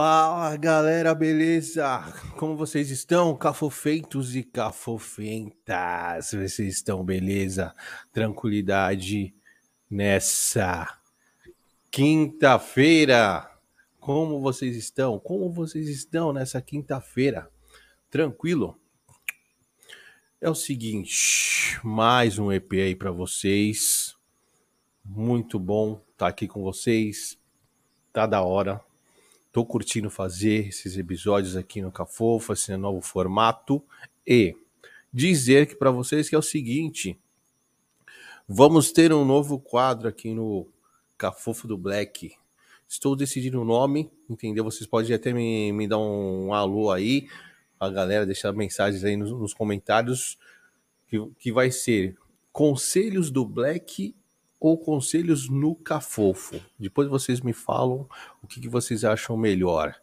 Fala galera, beleza? Como vocês estão? Cafofeitos e cafofentas, vocês estão beleza? Tranquilidade nessa quinta-feira. Como vocês estão? Como vocês estão nessa quinta-feira? Tranquilo? É o seguinte, mais um EP aí para vocês. Muito bom estar tá aqui com vocês. Tá da hora Tô curtindo fazer esses episódios aqui no Cafofo, esse novo formato e dizer que para vocês que é o seguinte, vamos ter um novo quadro aqui no Cafofo do Black. Estou decidindo o nome, entendeu? Vocês podem até me, me dar um alô aí, a galera deixar mensagens aí nos, nos comentários que, que vai ser Conselhos do Black ou conselhos no Cafofo. Depois vocês me falam o que, que vocês acham melhor.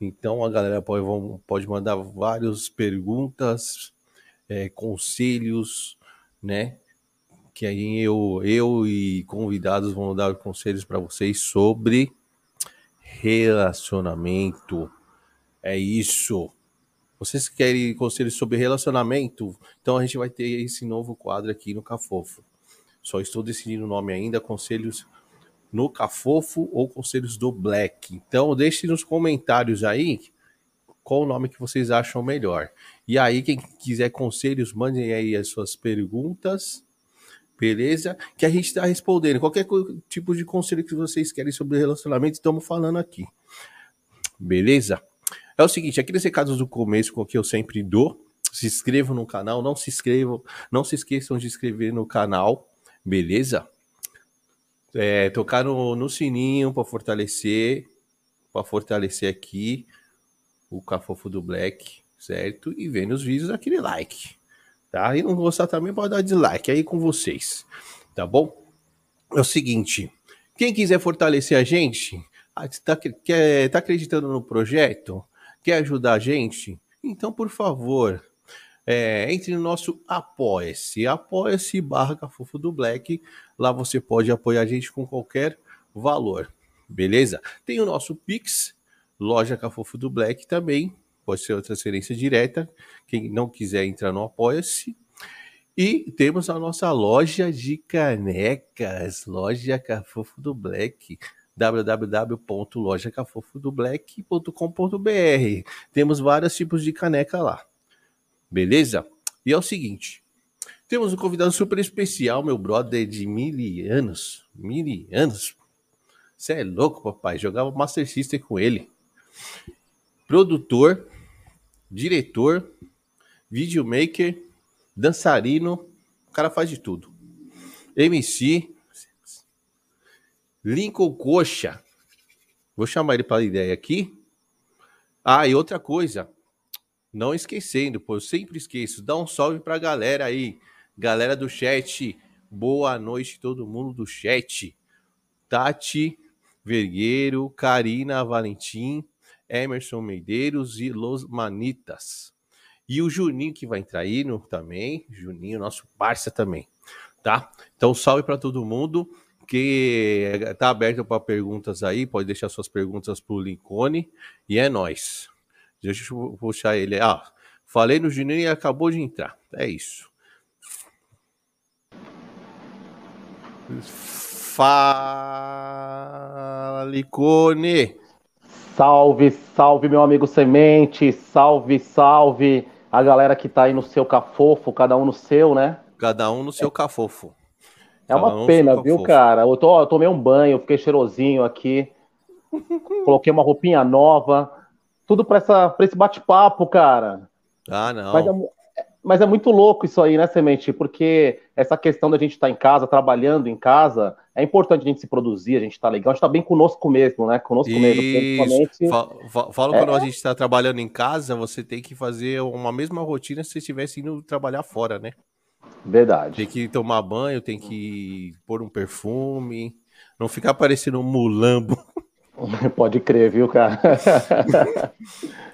Então a galera pode, pode mandar várias perguntas, é, conselhos, né? Que aí eu, eu e convidados vão dar conselhos para vocês sobre relacionamento. É isso. Vocês querem conselhos sobre relacionamento? Então a gente vai ter esse novo quadro aqui no Cafofo. Só estou decidindo o nome ainda, conselhos no Cafofo ou conselhos do Black. Então deixe nos comentários aí qual o nome que vocês acham melhor. E aí, quem quiser conselhos, mandem aí as suas perguntas, beleza? Que a gente está respondendo. Qualquer tipo de conselho que vocês querem sobre relacionamento, estamos falando aqui. Beleza? É o seguinte, aqui nesse caso do começo, com que eu sempre dou, se inscrevam no canal, não se inscrevam, não se esqueçam de inscrever no canal, Beleza? É, tocar no, no sininho para fortalecer, para fortalecer aqui o Cafofo do Black, certo? E vendo os vídeos, aquele like, tá? E não gostar também pode dar dislike aí com vocês, tá bom? É o seguinte, quem quiser fortalecer a gente, ah, tá, quer, tá acreditando no projeto, quer ajudar a gente, então por favor, é, entre no nosso Apoia-se, apoia-se barra Cafofo do Black. Lá você pode apoiar a gente com qualquer valor, beleza? Tem o nosso Pix, loja Cafofo do Black também, pode ser uma transferência direta. Quem não quiser entrar no Apoia-se. E temos a nossa loja de canecas, loja Cafofo do Black www.lojacafofodoblack.com.br. Temos vários tipos de caneca lá. Beleza? E é o seguinte: temos um convidado super especial, meu brother de mil anos. Mil anos. Você é louco, papai. Jogava Master System com ele. Produtor, diretor, videomaker, dançarino. O cara faz de tudo. MC. Lincoln Coxa. Vou chamar ele para a ideia aqui. Ah, e outra coisa. Não esquecendo, pô, eu sempre esqueço. Dá um salve pra galera aí. Galera do chat. Boa noite, todo mundo do chat. Tati Vergueiro, Karina Valentim, Emerson Medeiros e Los Manitas. E o Juninho que vai entrar aí no, também. Juninho, nosso parça também. Tá? Então, salve para todo mundo que tá aberto para perguntas aí. Pode deixar suas perguntas pro Lincoln. E é nós. Deixa eu puxar ele. Ah, falei no Juninho e acabou de entrar. É isso. Fala, Licone! Salve, salve, meu amigo Semente! Salve, salve a galera que tá aí no seu cafofo, cada um no seu, né? Cada um no seu cafofo. É cada uma um pena, viu, cara? Eu, tô, eu tomei um banho, fiquei cheirosinho aqui, coloquei uma roupinha nova, tudo para esse bate-papo, cara. Ah, não. Mas é, mas é, muito louco isso aí, né, Semente? Porque essa questão da gente estar tá em casa, trabalhando em casa, é importante a gente se produzir, a gente estar tá legal, a gente tá bem conosco mesmo, né? Conosco isso. mesmo. Principalmente. Fala é... quando a gente está trabalhando em casa, você tem que fazer uma mesma rotina se você estivesse indo trabalhar fora, né? Verdade. Tem que tomar banho, tem que pôr um perfume, não ficar parecendo um mulambo. Pode crer, viu, cara?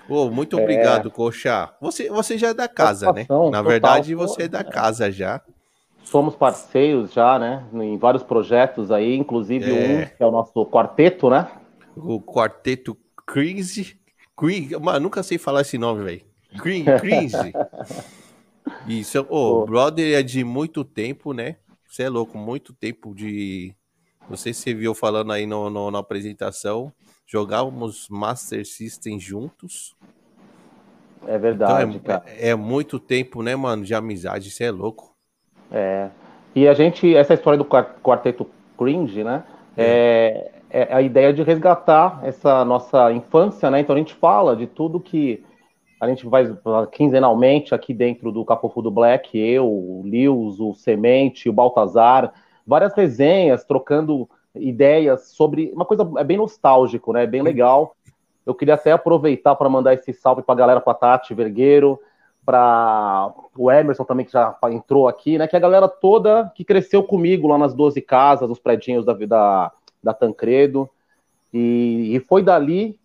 Pô, muito obrigado, é... Coxa. Você, você já é da casa, né? Na verdade, você é da casa já. Somos parceiros já, né? Em vários projetos aí, inclusive é... um que é o nosso quarteto, né? O quarteto Cringe. Cringe. Mano, nunca sei falar esse nome, velho. Cringe. Cringe. Isso, ô, oh, brother é de muito tempo, né? Você é louco, muito tempo de. Não sei se você viu falando aí no, no na apresentação. Jogávamos Master System juntos. É verdade, então é, cara. É, é, muito tempo, né, mano, de amizade. Você é louco. É. E a gente, essa história do quarteto cringe, né? É. é, é a ideia de resgatar essa nossa infância, né? Então a gente fala de tudo que a gente vai quinzenalmente aqui dentro do Capofu do Black, eu, o Lewis, o Semente, o Baltazar, várias resenhas, trocando ideias sobre uma coisa é bem nostálgico, né? Bem legal. Eu queria até aproveitar para mandar esse salve para a galera, para Tati Vergueiro, para o Emerson também, que já entrou aqui, né? Que é a galera toda que cresceu comigo lá nas 12 casas, os predinhos da, da, da Tancredo. E, e foi dali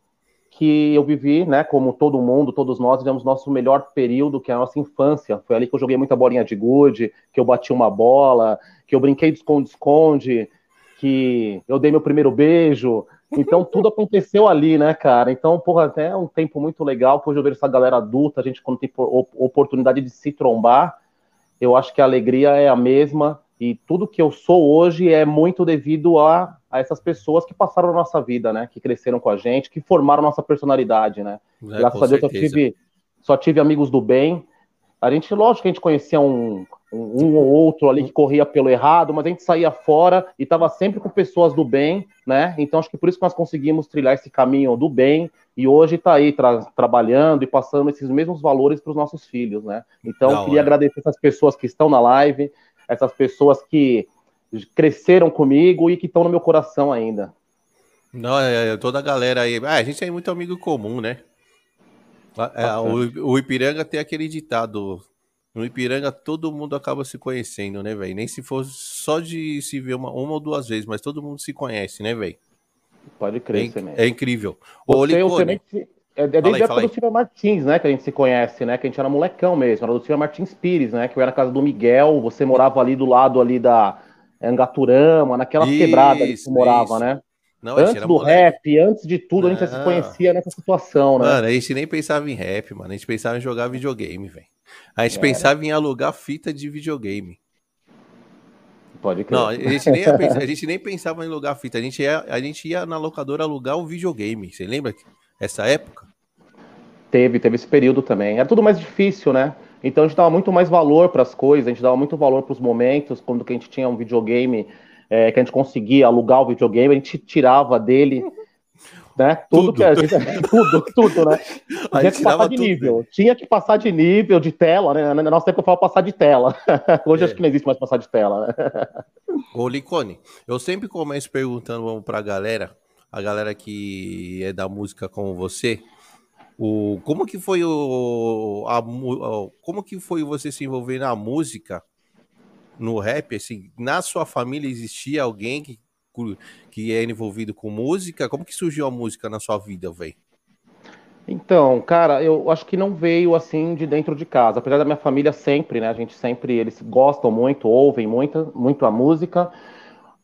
que eu vivi, né, como todo mundo, todos nós vivemos nosso melhor período, que é a nossa infância. Foi ali que eu joguei muita bolinha de gude, que eu bati uma bola, que eu brinquei de esconde-esconde, que eu dei meu primeiro beijo. Então tudo aconteceu ali, né, cara? Então, porra, até é um tempo muito legal, hoje eu vejo essa galera adulta, a gente quando tem oportunidade de se trombar, eu acho que a alegria é a mesma e tudo que eu sou hoje é muito devido a, a essas pessoas que passaram a nossa vida, né? Que cresceram com a gente, que formaram nossa personalidade, né? É, Graças a Deus eu tive, só tive amigos do bem. A gente, lógico que a gente conhecia um, um, um, ou outro ali que corria pelo errado, mas a gente saía fora e estava sempre com pessoas do bem, né? Então acho que por isso que nós conseguimos trilhar esse caminho do bem e hoje está aí tra trabalhando e passando esses mesmos valores para os nossos filhos, né? Então queria agradecer essas pessoas que estão na live, essas pessoas que cresceram comigo e que estão no meu coração ainda. Não, é, é toda a galera aí. Ah, a gente tem muito amigo comum, né? É, o, o Ipiranga tem aquele ditado. No Ipiranga todo mundo acaba se conhecendo, né, velho? Nem se fosse só de se ver uma, uma ou duas vezes, mas todo mundo se conhece, né, velho? Pode crer, é, é incrível. Ô, Você, Licone, é, é desde a época do Martins, né? Que a gente se conhece, né? Que a gente era molecão mesmo. Era do Silvio Martins Pires, né? Que eu era na casa do Miguel. Você morava ali do lado ali da Angaturama, naquela quebrada que você morava, isso. né? Não, antes do moleque. rap, antes de tudo, a gente já se conhecia nessa situação, né? Mano, a gente nem pensava em rap, mano. A gente pensava em jogar videogame, velho. A gente é. pensava em alugar fita de videogame. Pode crer. Não, a gente, nem pensar, a gente nem pensava em alugar fita. A gente, ia, a gente ia na locadora alugar o videogame. Você lembra essa época? Teve, teve esse período também. Era tudo mais difícil, né? Então a gente dava muito mais valor para as coisas, a gente dava muito valor para os momentos, quando que a gente tinha um videogame, é, que a gente conseguia alugar o videogame, a gente tirava dele, né? Tudo, tudo. que a gente. tudo, tudo, né? A tinha que passar de tudo, nível. Né? Tinha que passar de nível, de tela, né? Na nossa época eu falo passar de tela. Hoje é. acho que não existe mais passar de tela, né? Ô, Licone, eu sempre começo perguntando para a galera, a galera que é da música como você, o, como que foi o, a, como que foi você se envolver na música, no rap, assim, na sua família existia alguém que, que é envolvido com música? Como que surgiu a música na sua vida, velho? Então, cara, eu acho que não veio assim de dentro de casa. Apesar da minha família sempre, né? A gente sempre, eles gostam muito, ouvem muito, muito a música,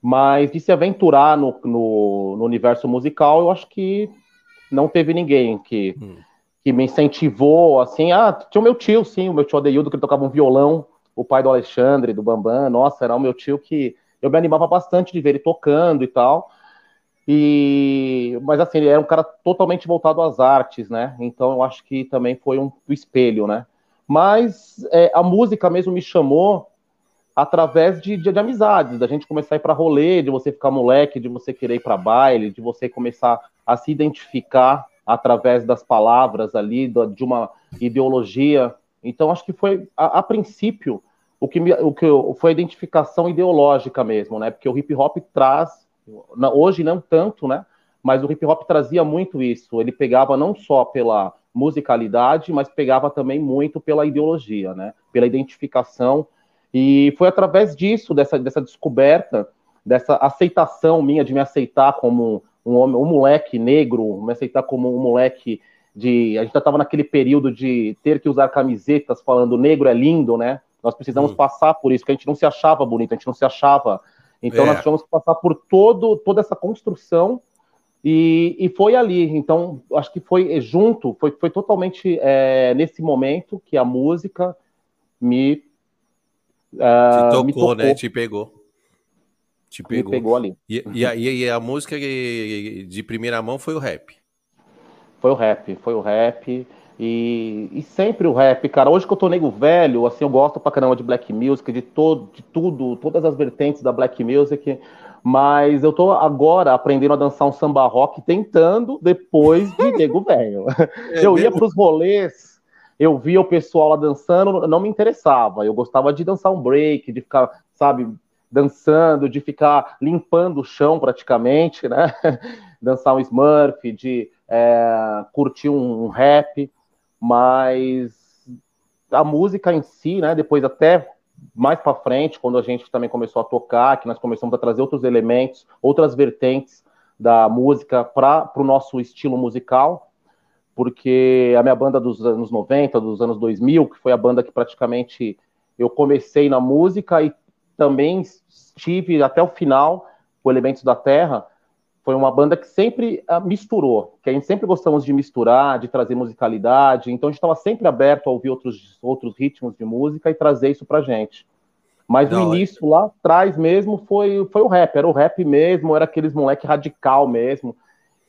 mas de se aventurar no, no, no universo musical, eu acho que não teve ninguém que, hum. que me incentivou, assim, ah, tinha o meu tio, sim, o meu tio Adeildo, que ele tocava um violão, o pai do Alexandre, do Bambam, nossa, era o meu tio que eu me animava bastante de ver ele tocando e tal, e, mas assim, ele era um cara totalmente voltado às artes, né, então eu acho que também foi um espelho, né, mas é, a música mesmo me chamou através de, de, de, amizades, da gente começar a ir para rolê, de você ficar moleque, de você querer ir para baile, de você começar a se identificar através das palavras ali, de uma ideologia. Então, acho que foi, a, a princípio, o que, me, o que foi a identificação ideológica mesmo, né? Porque o hip hop traz, hoje não tanto, né? Mas o hip hop trazia muito isso. Ele pegava não só pela musicalidade, mas pegava também muito pela ideologia, né? Pela identificação e foi através disso, dessa, dessa descoberta, dessa aceitação minha de me aceitar como um homem, um moleque negro, me aceitar como um moleque de. A gente já estava naquele período de ter que usar camisetas falando negro é lindo, né? Nós precisamos hum. passar por isso, que a gente não se achava bonito, a gente não se achava. Então é. nós tivemos que passar por todo, toda essa construção E, e foi ali, então acho que foi junto, foi, foi totalmente é, nesse momento que a música me. Uh, Te tocou, me tocou, né? Te pegou. Te pegou. Me pegou ali. E, e, a, e a música de primeira mão foi o rap. Foi o rap, foi o rap. E, e, sempre o rap, cara. Hoje que eu tô nego velho, assim, eu gosto pra caramba de black music, de, todo, de tudo, todas as vertentes da black music. Mas eu tô agora aprendendo a dançar um samba rock, tentando depois de nego velho. É eu ia pros rolês, eu via o pessoal lá dançando, não me interessava. Eu gostava de dançar um break, de ficar, sabe, dançando, de ficar limpando o chão praticamente, né? dançar um Smurf, de é, um, um rap, mas a música em si, né? Depois até mais para frente, quando a gente também começou a tocar, que nós começamos a trazer outros elementos, outras vertentes da música para o nosso estilo musical, porque a minha banda dos anos 90, dos anos 2000, que foi a banda que praticamente eu comecei na música e também estive até o final com Elementos da Terra, foi uma banda que sempre uh, misturou, que a gente sempre gostamos de misturar, de trazer musicalidade, então a gente estava sempre aberto a ouvir outros, outros ritmos de música e trazer isso pra gente. Mas Não, o início é... lá atrás mesmo foi, foi o rap, era o rap mesmo, era aqueles moleque radical mesmo,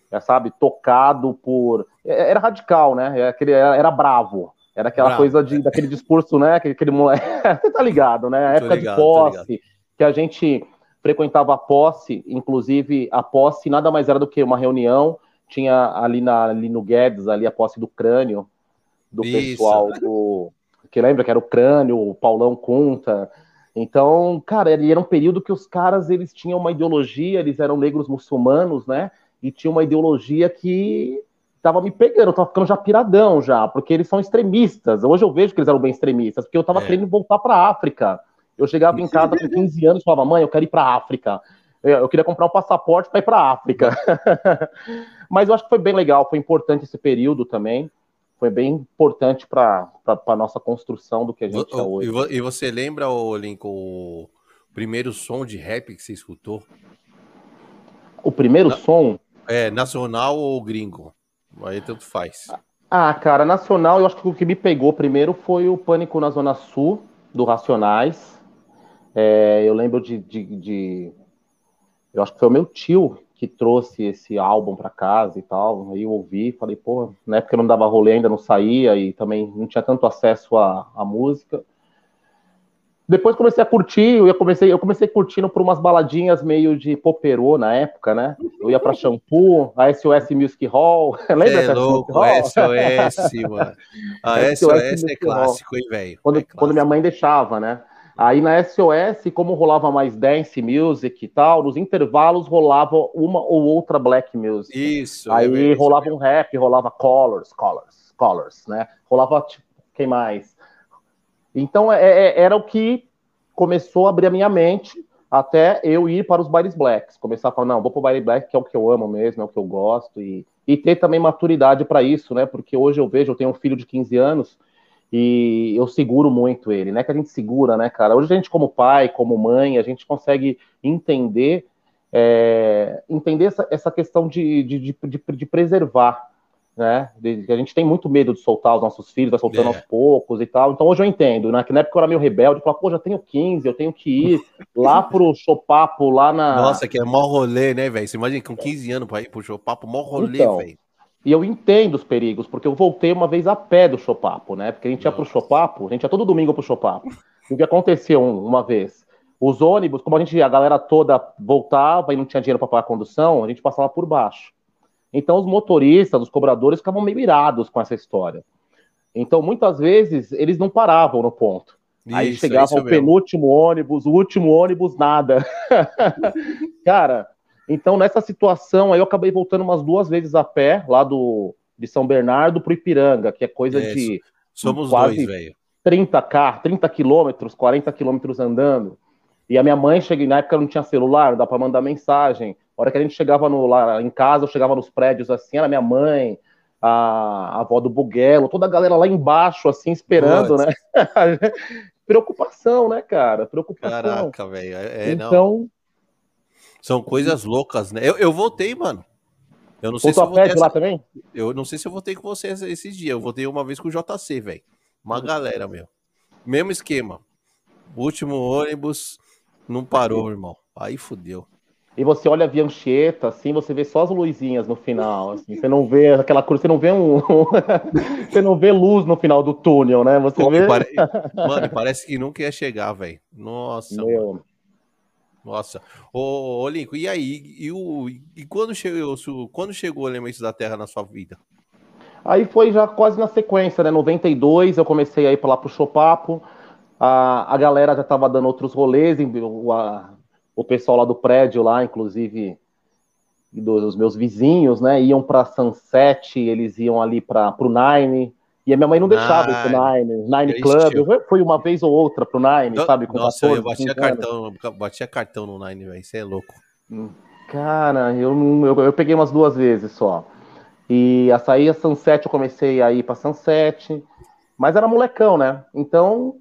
é, sabe, tocado por... É, era radical, né, era, aquele, era, era bravo, era aquela bravo, coisa de, é. daquele discurso, né, aquele, aquele moleque... Você tá ligado, né, a época ligado, de posse, que a gente frequentava a posse, inclusive a posse nada mais era do que uma reunião, tinha ali, na, ali no Guedes, ali a posse do crânio, do Isso. pessoal do. Que lembra que era o crânio, o Paulão Conta. Então, cara, era um período que os caras eles tinham uma ideologia, eles eram negros muçulmanos, né? E tinha uma ideologia que tava me pegando, eu tava ficando já piradão já, porque eles são extremistas. Hoje eu vejo que eles eram bem extremistas, porque eu tava é. querendo voltar para África. Eu chegava em casa com 15 anos e falava, mãe, eu quero ir para a África. Eu queria comprar um passaporte para ir para a África. Mas eu acho que foi bem legal, foi importante esse período também. Foi bem importante para a nossa construção do que a gente o, é hoje. E você lembra, Lincoln, o primeiro som de rap que você escutou? O primeiro Na, som? É, nacional ou gringo? Aí tanto faz. Ah, cara, nacional, eu acho que o que me pegou primeiro foi o Pânico na Zona Sul, do Racionais. É, eu lembro de, de, de, Eu acho que foi o meu tio que trouxe esse álbum para casa e tal. Aí eu ouvi falei, pô, na época eu não dava rolê, ainda não saía e também não tinha tanto acesso à, à música. Depois comecei a curtir, eu comecei, eu comecei curtindo por umas baladinhas meio de poperô na época, né? Eu ia para Shampoo, a SOS Music Hall. Lembra é louco, SOS, mano. A SOS, SOS é clássico, hein, velho? Quando, é quando minha mãe deixava, né? Aí na SOS, como rolava mais dance music e tal, nos intervalos rolava uma ou outra black music. Isso. Aí é rolava um rap, rolava colors, colors, colors, né? Rolava tipo, quem mais? Então é, é, era o que começou a abrir a minha mente até eu ir para os bailes blacks. Começar a falar, não, vou para o baile black, que é o que eu amo mesmo, é o que eu gosto, e, e ter também maturidade para isso, né? Porque hoje eu vejo, eu tenho um filho de 15 anos e eu seguro muito ele, né? Que a gente segura, né, cara? Hoje a gente, como pai, como mãe, a gente consegue entender é, entender essa, essa questão de, de, de, de, preservar, né? De, a gente tem muito medo de soltar os nossos filhos, vai soltando é. aos poucos e tal. Então hoje eu entendo, né? Que na época eu era meio rebelde, eu falava, pô, já tenho 15, eu tenho que ir lá pro Chopapo, lá na. Nossa, que é mó rolê, né, velho? Você imagina com 15 anos pra ir pro Chopapo, mó rolê, então, velho. E eu entendo os perigos, porque eu voltei uma vez a pé do Chopapo, né? Porque a gente Nossa. ia pro Chopapo, a gente ia todo domingo pro Chopapo. E o que aconteceu uma vez? Os ônibus, como a gente, a galera toda voltava e não tinha dinheiro para pagar a condução, a gente passava por baixo. Então os motoristas, os cobradores ficavam meio irados com essa história. Então muitas vezes eles não paravam no ponto. Isso, Aí chegava o penúltimo ônibus, o último ônibus, nada. Cara, então, nessa situação, aí eu acabei voltando umas duas vezes a pé, lá do, de São Bernardo para Ipiranga, que é coisa é, de somos quase dois, velho. 30 k 30 quilômetros, 40 quilômetros andando. E a minha mãe, cheguei, na época não tinha celular, não dá para mandar mensagem. A hora que a gente chegava no, lá em casa, eu chegava nos prédios assim, era minha mãe, a, a avó do Buguelo, toda a galera lá embaixo, assim, esperando, né? Preocupação, né, cara? Preocupação. Caraca, velho. É, então, são coisas loucas, né? Eu, eu voltei, mano. Eu não sei se eu votei essa... lá também? Eu não sei se eu votei com você esses dias. Eu votei uma vez com o JC, velho. Uma galera, meu. Mesmo esquema. Último ônibus não parou, irmão. Aí fudeu. E você olha a Viancheta, assim, você vê só as luzinhas no final, assim, você não vê aquela cruz, você não vê um, você não vê luz no final do túnel, né? Você vê... Pare... Mano, parece que nunca ia chegar, velho. Nossa, Meu... Mano. Nossa. Ô, ô Lincoln, e aí? E, o, e quando, chegou, quando chegou o Elementos da Terra na sua vida? Aí foi já quase na sequência, né? 92 eu comecei a ir lá pro Chopapo, a, a galera já tava dando outros rolês, a, o pessoal lá do prédio lá, inclusive dos meus vizinhos, né, iam para Sunset, eles iam ali para o Nine, e a minha mãe não deixava ir pro Nine, Nine Club. Eu fui uma vez ou outra pro Nine, eu, sabe? Com nossa, 14, eu batia cartão, batia cartão no Nine, velho. Isso é louco. Hum, cara, eu, não, eu, eu, peguei umas duas vezes só. E a sair a Sunset, eu comecei a ir pra Sunset, mas era molecão, né? Então,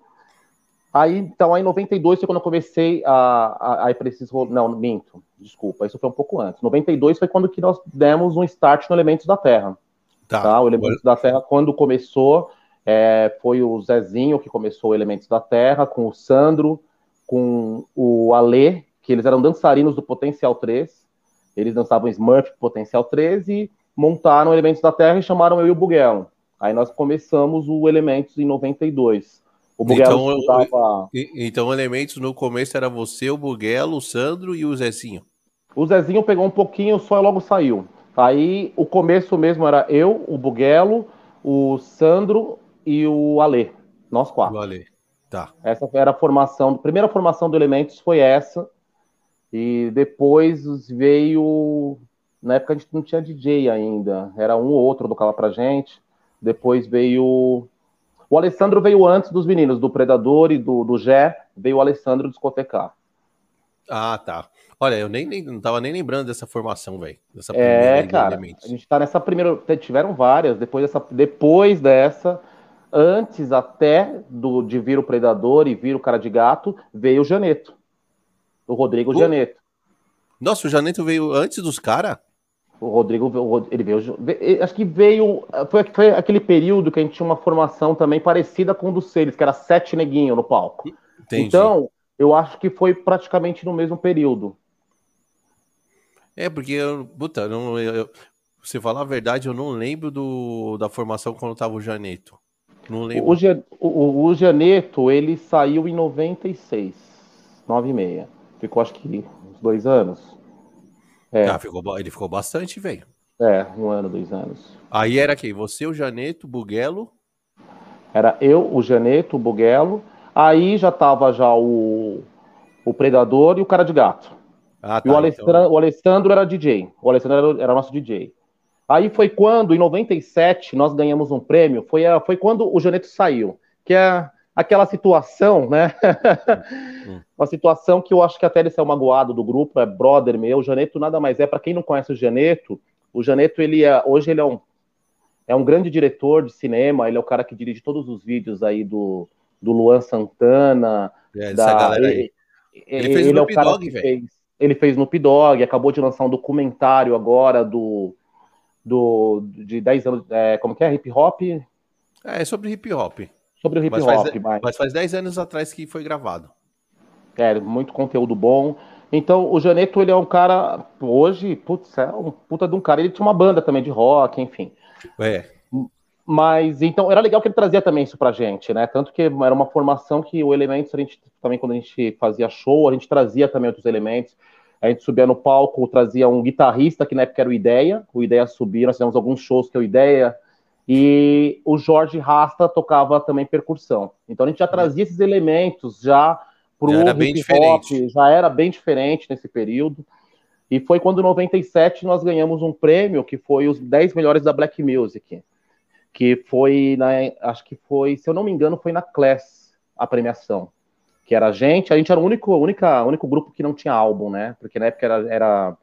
Aí, então, aí em 92 foi quando eu comecei a, a, a ir para esses Não, minto, desculpa, isso foi um pouco antes. 92 foi quando que nós demos um start no Elementos da Terra. Tá. tá? O Elementos da Terra, quando começou, é, foi o Zezinho que começou o Elementos da Terra, com o Sandro, com o Alê, que eles eram dançarinos do Potencial 3. Eles dançavam Smurf Potencial 3 e montaram Elementos da Terra e chamaram eu e o Buguel. Aí nós começamos o Elementos em 92. O Buguelo então, então, elementos no começo era você, o Buguelo, o Sandro e o Zezinho. O Zezinho pegou um pouquinho só e logo saiu. Aí o começo mesmo era eu, o Buguelo, o Sandro e o Alê. Nós quatro. O Alê. Tá. Essa era a formação. A primeira formação do Elementos foi essa. E depois veio. Na época a gente não tinha DJ ainda. Era um ou outro do Cala pra gente. Depois veio o Alessandro veio antes dos meninos, do Predador e do, do Gé, veio o Alessandro discotecar. Ah, tá. Olha, eu nem, nem não tava nem lembrando dessa formação, velho. É, cara. A gente tá nessa primeira. Tiveram várias. Depois dessa, depois dessa, antes até do, de vir o Predador e vir o cara de gato, veio o Janeto. O Rodrigo o... Janeto. Nossa, o Janeto veio antes dos caras? O Rodrigo, ele veio, acho que veio, foi, foi, aquele período que a gente tinha uma formação também parecida com o do Celes, que era sete neguinho no palco. Entendi. Então, eu acho que foi praticamente no mesmo período. É, porque, eu, puta, não, eu, você falar a verdade, eu não lembro do, da formação quando tava o Janeto. Não lembro. O, o, o Janeto, ele saiu em 96, 9 e meia. Ficou acho que uns dois anos. É. Ah, ficou, ele ficou bastante, velho. É, um ano, dois anos. Aí era quem? Você, o Janeto, o Buguelo? Era eu, o Janeto, o Buguelo. Aí já tava já o, o Predador e o Cara de Gato. Ah, tá, e o Alessandro, então... o Alessandro era DJ. O Alessandro era, era nosso DJ. Aí foi quando, em 97, nós ganhamos um prêmio. Foi, a, foi quando o Janeto saiu. Que é aquela situação, né? Hum. Uma situação que eu acho que até ele saiu magoado do grupo, é brother meu. O Janeto nada mais é, para quem não conhece o Janeto, o Janeto, ele é, hoje ele é um, é um grande diretor de cinema, ele é o cara que dirige todos os vídeos aí do, do Luan Santana. É, da, galera aí. Ele, ele fez ele é Dog, velho. Ele fez no Pidog, acabou de lançar um documentário agora do, do de 10 anos, é, como que é, hip hop? É, é sobre hip hop sobre o hip hop. Mas faz, mas... mas faz 10 anos atrás que foi gravado. É, muito conteúdo bom. Então, o Janeto, ele é um cara, hoje, putz, é um puta de um cara. Ele tinha uma banda também de rock, enfim. É. Mas, então, era legal que ele trazia também isso pra gente, né? Tanto que era uma formação que o Elementos, a gente, também quando a gente fazia show, a gente trazia também outros elementos. A gente subia no palco, trazia um guitarrista, que na época era o Ideia. O Ideia subia, nós fizemos alguns shows que o Ideia e o Jorge Rasta tocava também percussão. Então a gente já trazia esses elementos já para o hip hop, já era bem diferente nesse período. E foi quando em 97 nós ganhamos um prêmio que foi os 10 melhores da Black Music, que foi na, acho que foi, se eu não me engano, foi na Class a premiação. Que era a gente, a gente era o único, única, único grupo que não tinha álbum, né? Porque na época era, era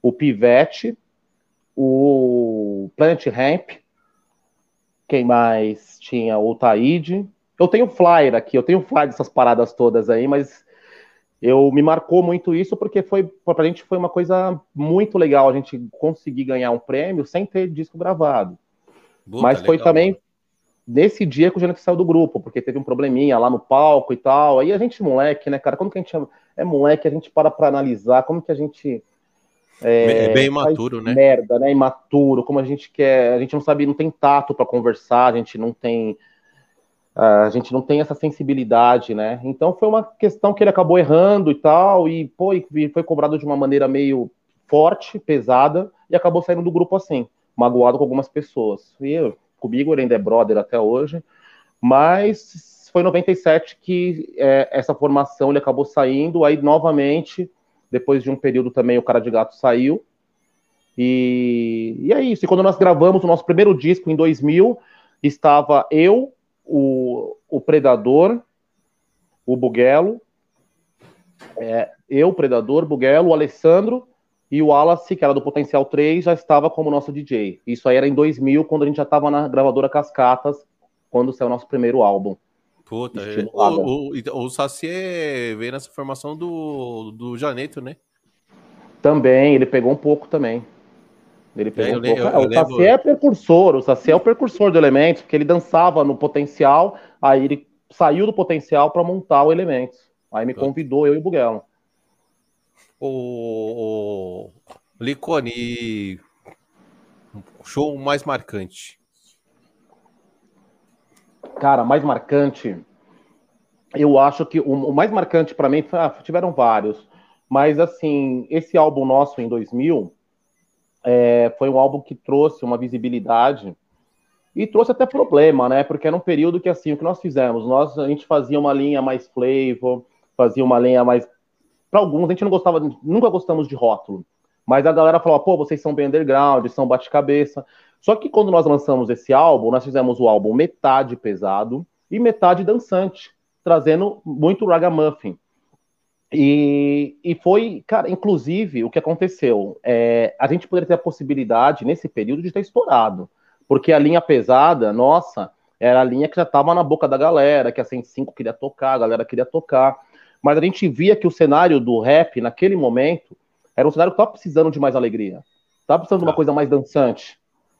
o Pivete, o Planet Ramp, quem mais tinha? O Taíde. Eu tenho flyer aqui, eu tenho flyer dessas paradas todas aí, mas eu me marcou muito isso porque foi para a gente foi uma coisa muito legal a gente conseguir ganhar um prêmio sem ter disco gravado. Puta, Mas foi legal, também nesse dia que o Jonathan saiu do grupo, porque teve um probleminha lá no palco e tal. Aí a gente, moleque, né, cara, como que a gente é moleque, a gente para para analisar como que a gente é, é bem imaturo, né? Merda, né? Imaturo, como a gente quer, a gente não sabe, não tem tato para conversar, a gente não tem a gente não tem essa sensibilidade, né? Então foi uma questão que ele acabou errando e tal, e pô, foi cobrado de uma maneira meio forte, pesada, e acabou saindo do grupo assim, magoado com algumas pessoas. E eu, comigo ele ainda é brother até hoje, mas foi em 97 que é, essa formação ele acabou saindo, aí novamente, depois de um período também o cara de gato saiu, e, e é isso. E quando nós gravamos o nosso primeiro disco em 2000, estava eu, o, o Predador, o Buguelo, é, eu, Predador, Buguelo, o Alessandro e o Wallace, que era do Potencial 3, já estava como nosso DJ. Isso aí era em 2000, quando a gente já estava na gravadora Cascatas, quando saiu o nosso primeiro álbum. Puta, é, o, o, o Saci veio nessa formação do, do Janeto, né? Também, ele pegou um pouco também. Ele pegou é, um pouco. Eu, eu, o Saci é precursor, o Saci é o precursor do Elementos, porque ele dançava no potencial, aí ele saiu do potencial para montar o Elementos. Aí me convidou, eu e o Buguelo. O, o Licone, show mais marcante. Cara, mais marcante. Eu acho que o, o mais marcante para mim, ah, tiveram vários, mas assim, esse álbum nosso em 2000, é, foi um álbum que trouxe uma visibilidade e trouxe até problema, né? Porque era um período que, assim, o que nós fizemos? Nós, a gente fazia uma linha mais flavor, fazia uma linha mais... Para alguns, a gente não gostava, nunca gostamos de rótulo. Mas a galera falou, pô, vocês são bem underground, são bate-cabeça. Só que quando nós lançamos esse álbum, nós fizemos o álbum metade pesado e metade dançante, trazendo muito ragamuffin. E, e foi, cara, inclusive, o que aconteceu? É, a gente poderia ter a possibilidade, nesse período, de ter estourado. Porque a linha pesada, nossa, era a linha que já estava na boca da galera, que a 105 queria tocar, a galera queria tocar. Mas a gente via que o cenário do rap, naquele momento, era um cenário que estava precisando de mais alegria. Estava precisando de uma tá. coisa mais dançante.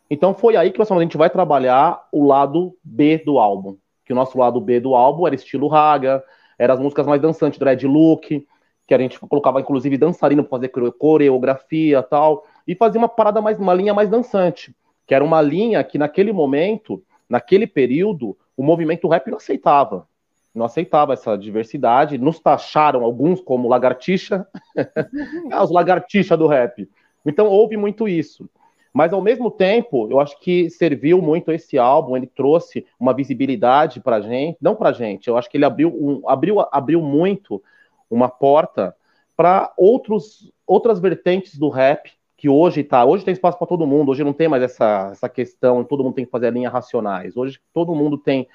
Então foi aí que nós falamos, a gente vai trabalhar o lado B do álbum. Que o nosso lado B do álbum era estilo raga, eram as músicas mais dançantes, Dread Look, que a gente colocava inclusive dançarino para fazer coreografia tal, e fazia uma parada mais, uma linha mais dançante, que era uma linha que naquele momento, naquele período, o movimento rap não aceitava. Não aceitava essa diversidade, nos taxaram alguns como lagartixa, ah, os lagartixa do rap. Então houve muito isso. Mas ao mesmo tempo, eu acho que serviu muito esse álbum, ele trouxe uma visibilidade para gente, não para gente, eu acho que ele abriu, um, abriu, abriu muito uma porta para outros outras vertentes do rap que hoje tá, hoje tem espaço para todo mundo, hoje não tem mais essa, essa questão, todo mundo tem que fazer a linha racionais. Hoje todo mundo tem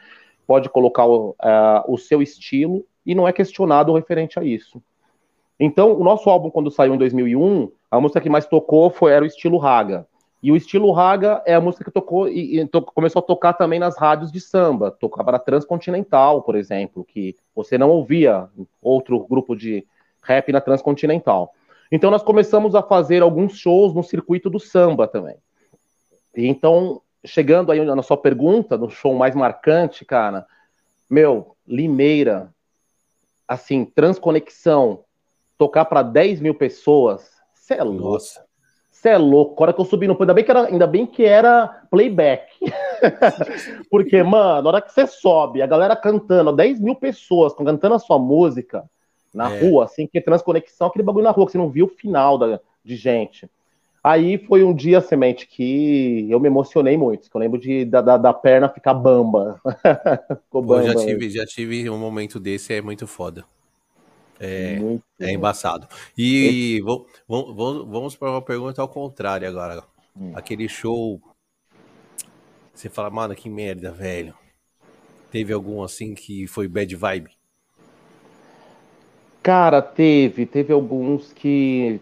pode colocar o, uh, o seu estilo e não é questionado referente a isso. Então, o nosso álbum quando saiu em 2001, a música que mais tocou foi era o estilo raga. E o estilo raga é a música que tocou e, e to, começou a tocar também nas rádios de samba. Tocava na Transcontinental, por exemplo, que você não ouvia outro grupo de rap na Transcontinental. Então nós começamos a fazer alguns shows no circuito do samba também. Então, chegando aí na sua pergunta, no show mais marcante, cara, meu, Limeira, assim, transconexão, tocar para 10 mil pessoas, você é louco. Nossa. Você é louco. A hora que eu subi no ainda bem que era, ainda bem que era playback. Porque, mano, na hora que você sobe, a galera cantando, 10 mil pessoas cantando a sua música na é. rua, assim, que é transconexão, aquele bagulho na rua, que você não viu o final da, de gente. Aí foi um dia, semente, que eu me emocionei muito, eu lembro de, da, da, da perna ficar bamba. Ficou bamba. Eu já tive, já tive um momento desse, é muito foda. É, é embaçado. E vamos, vamos para uma pergunta ao contrário agora. Hum. Aquele show. Você fala, mano, que merda, velho. Teve algum assim que foi bad vibe? Cara, teve. Teve alguns que.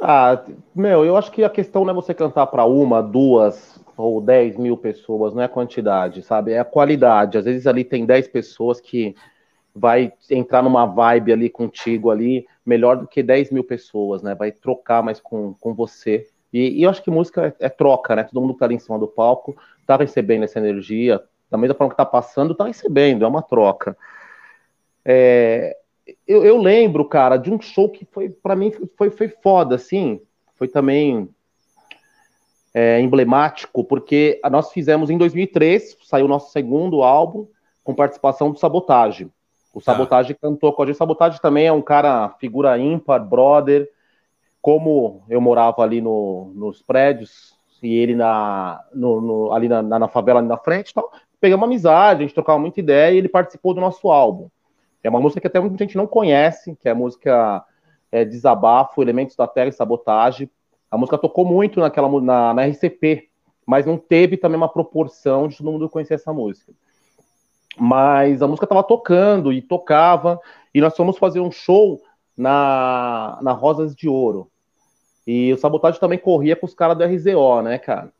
Ah, meu, eu acho que a questão não é você cantar para uma, duas ou dez mil pessoas, não é a quantidade, sabe? É a qualidade. Às vezes ali tem dez pessoas que vai entrar numa vibe ali contigo ali, melhor do que 10 mil pessoas, né? Vai trocar mais com, com você. E, e eu acho que música é, é, troca, né? Todo mundo que tá ali em cima do palco tá recebendo essa energia, da mesma forma que tá passando, tá recebendo, é uma troca. É, eu, eu, lembro, cara, de um show que foi, para mim, foi, foi foda, assim, foi também é, emblemático, porque nós fizemos em 2003, saiu o nosso segundo álbum, com participação do Sabotage. O tá. Sabotage ah. cantou com a gente. Sabotage também é um cara, figura ímpar, brother. Como eu morava ali no, nos prédios, e ele na, no, no, ali na, na, favela ali na frente tal, pegamos uma amizade, a gente trocava muita ideia e ele participou do nosso álbum. É uma música que até muita gente não conhece, que é a música é, Desabafo, Elementos da Terra e Sabotagem. A música tocou muito naquela na, na RCP, mas não teve também uma proporção de todo mundo conhecer essa música mas a música estava tocando e tocava, e nós fomos fazer um show na, na Rosas de Ouro. E o Sabotagem também corria com os caras do RZO, né, cara?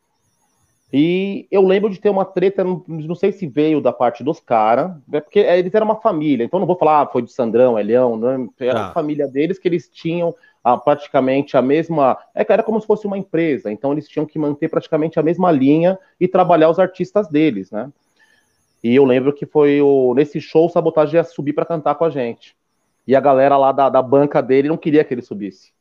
E eu lembro de ter uma treta, não, não sei se veio da parte dos caras, é porque eles eram uma família, então não vou falar ah, foi de Sandrão, Elião, né? era ah. a família deles que eles tinham ah, praticamente a mesma. É, era como se fosse uma empresa, então eles tinham que manter praticamente a mesma linha e trabalhar os artistas deles, né? E eu lembro que foi o, nesse show o Sabotagem ia subir para cantar com a gente. E a galera lá da, da banca dele não queria que ele subisse.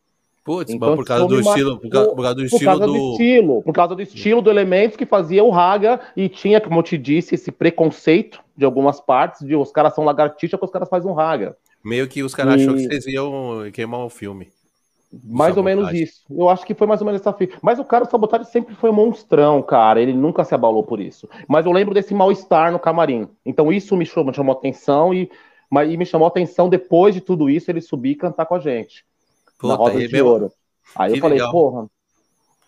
Putz, então, por causa do estilo, por causa, por causa do estilo por causa do... do... estilo, por causa do estilo do Elementos que fazia o Raga e tinha, como eu te disse, esse preconceito de algumas partes de os caras são lagartixa, que os caras fazem um Raga. Meio que os caras e... achou que vocês iam queimar o filme. Mais sabotagem. ou menos isso. Eu acho que foi mais ou menos essa fita. Mas o cara do Sabotagem sempre foi monstrão, cara. Ele nunca se abalou por isso. Mas eu lembro desse mal-estar no camarim. Então isso me chamou, me chamou atenção e, e me chamou atenção depois de tudo isso ele subir e cantar com a gente. Puta, na Roda de mesmo... Ouro. Aí que eu falei, legal. porra.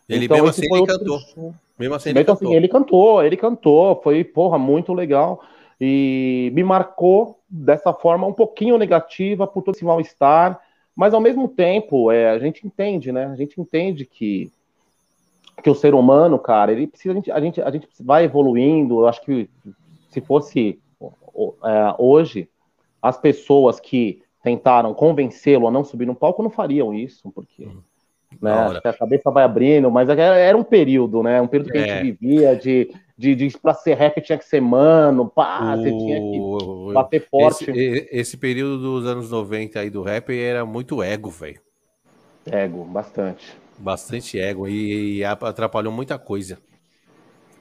Ele então, mesmo assim ele cantou. Show. Mesmo assim ele, então, cantou. Assim, ele cantou, ele cantou. Foi, porra, muito legal. E me marcou dessa forma um pouquinho negativa por todo esse mal-estar mas ao mesmo tempo, é, a gente entende, né? A gente entende que, que o ser humano, cara, ele precisa, a gente, a gente, a gente vai evoluindo. Eu acho que se fosse é, hoje, as pessoas que tentaram convencê-lo a não subir no palco não fariam isso, porque uhum. né, a cabeça vai abrindo, mas era um período, né? Um período que é. a gente é. vivia de de, de para ser rap tinha que ser mano, pá, o... você tinha que bater forte. Esse, esse, período dos anos 90 aí do rap era muito ego, velho. Ego, bastante. Bastante ego e, e, atrapalhou muita coisa.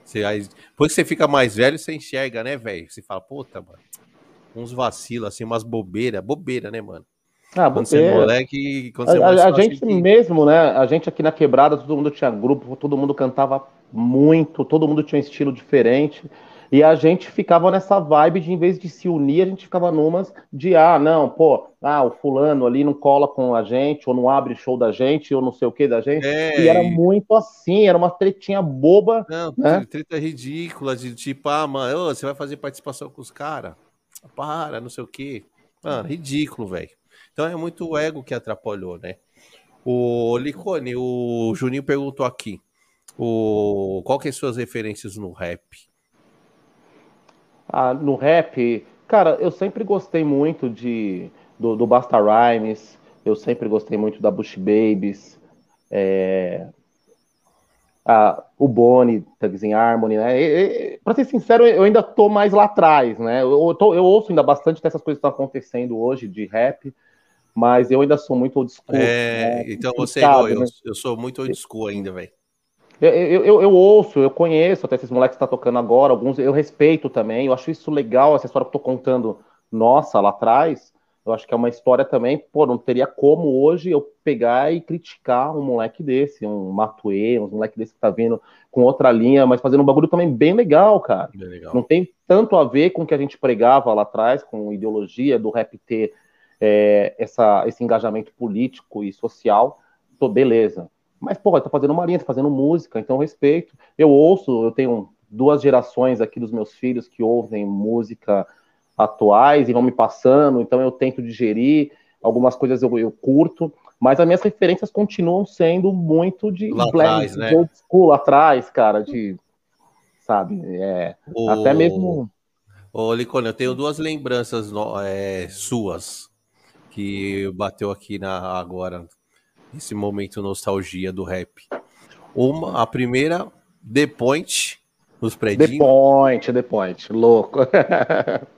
Você, aí, depois que você fica mais velho, você enxerga, né, velho? Você fala, puta, mano, uns vacilos, assim, umas bobeiras, bobeira, né, mano? Ah, quando você é moleque, quando você a, a, a gente que... mesmo, né? A gente aqui na quebrada, todo mundo tinha grupo, todo mundo cantava muito, todo mundo tinha um estilo diferente. E a gente ficava nessa vibe de, em vez de se unir, a gente ficava numas de, ah, não, pô, ah, o fulano ali não cola com a gente, ou não abre show da gente, ou não sei o que da gente. É, e era muito assim, era uma tretinha boba. Não, né? treta ridícula, de tipo, ah, mano, você vai fazer participação com os caras? Para, não sei o que. Mano, ridículo, velho. Então é muito o ego que atrapalhou, né? O Licone, o Juninho perguntou aqui. O, qual que é suas referências no rap? Ah, no rap, cara, eu sempre gostei muito de do, do Basta Rhymes, eu sempre gostei muito da Bush Babies, é, a, o Boni, Thugs in Harmony, né? E, e, pra ser sincero, eu ainda tô mais lá atrás, né? Eu, eu, tô, eu ouço ainda bastante dessas coisas que estão acontecendo hoje de rap, mas eu ainda sou muito old school. É, né? então você é igual, eu, né? eu sou muito old school ainda, velho. Eu, eu, eu, eu, ouço, eu conheço até esses moleques que estão tá tocando agora, alguns eu respeito também, eu acho isso legal, essa história que eu tô contando, nossa, lá atrás, eu acho que é uma história também, pô, não teria como hoje eu pegar e criticar um moleque desse, um Matue, um moleque desse que tá vindo com outra linha, mas fazendo um bagulho também bem legal, cara. Bem legal. Não tem tanto a ver com o que a gente pregava lá atrás, com ideologia do rap ter é, essa, esse engajamento político e social, tô beleza. Mas, pô, tá fazendo uma linha, tá fazendo música, então respeito. Eu ouço, eu tenho duas gerações aqui dos meus filhos que ouvem música atuais e vão me passando, então eu tento digerir, algumas coisas eu, eu curto, mas as minhas referências continuam sendo muito de lá black, atrás, né? old school atrás, cara, de sabe, é, o... até mesmo Ô, Licone, eu tenho duas lembranças no, é, suas que bateu aqui na agora, nesse momento nostalgia do rap. Uma, a primeira, The Point, nos prédios. The Point, The Point, louco.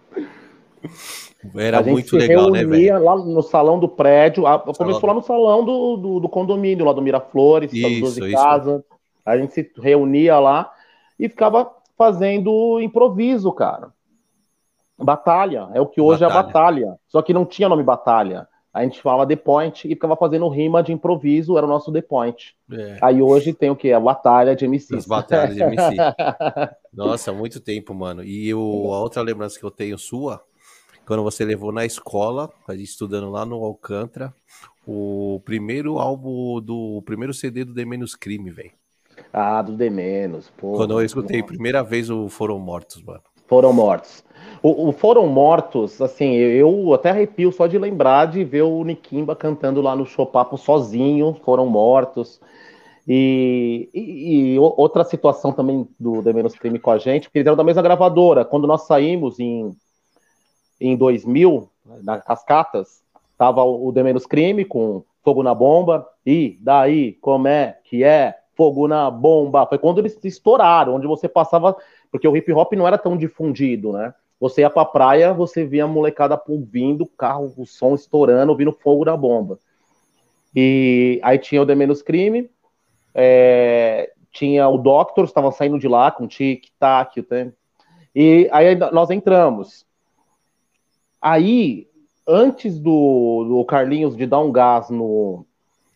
Era muito legal, né, velho? lá no salão do prédio. A, começou lá no salão do, do, do, condomínio, lá do Miraflores, isso, de casa. A gente se reunia lá e ficava fazendo improviso, cara. Batalha, é o que hoje batalha. é a batalha. Só que não tinha nome batalha. A gente falava The Point e ficava fazendo rima de improviso, era o nosso The Point. É. Aí hoje tem o que? A batalha de MC. As batalhas de MC. Nossa, muito tempo, mano. E a outra lembrança que eu tenho sua quando você levou na escola, a gente estudando lá no Alcântara, o primeiro álbum do o primeiro CD do The Menos Crime, velho. Ah, do The Menos, pô. Quando eu escutei primeira vez o Foram Mortos, mano. Foram Mortos. O, o, Foram Mortos, assim, eu até arrepio só de lembrar de ver o Nikimba cantando lá no Chopapo sozinho, Foram Mortos. E, e, e, outra situação também do The Menos Crime com a gente, porque eles eram da mesma gravadora. Quando nós saímos em em 2000, nas Cascatas, tava o The Menos Crime com Fogo na Bomba, e daí, como é que é Fogo na Bomba? Foi quando eles estouraram, onde você passava, porque o hip hop não era tão difundido, né? Você ia pra praia, você via a molecada ouvindo, carro, o som estourando, ouvindo Fogo na Bomba. E aí tinha o The Menos Crime, é, tinha o Doctor, estava saindo de lá com tic-tac, e aí nós entramos. Aí, antes do, do Carlinhos de dar um gás no,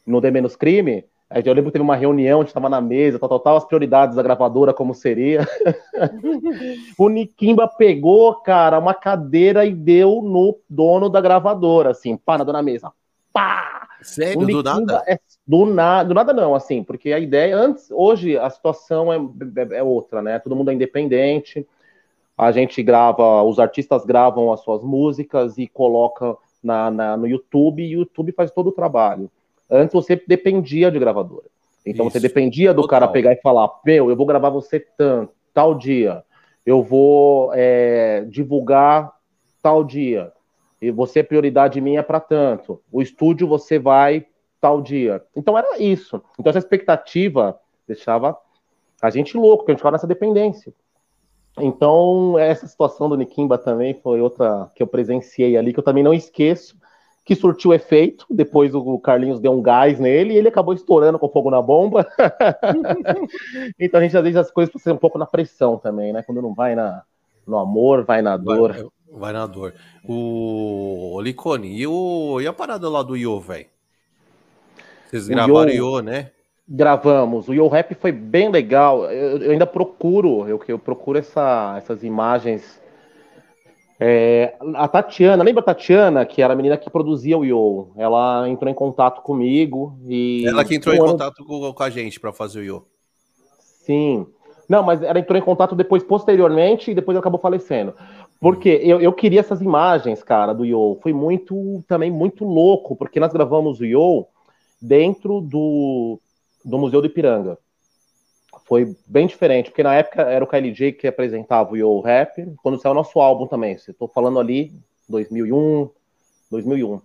no The Menos Crime, eu lembro que teve uma reunião, a gente estava na mesa, tal, tal, tal, as prioridades da gravadora, como seria. o Nikimba pegou, cara, uma cadeira e deu no dono da gravadora, assim, pá, na mesa. Pá! Sério? Do nada? É, do, na, do nada não, assim, porque a ideia, antes, hoje a situação é, é, é outra, né? Todo mundo é independente, a gente grava, os artistas gravam as suas músicas e coloca na, na, no YouTube, e o YouTube faz todo o trabalho. Antes você dependia de gravadora. Então Isso. você dependia do Total. cara pegar e falar: Meu, eu vou gravar você tanto, tal dia, eu vou é, divulgar tal dia, e você é prioridade minha para tanto. O estúdio você vai tal dia. Então era isso. Então essa expectativa deixava a gente louco, porque a gente ficava nessa dependência. Então, essa situação do Nikimba também foi outra que eu presenciei ali, que eu também não esqueço, que surtiu efeito. Depois o Carlinhos deu um gás nele e ele acabou estourando com fogo na bomba. então, a gente às vezes as coisas precisam um pouco na pressão também, né? Quando não vai na, no amor, vai na dor. Vai, vai na dor. O, o Licone, e, o, e a parada lá do Io, velho? Vocês gravaram o Io, né? Gravamos. O Yo Rap foi bem legal. Eu, eu ainda procuro, eu, eu procuro essa, essas imagens. É, a Tatiana, lembra a Tatiana, que era a menina que produzia o Yo? Ela entrou em contato comigo e. Ela que entrou um em ano... contato com, com a gente para fazer o Yo. Sim. Não, mas ela entrou em contato depois, posteriormente, e depois acabou falecendo. Porque eu, eu queria essas imagens, cara, do Yo. Foi muito, também muito louco, porque nós gravamos o Yo dentro do, do Museu do Ipiranga. Foi bem diferente, porque na época era o KLJ que apresentava o Yo Rap, quando saiu o nosso álbum também. Estou falando ali 2001, 2001.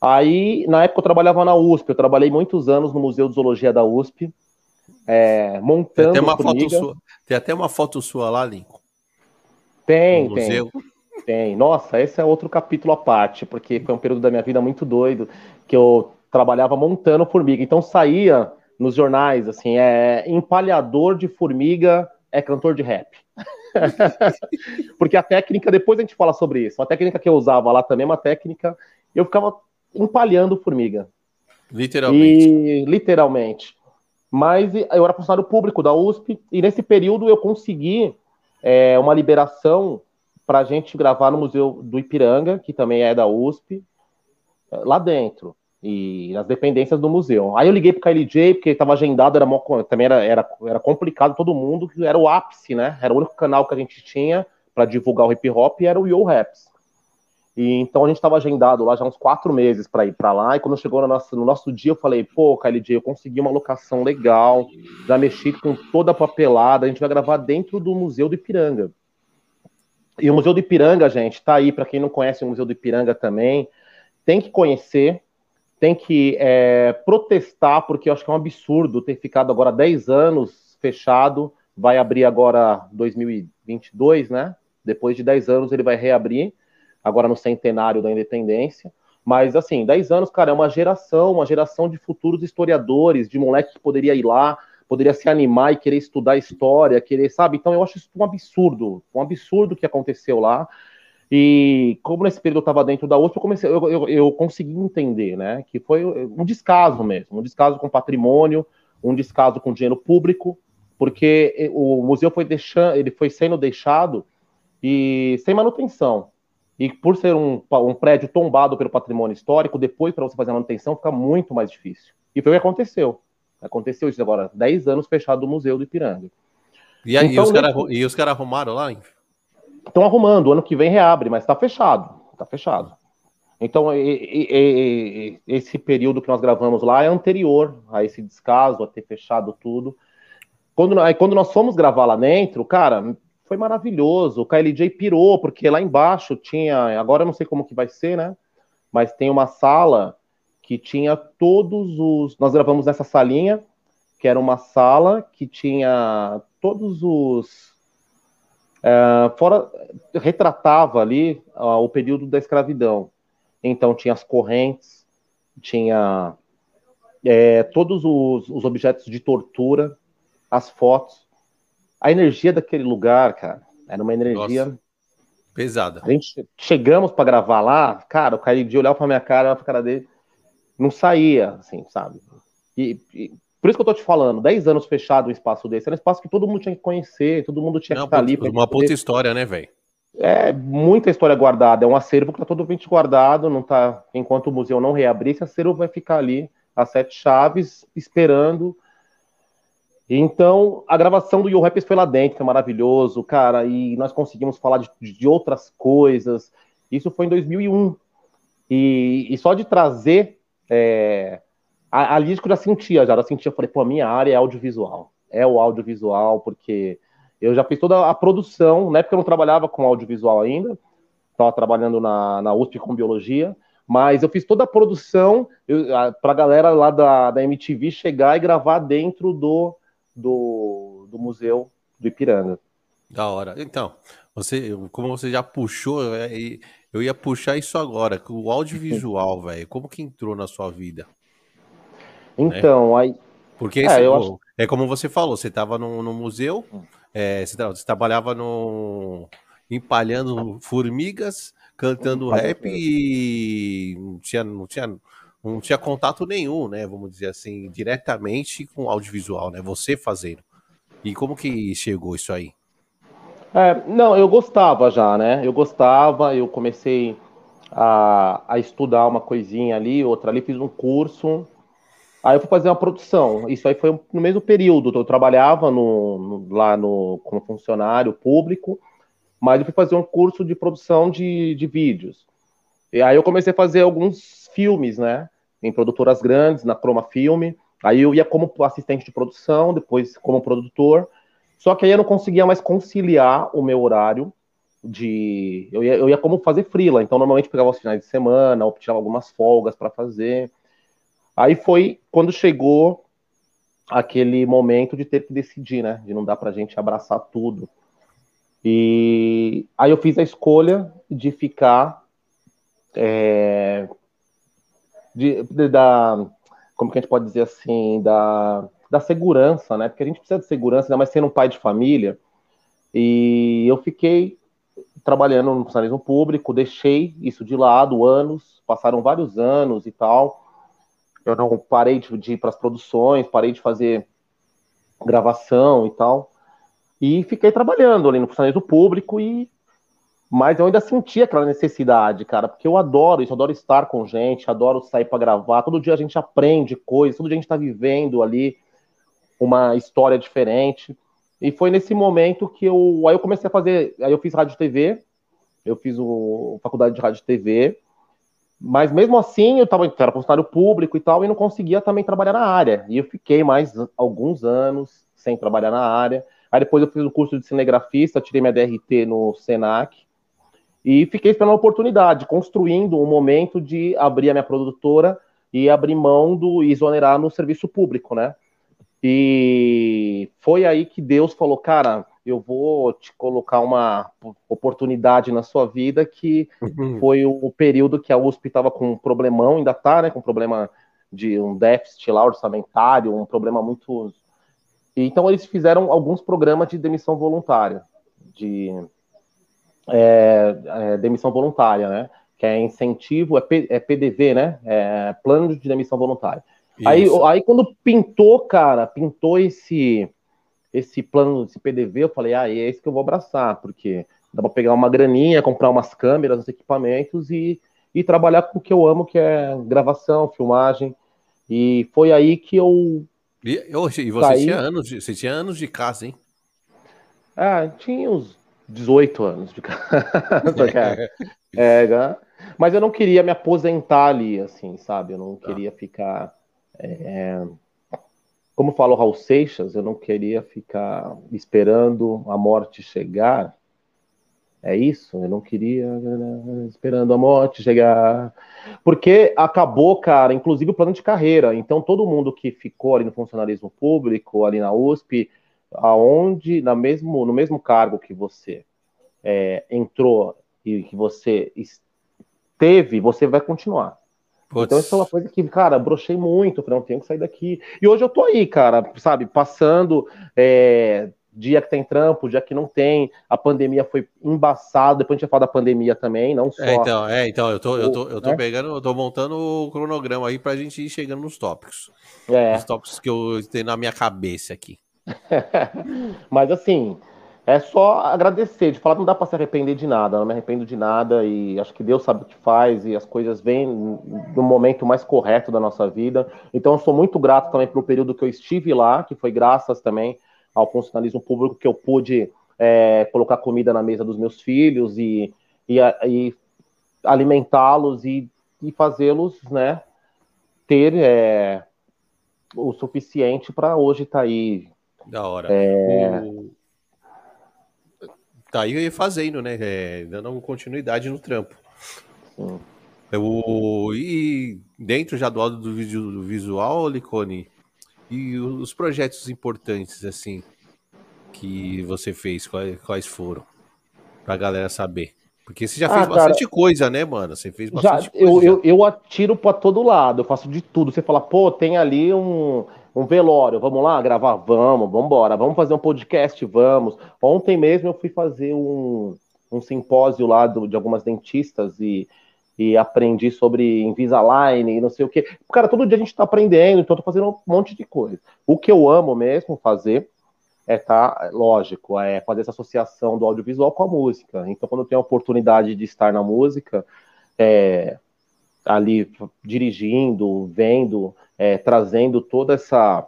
Aí, na época eu trabalhava na USP, eu trabalhei muitos anos no Museu de Zoologia da USP, é, montando tem até uma foto sua, Tem até uma foto sua lá, Lincoln. Tem, tem. Tem. Nossa, esse é outro capítulo à parte, porque foi um período da minha vida muito doido, que eu trabalhava montando formiga. Então saía nos jornais, assim, é empalhador de formiga é cantor de rap. Porque a técnica, depois a gente fala sobre isso, a técnica que eu usava lá também, é uma técnica, eu ficava empalhando formiga. Literalmente. E, literalmente. Mas eu era funcionário público da USP, e nesse período eu consegui é, uma liberação para a gente gravar no Museu do Ipiranga, que também é da USP, lá dentro e nas dependências do museu. Aí eu liguei pro KLJ, porque estava agendado, era também era, era, era complicado todo mundo, era o ápice, né? Era o único canal que a gente tinha para divulgar o hip hop era o Yo Raps. E então a gente estava agendado lá já uns quatro meses para ir para lá. E quando chegou no nosso, no nosso dia, eu falei: pô, KLJ, eu consegui uma locação legal, já mexi com toda a papelada, a gente vai gravar dentro do Museu do Ipiranga. E o Museu do Ipiranga, gente, tá aí, para quem não conhece o Museu do Ipiranga também, tem que conhecer, tem que é, protestar, porque eu acho que é um absurdo ter ficado agora 10 anos fechado, vai abrir agora 2022, né? Depois de 10 anos ele vai reabrir, agora no centenário da independência. Mas, assim, 10 anos, cara, é uma geração, uma geração de futuros historiadores, de moleque que poderia ir lá, poderia se animar e querer estudar história, querer, sabe? Então eu acho isso um absurdo, um absurdo que aconteceu lá. E como nesse período eu estava dentro da USP, eu, comecei, eu, eu, eu, consegui entender, né? Que foi um descaso mesmo, um descaso com patrimônio, um descaso com dinheiro público, porque o museu foi deixando, ele foi sendo deixado e sem manutenção. E por ser um, um prédio tombado pelo patrimônio histórico, depois para você fazer a manutenção fica muito mais difícil. E foi o que aconteceu. Aconteceu isso agora, 10 anos fechado o Museu do Ipiranga. E aí, então, e os caras cara arrumaram lá, hein? Estão arrumando, ano que vem reabre, mas está fechado. Está fechado. Então, e, e, e, esse período que nós gravamos lá é anterior a esse descaso, a ter fechado tudo. Quando, quando nós fomos gravar lá dentro, cara, foi maravilhoso. O KLJ pirou, porque lá embaixo tinha. Agora eu não sei como que vai ser, né? Mas tem uma sala que tinha todos os. Nós gravamos nessa salinha, que era uma sala que tinha todos os é, fora retratava ali uh, o período da escravidão. Então tinha as correntes, tinha é, todos os, os, objetos de tortura, as fotos, a energia daquele lugar, cara, era uma energia Nossa. pesada. A gente chegamos para gravar lá, cara, o cara de olhar para minha cara, para cara dele, não saía, assim, sabe? E, e por isso que eu tô te falando, 10 anos fechado um espaço desse, era um espaço que todo mundo tinha que conhecer, todo mundo tinha que estar ali. Uma puta história, né, velho? É muita história guardada, é um acervo que tá totalmente guardado, não tá. Enquanto o museu não reabrir, esse acervo vai ficar ali, as sete chaves, esperando. Então, a gravação do Yo Rappers foi lá dentro, foi maravilhoso, cara, e nós conseguimos falar de, de outras coisas. Isso foi em 2001. E, e só de trazer é, ali que eu já sentia, já, já sentia, falei, pô, a minha área é audiovisual, é o audiovisual, porque eu já fiz toda a produção, na época eu não trabalhava com audiovisual ainda, estava trabalhando na, na USP com biologia, mas eu fiz toda a produção para a galera lá da, da MTV chegar e gravar dentro do, do, do museu do Ipiranga. Da hora. Então, você, como você já puxou, é, eu ia puxar isso agora, o audiovisual, velho, como que entrou na sua vida? Então, aí. Porque é, acho... é como você falou, você estava no, no, museu, hum. é, você, você, trabalhava no empalhando formigas, cantando rap e não tinha, não tinha, não tinha contato nenhum, né? Vamos dizer assim, diretamente com audiovisual, né? Você fazendo. E como que chegou isso aí? É, não, eu gostava já, né? Eu gostava, eu comecei a, a estudar uma coisinha ali, outra ali, fiz um curso Aí eu fui fazer uma produção. Isso aí foi no mesmo período. Eu trabalhava no, no, lá no, como funcionário público, mas eu fui fazer um curso de produção de, de vídeos. E aí eu comecei a fazer alguns filmes, né? Em produtoras grandes, na Chroma Filme. Aí eu ia como assistente de produção, depois como produtor. Só que aí eu não conseguia mais conciliar o meu horário de. Eu ia, eu ia como fazer freela. Então, normalmente pegava os finais de semana, ou tirava algumas folgas para fazer. Aí foi quando chegou aquele momento de ter que decidir, né? De não dar pra gente abraçar tudo. E aí eu fiz a escolha de ficar. É, de, de, da, como que a gente pode dizer assim? Da, da segurança, né? Porque a gente precisa de segurança, ainda mais sendo um pai de família. E eu fiquei trabalhando no funcionalismo público, deixei isso de lado anos, passaram vários anos e tal eu não parei de, de ir para as produções, parei de fazer gravação e tal. E fiquei trabalhando ali no funcionamento público e mas eu ainda sentia aquela necessidade, cara, porque eu adoro isso, eu adoro estar com gente, adoro sair para gravar. Todo dia a gente aprende coisas, todo dia a gente está vivendo ali uma história diferente. E foi nesse momento que eu, aí eu comecei a fazer, aí eu fiz rádio TV, eu fiz o faculdade de rádio TV, mas mesmo assim, eu estava era funcionário público e tal, e não conseguia também trabalhar na área. E eu fiquei mais alguns anos sem trabalhar na área. Aí depois eu fiz um curso de cinegrafista, tirei minha DRT no Senac. E fiquei esperando a oportunidade, construindo um momento de abrir a minha produtora e abrir mão do e exonerar no serviço público, né? E foi aí que Deus falou, cara, eu vou te colocar uma oportunidade na sua vida que uhum. foi o período que a USP estava com um problemão, ainda tá, né, com um problema de um déficit lá orçamentário, um problema muito então eles fizeram alguns programas de demissão voluntária, de é, é, demissão voluntária, né? Que é incentivo, é, P, é PDV, né? É plano de demissão voluntária. Aí, aí quando pintou, cara, pintou esse esse plano, esse PDV, eu falei, ah, é esse que eu vou abraçar, porque dá para pegar uma graninha, comprar umas câmeras, uns equipamentos e, e trabalhar com o que eu amo, que é gravação, filmagem. E foi aí que eu e, e você, Saí... tinha anos de, você tinha anos de casa, hein? Ah, tinha uns 18 anos de casa. é, né? mas eu não queria me aposentar ali, assim, sabe? Eu não tá. queria ficar. É... Como fala o Raul Seixas, eu não queria ficar esperando a morte chegar é isso, eu não queria esperando a morte chegar. Porque acabou, cara, inclusive o plano de carreira. Então, todo mundo que ficou ali no funcionalismo público, ali na USP, aonde, na mesmo, no mesmo cargo que você é, entrou e que você teve, você vai continuar. Puts. Então, isso é uma coisa que, cara, brochei muito, falei, não tenho que sair daqui. E hoje eu tô aí, cara, sabe, passando, é, dia que tem trampo, dia que não tem. A pandemia foi embaçada, depois a gente vai falar da pandemia também, não só. É, então, é, então eu tô, eu tô, eu tô né? pegando, eu tô montando o cronograma aí pra gente ir chegando nos tópicos. É. Os tópicos que eu tenho na minha cabeça aqui. Mas assim, é só agradecer, de falar não dá para se arrepender de nada, não me arrependo de nada e acho que Deus sabe o que faz e as coisas vêm no momento mais correto da nossa vida. Então eu sou muito grato também pelo período que eu estive lá, que foi graças também ao funcionalismo público que eu pude é, colocar comida na mesa dos meus filhos e, e, e alimentá-los e, e fazê-los, né, ter é, o suficiente para hoje estar tá aí. Da hora. É... O... Tá aí fazendo, né? É, dando continuidade no trampo. Sim. Eu, e dentro já do lado do, visual, Licone, e os projetos importantes, assim, que você fez, quais, quais foram? Pra galera saber. Porque você já fez ah, bastante cara, coisa, né, mano? Você fez bastante já, coisa. Eu, já. eu, eu atiro pra todo lado, eu faço de tudo. Você fala, pô, tem ali um, um velório, vamos lá gravar? Vamos, vamos embora. Vamos fazer um podcast? Vamos. Ontem mesmo eu fui fazer um, um simpósio lá do, de algumas dentistas e e aprendi sobre Invisalign e não sei o que. Cara, todo dia a gente está aprendendo, então eu tô fazendo um monte de coisa. O que eu amo mesmo fazer é tá, lógico, é fazer essa associação do audiovisual com a música. Então, quando eu tenho a oportunidade de estar na música, é, ali dirigindo, vendo, é, trazendo toda essa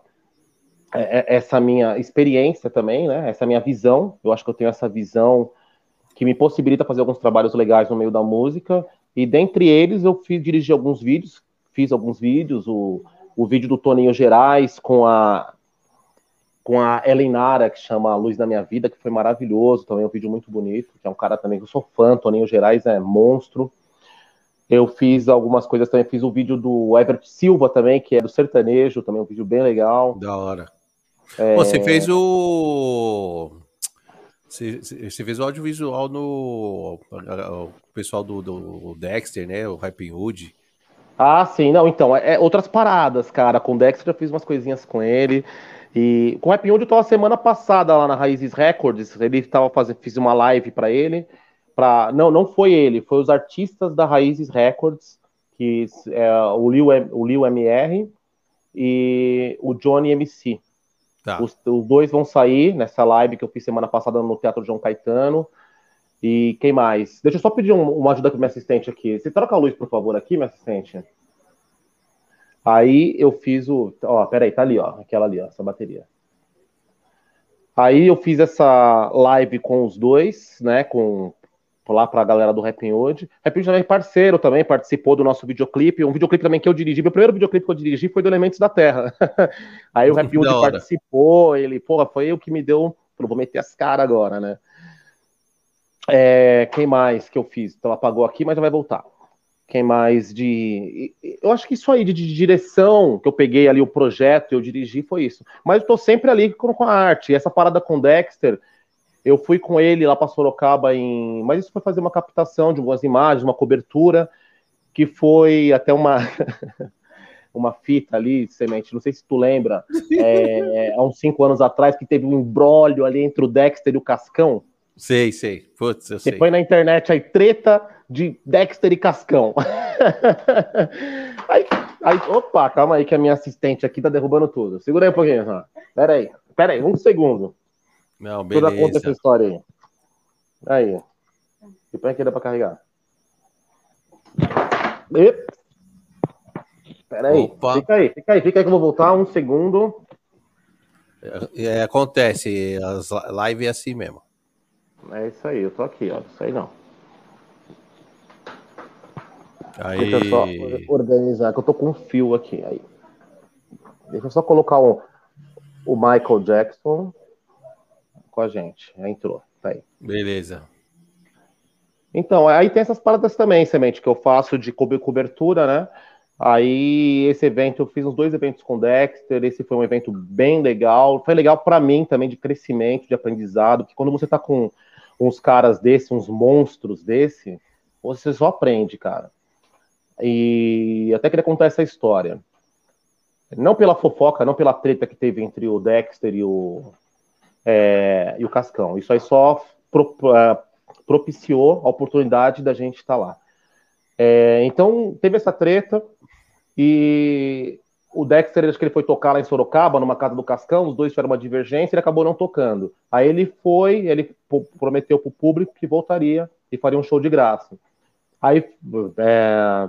é, é, essa minha experiência também, né? Essa minha visão. Eu acho que eu tenho essa visão que me possibilita fazer alguns trabalhos legais no meio da música e dentre eles eu fiz dirigir alguns vídeos, fiz alguns vídeos, o, o vídeo do Toninho Gerais com a com a Elenara, que chama Luz da Minha Vida, que foi maravilhoso, também é um vídeo muito bonito, que é um cara também que eu sou fã, Toninho Gerais é monstro. Eu fiz algumas coisas também, fiz o vídeo do Everett Silva também, que é do sertanejo, também um vídeo bem legal. Da hora. É... Você fez o você, você fez o audiovisual no o pessoal do, do Dexter, né? O Hype Hood. Ah, sim, não, então, é, é, outras paradas, cara. Com o Dexter eu fiz umas coisinhas com ele. E com o Hype Hood eu tava semana passada lá na Raízes Records. Ele tava fazendo, fiz uma live para ele. Pra, não, não foi ele, foi os artistas da Raízes Records, que é o Lil, o Lil MR e o Johnny MC. Tá. Os, os, dois vão sair nessa live que eu fiz semana passada no Teatro João Caetano. E quem mais? Deixa eu só pedir um, uma ajuda com minha assistente aqui. Você troca a luz, por favor, aqui, minha assistente. Aí eu fiz o. Ó, peraí, tá ali, ó. Aquela ali, ó, essa bateria. Aí eu fiz essa live com os dois, né? Com lá para a galera do Rap Hood. Rap Hood também é parceiro também, participou do nosso videoclipe, um videoclipe também que eu dirigi. Meu primeiro videoclipe que eu dirigi foi do Elementos da Terra. Aí o Rap Hood participou, ele, porra, foi eu que me deu, vou meter as caras agora, né? É, quem mais que eu fiz? Então apagou aqui, mas já vai voltar. Quem mais de. Eu acho que isso aí de, de direção, que eu peguei ali o projeto, eu dirigi, foi isso. Mas eu tô sempre ali com a arte. E essa parada com Dexter, eu fui com ele lá para Sorocaba em. Mas isso foi fazer uma captação de algumas imagens, uma cobertura, que foi até uma. uma fita ali, semente, não sei se tu lembra, é, há uns cinco anos atrás, que teve um embrólio ali entre o Dexter e o Cascão. Sei, sei. Putz, eu Você põe na internet aí, treta de Dexter e Cascão. aí, aí, opa, calma aí que a minha assistente aqui tá derrubando tudo. Segura aí um pouquinho, Ram. Pera aí, pera aí, um segundo. Não, beleza. Toda conta essa história aí. Aí. E põe aqui dá pra carregar. E... Pera aí, Opa. fica aí, fica aí, fica aí que eu vou voltar um segundo. É, é, acontece, as lives é assim mesmo. É isso aí, eu tô aqui, ó. Isso aí não. Aí, Deixa eu só organizar, que eu tô com um fio aqui. Aí. Deixa eu só colocar um, o Michael Jackson com a gente. Já entrou, tá aí. beleza. Então, aí tem essas paradas também, Semente, que eu faço de co- cobertura, né? Aí, esse evento, eu fiz uns dois eventos com o Dexter, esse foi um evento bem legal. Foi legal para mim também, de crescimento, de aprendizado, porque quando você tá com uns caras desse, uns monstros desse, você só aprende, cara. E até queria contar essa história. Não pela fofoca, não pela treta que teve entre o Dexter e o, é, e o Cascão. Isso aí só pro- é, propiciou a oportunidade da gente estar lá. É, então, teve essa treta e o Dexter, acho que ele foi tocar lá em Sorocaba, numa casa do Cascão, os dois tiveram uma divergência e ele acabou não tocando. Aí ele foi, ele prometeu para o público que voltaria e faria um show de graça. Aí, é,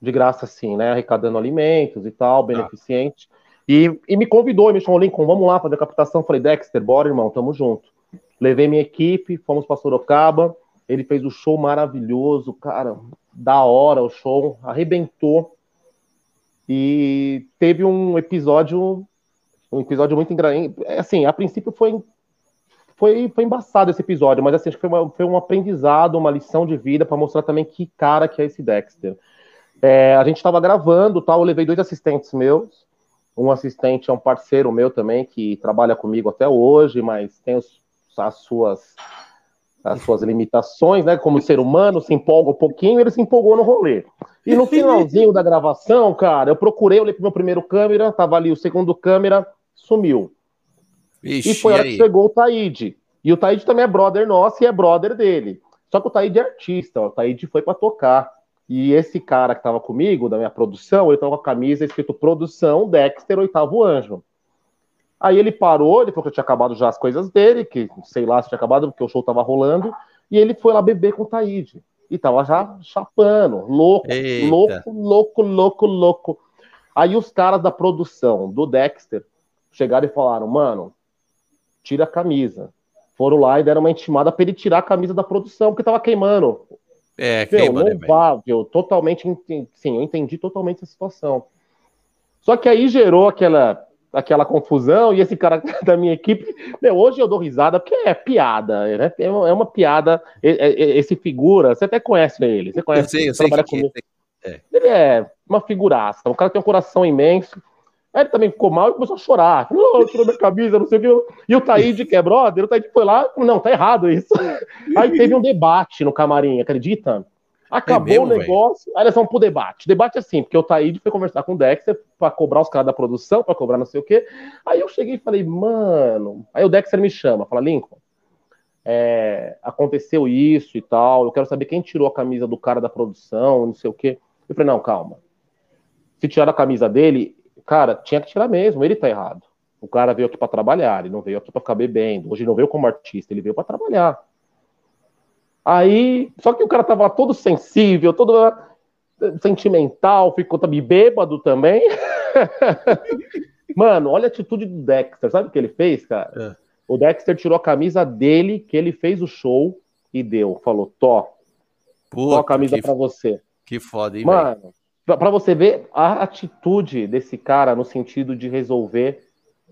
de graça assim, né, arrecadando alimentos e tal, beneficente. E, e me convidou, me chamou, Lincoln, vamos lá fazer a captação. Falei, Dexter, bora, irmão, tamo junto. Levei minha equipe, fomos para Sorocaba. Ele fez o show maravilhoso, cara, da hora o show, arrebentou. E teve um episódio, um episódio muito engraçado. Assim, a princípio foi, foi, foi embaçado esse episódio, mas assim, acho que foi, uma- foi um aprendizado, uma lição de vida para mostrar também que cara que é esse Dexter. É, a gente estava gravando, tal, eu levei dois assistentes meus. Um assistente é um parceiro meu também, que trabalha comigo até hoje, mas tem os- as suas as suas limitações, né? Como ser humano, se empolga um pouquinho, ele se empolgou no rolê. E no finalzinho da gravação, cara, eu procurei, olhei pro meu primeiro câmera, tava ali o segundo câmera, sumiu. Ixi, E foi a hora aí? que chegou o Taíde. E o Taíde também é brother nosso e é brother dele. Só que o Taíde é artista, o Taíde foi pra tocar. E esse cara que tava comigo, da minha produção, ele tava com a camisa escrito Produção Dexter Oitavo Anjo. Aí ele parou, ele falou que tinha acabado já as coisas dele, que sei lá se tinha acabado, porque o show tava rolando, e ele foi lá beber com o Taíde. E tava já chapando, louco, Eita. louco, louco, louco, louco. Aí os caras da produção do Dexter chegaram e falaram, mano, tira a camisa. Foram lá e deram uma intimada pra ele tirar a camisa da produção, porque tava queimando. É, Meu, queima, né, louvável, totalmente, enten- sim, eu entendi totalmente a situação. Só que aí gerou aquela, aquela confusão e esse cara da minha equipe, meu, hoje eu dou risada porque é piada, né? É uma, é uma piada, esse figura, você até conhece ele, você Eu conhece, sei, eu sei trabalha que, que comigo. é. Ele é uma figuraça, o cara tem um coração imenso. Aí ele também ficou mal e começou a chorar. Não, tirou minha camisa, não sei o que. E o Taíde, que é brother, o Taíde foi lá, não, tá errado isso. Aí teve um debate no camarim, acredita? Acabou É mesmo, o negócio, aí eles vão pro debate. Debate é assim, porque o Taíde foi conversar com o Dexter pra cobrar os caras da produção, pra cobrar não sei o quê. Aí eu cheguei e falei, mano. Aí o Dexter me chama, fala, Lincoln, é, aconteceu isso e tal, eu quero saber quem tirou a camisa do cara da produção, não sei o quê. Eu falei, não, calma. Se tirar a camisa dele, cara, tinha que tirar mesmo, ele tá errado. O cara veio aqui pra trabalhar, ele não veio aqui pra ficar bebendo. Hoje ele não veio como artista, ele veio pra trabalhar. Aí, só que o cara tava lá todo sensível, todo eh, sentimental, ficou também bêbado também. Mano, olha a atitude do Dexter. Sabe o que ele fez, cara? É. O Dexter tirou a camisa dele, que ele fez o show e deu. Falou, Tó, Puta, a camisa que, pra você. que foda, hein? Mano, pra pra você ver a atitude desse cara no sentido de resolver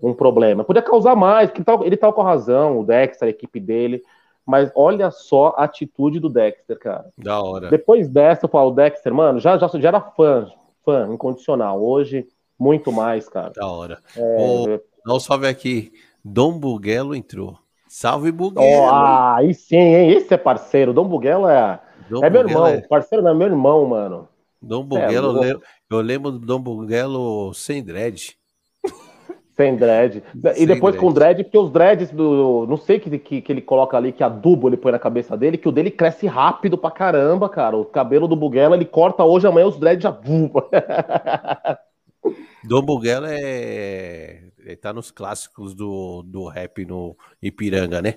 um problema. Podia causar mais, porque ele tava, ele tava com a razão, o Dexter, a equipe dele. Mas olha só a atitude do Dexter, cara. Da hora. Depois dessa, eu falo, Dexter, mano, já, já, já era fã, fã incondicional. Hoje, muito mais, cara. Da hora. É... Dá um salve aqui. Dom Buguelo entrou. Salve, Buguelo. Oh, ah, aí sim, hein? Esse é parceiro. Dom Buguelo é, Dom é meu irmão. É... Parceiro não é meu irmão, mano. Dom Buguelo, é, eu, eu lembro do Dom Buguelo sem dread. Sem dread. E Sem depois dread. com dread, porque os dreads do. Não sei que, que, que ele coloca ali, que adubo ele põe na cabeça dele, que o dele cresce rápido pra caramba, cara. O cabelo do Buguela, ele corta hoje, amanhã os dreads já. Dom Buguela é. Ele tá nos clássicos do, do rap no Ipiranga, né?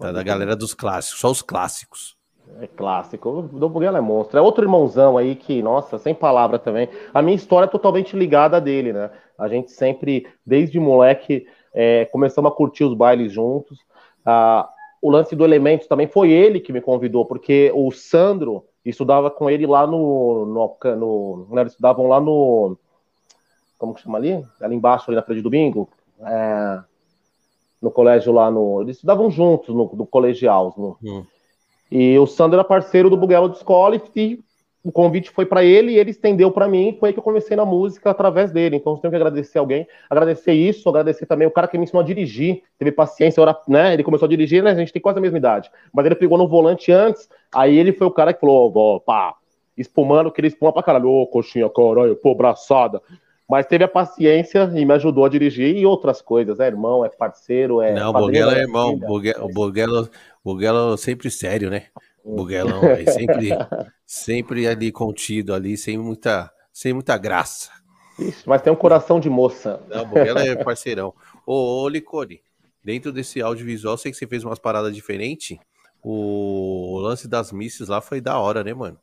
Tá da galera dos clássicos, só os clássicos. É clássico. O Dom Buguela é monstro. É outro irmãozão aí que, nossa, sem palavra também. A minha história é totalmente ligada a dele, né? A gente sempre, desde moleque, é, começamos a curtir os bailes juntos. Ah, o lance do Elementos também foi ele que me convidou, porque o Sandro estudava com ele lá no. no, no né, eles estudavam lá no. Como que chama ali? Ali embaixo, ali na frente do domingo. É, no colégio lá no. Eles estudavam juntos no, no colegial. No, hum. E o Sandro era parceiro do Buguelo de escola e o convite foi para ele e ele estendeu para mim. Foi aí que eu comecei na música através dele. Então eu tenho que agradecer alguém, agradecer isso, agradecer também o cara que me ensinou a dirigir, teve paciência, hora, né? Ele começou a dirigir, né? A gente tem quase a mesma idade, mas ele pegou no volante antes. Aí ele foi o cara que falou: ó, pá, espumando, que ele espuma pra caralho, ô, coxinha, caralho, pô, braçada. Mas teve a paciência e me ajudou a dirigir e outras coisas. É irmão, é parceiro, é. Não, o Boguela é irmão. o Buguelo sempre sério, né? Hum. Buguelão sempre, sempre ali contido ali, sem muita, sem muita graça. Ixi, mas tem um coração de moça. Não, Buguelo é parceirão. Ô, ô Licone, dentro desse audiovisual, sei que você fez umas paradas diferentes. O lance das misses lá foi da hora, né, mano?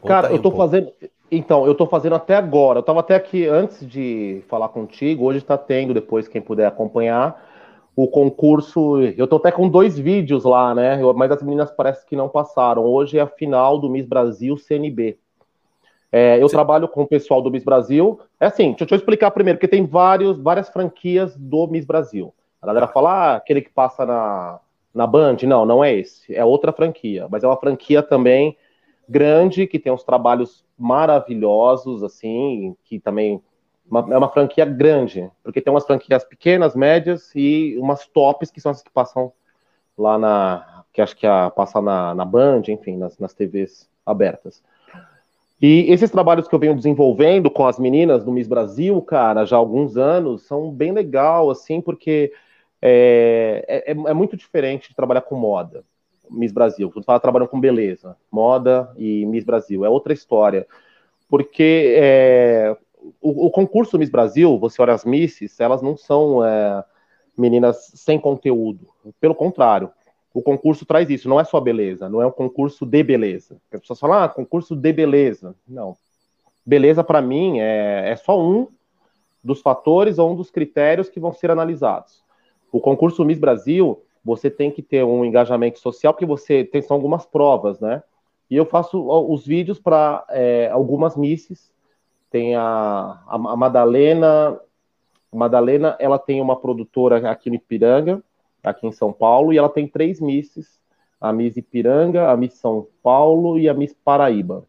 Conta Cara, eu tô um fazendo. Então, eu tô fazendo até agora. Eu tava até aqui antes de falar contigo. Hoje tá tendo, depois, quem puder acompanhar o concurso. Eu tô até com dois vídeos lá, né? Mas as meninas parece que não passaram. Hoje é a final do Miss Brasil CNB. É, eu Sim. trabalho com o pessoal do Miss Brasil. É assim, deixa, eu explicar primeiro, porque tem vários, várias franquias do Miss Brasil. A galera fala, ah, aquele que passa na, na Band. Não, não é esse. É outra franquia. Mas é uma franquia também grande, que tem uns trabalhos maravilhosos, assim, que também uma, é uma franquia grande, porque tem umas franquias pequenas, médias e umas tops que são as que passam lá na. que acho que a, passa na, na Band, enfim, nas, nas TVs abertas. E esses trabalhos que eu venho desenvolvendo com as meninas do Miss Brasil, cara, já há alguns anos, são bem legal, assim, porque é, é, é muito diferente de trabalhar com moda. Miss Brasil, quando fala trabalhando com beleza, moda e Miss Brasil, é outra história. Porque é, o, o, concurso Miss Brasil, você olha as misses, elas não são é, meninas sem conteúdo. Pelo contrário, o concurso traz isso, não é só beleza, não é um concurso de beleza. As pessoas falam, ah, concurso de beleza. Não. Beleza, para mim, é, é só um dos fatores ou um dos critérios que vão ser analisados. O concurso Miss Brasil, você tem que ter um engajamento social, porque você tem são algumas provas, né? E eu faço os vídeos para é, algumas misses tem a, a, Madalena. A Madalena, ela tem uma produtora aqui no Ipiranga, aqui em São Paulo, e ela tem três misses: a Miss Ipiranga, a Miss São Paulo e a Miss Paraíba.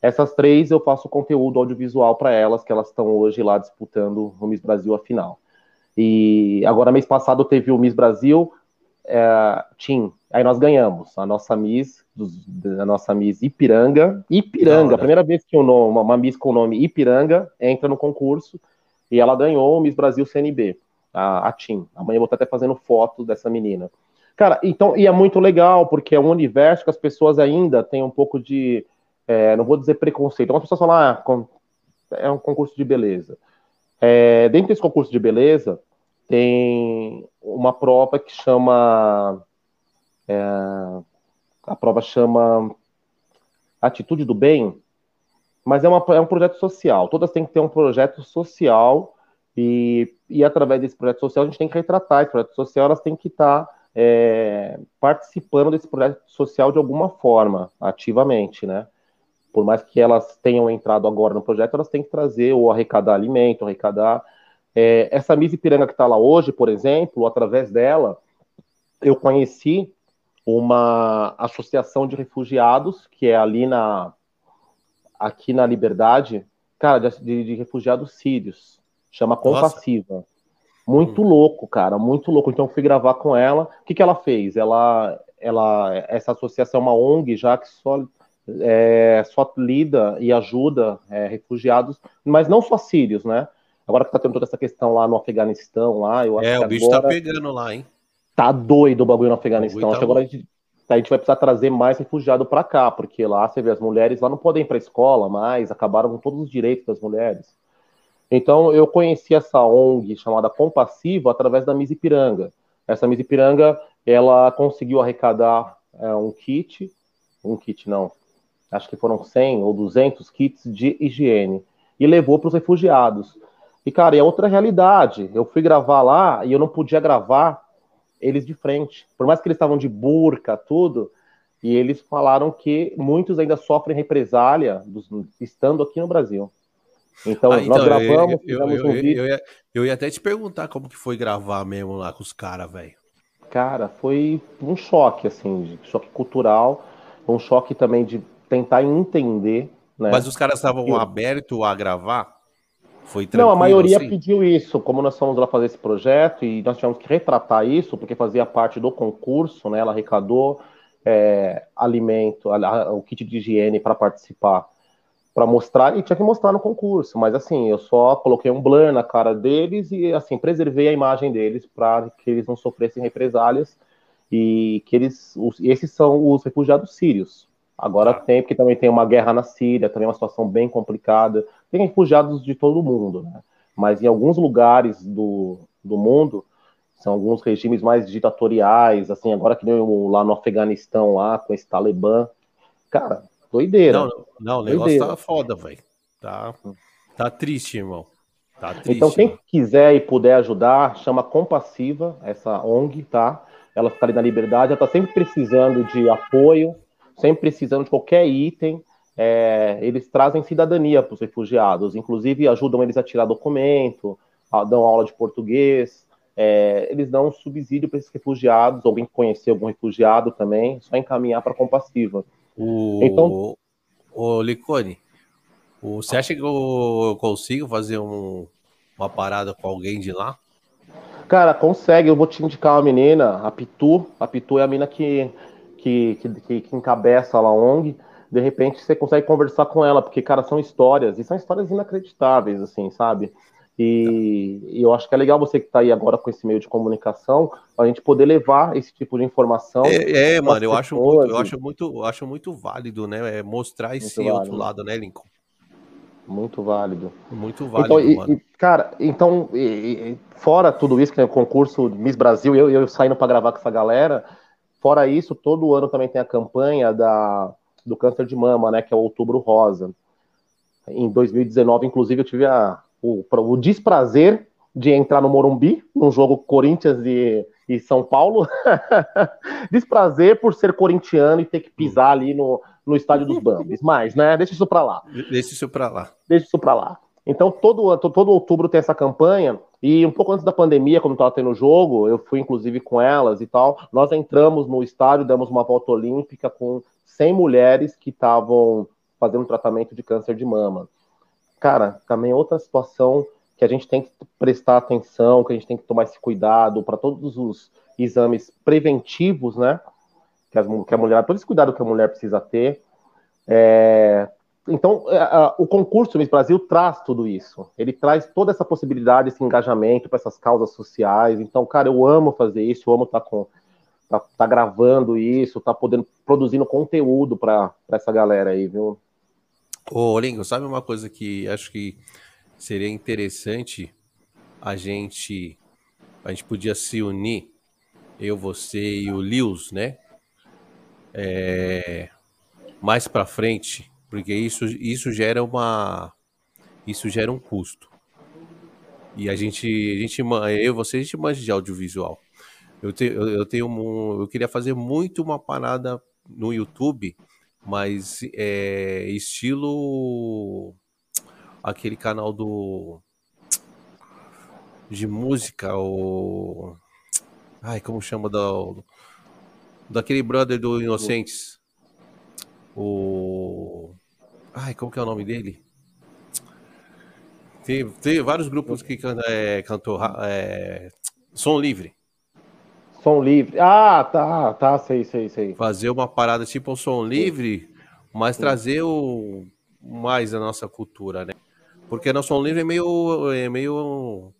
Essas três eu faço conteúdo audiovisual para elas, que elas estão hoje lá disputando o Miss Brasil a final. E agora, mês passado, teve o Miss Brasil é, Team. Aí nós ganhamos. A nossa Miss da nossa Miss Ipiranga. Ipiranga, a primeira vez que nome, uma Miss com o nome Ipiranga entra no concurso e ela ganhou o Miss Brasil CNB, a, a Tim. Amanhã eu vou estar até fazendo foto dessa menina. Cara, então, e é muito legal, porque é um universo que as pessoas ainda têm um pouco de, é, não vou dizer preconceito, algumas pessoas falam, ah, é um concurso de beleza. É, dentro desse concurso de beleza, tem uma prova que chama é, a prova chama Atitude do Bem, mas é, uma, é um projeto social. Todas têm que ter um projeto social e, e através desse projeto social a gente tem que retratar esse projeto social, elas têm que estar é, participando desse projeto social de alguma forma, ativamente, né? Por mais que elas tenham entrado agora no projeto, elas têm que trazer ou arrecadar alimento, arrecadar. É, essa Miss Ipiranga que está lá hoje, por exemplo, através dela, eu conheci uma associação de refugiados que é ali na aqui na Liberdade, cara, de, de refugiados sírios, chama Compassiva. Nossa. Muito hum. louco, cara, muito louco. Então eu fui gravar com ela. O que, que ela fez? Ela, ela, essa associação é uma ONG já que só é, só lida e ajuda é, refugiados, mas não só sírios, né? Agora que tá tendo toda essa questão lá no Afeganistão, lá, eu acho É, o bicho tá pegando lá, hein? Tá doido o bagulho no Afeganistão. Tá acho que agora a gente, a gente vai precisar trazer mais refugiado para cá, porque lá você vê as mulheres lá não podem ir para escola mais, acabaram com todos os direitos das mulheres. Então eu conheci essa ONG chamada Compassivo através da Miss Ipiranga. Essa Miss Ipiranga, ela conseguiu arrecadar é, um kit, um kit não, acho que foram 100 ou 200 kits de higiene, e levou para os refugiados. E, cara, é outra realidade. Eu fui gravar lá e eu não podia gravar eles de frente. Por mais que eles estavam de burca, tudo, e eles falaram que muitos ainda sofrem represália dos, estando aqui no Brasil. Então, ah, então nós gravamos, eu, eu, eu, um vídeo. Ia, eu, ia, até te perguntar como que foi gravar mesmo lá com os caras, velho. Cara, foi um choque, assim, choque cultural, um choque também de tentar entender. Né? Mas os caras estavam abertos a gravar? Foi Não, a maioria assim? pediu isso. Como nós fomos lá fazer esse projeto e nós tivemos que retratar isso, porque fazia parte do concurso, né? Ela arrecadou é, alimento, o kit de higiene para participar, para mostrar, e tinha que mostrar no concurso. Mas assim, eu só coloquei um blur na cara deles e assim, preservei a imagem deles para que eles não sofressem represálias e que eles. Os, esses são os refugiados sírios. Agora tá. tem, porque também tem uma guerra na Síria, também é uma situação bem complicada. Tem refugiados de todo mundo, né? Mas em alguns lugares do, do mundo, são alguns regimes mais ditatoriais, assim, agora que nem lá no Afeganistão, lá, com esse Talibã. Cara, doideira. Não, não o negócio doideira. tá foda, velho. Tá, tá triste, irmão. Tá triste, então, quem quiser e puder ajudar, chama Compassiva, essa ONG, tá? Ela fica ali na liberdade, ela tá sempre precisando de apoio, sempre precisando de qualquer item, é, eles trazem cidadania para os refugiados, inclusive ajudam eles a tirar documento, a, dão aula de português, é, eles dão subsídio para esses refugiados, alguém conhecer algum refugiado também, só encaminhar para a compassiva. O... Então, o Licone, você acha que eu consigo fazer um, uma parada com alguém de lá? Cara, consegue. Eu vou te indicar uma menina, a Pitu. A Pitu é a mina que que, que, que encabeça lá a ONG, de repente você consegue conversar com ela, porque, cara, são histórias, e são histórias inacreditáveis, assim, sabe? E, e eu acho que é legal você que está aí agora com esse meio de comunicação, a gente poder levar esse tipo de informação. É, é mano, eu acho, muito, eu acho muito, eu acho muito válido, né? É mostrar esse válido. outro lado, né, Lincoln? Muito válido. Muito válido, então, e, e, cara, então, fora tudo isso, que é o concurso Miss Brasil, eu, eu saindo para gravar com essa galera, Fora isso, todo ano também tem a campanha da, do câncer de mama, né, que é o Outubro Rosa. Em 2019, inclusive, eu tive a, o, o desprazer de entrar no Morumbi, num jogo Corinthians e, e São Paulo. desprazer por ser corintiano e ter que pisar ali no, no estádio dos Bambis. Mas, né, deixa isso para lá. Deixa isso para lá. Deixa isso para lá. Então, todo, todo outubro tem essa campanha, e um pouco antes da pandemia, quando estava tendo jogo, eu fui inclusive com elas e tal. Nós entramos no estádio, demos uma volta olímpica com 100 mulheres que estavam fazendo tratamento de câncer de mama. Cara, também outra situação que a gente tem que prestar atenção, que a gente tem que tomar esse cuidado para todos os exames preventivos, né? Que, as, que a mulher, todo esse cuidado que a mulher precisa ter. É, então, é, o concurso Miss Brasil traz tudo isso. Ele traz toda essa possibilidade, esse engajamento para essas causas sociais. Então, cara, eu amo fazer isso, eu amo estar tá com tá, tá, gravando isso, tá podendo produzindo conteúdo para essa galera aí, viu? Ô, Lingo, sabe uma coisa que acho que seria interessante a gente a gente podia se unir, eu, você e o Lewis, né? É, mais para frente porque isso, isso gera uma isso gera um custo. E a gente, a gente eu você a gente manja de audiovisual. Eu, te, eu, eu tenho um, eu queria fazer muito uma parada no YouTube, mas é estilo aquele canal do de música o ai como chama da Daquele brother do Inocentes. O. Ai, como que é o nome dele? Tem, tem vários grupos que can, é, cantou é, som livre. Som livre. Ah, tá, tá, sei, sei, sei. Fazer uma parada tipo um som livre, mas trazer o mais a nossa cultura, né? Porque nosso som livre é meio, é meio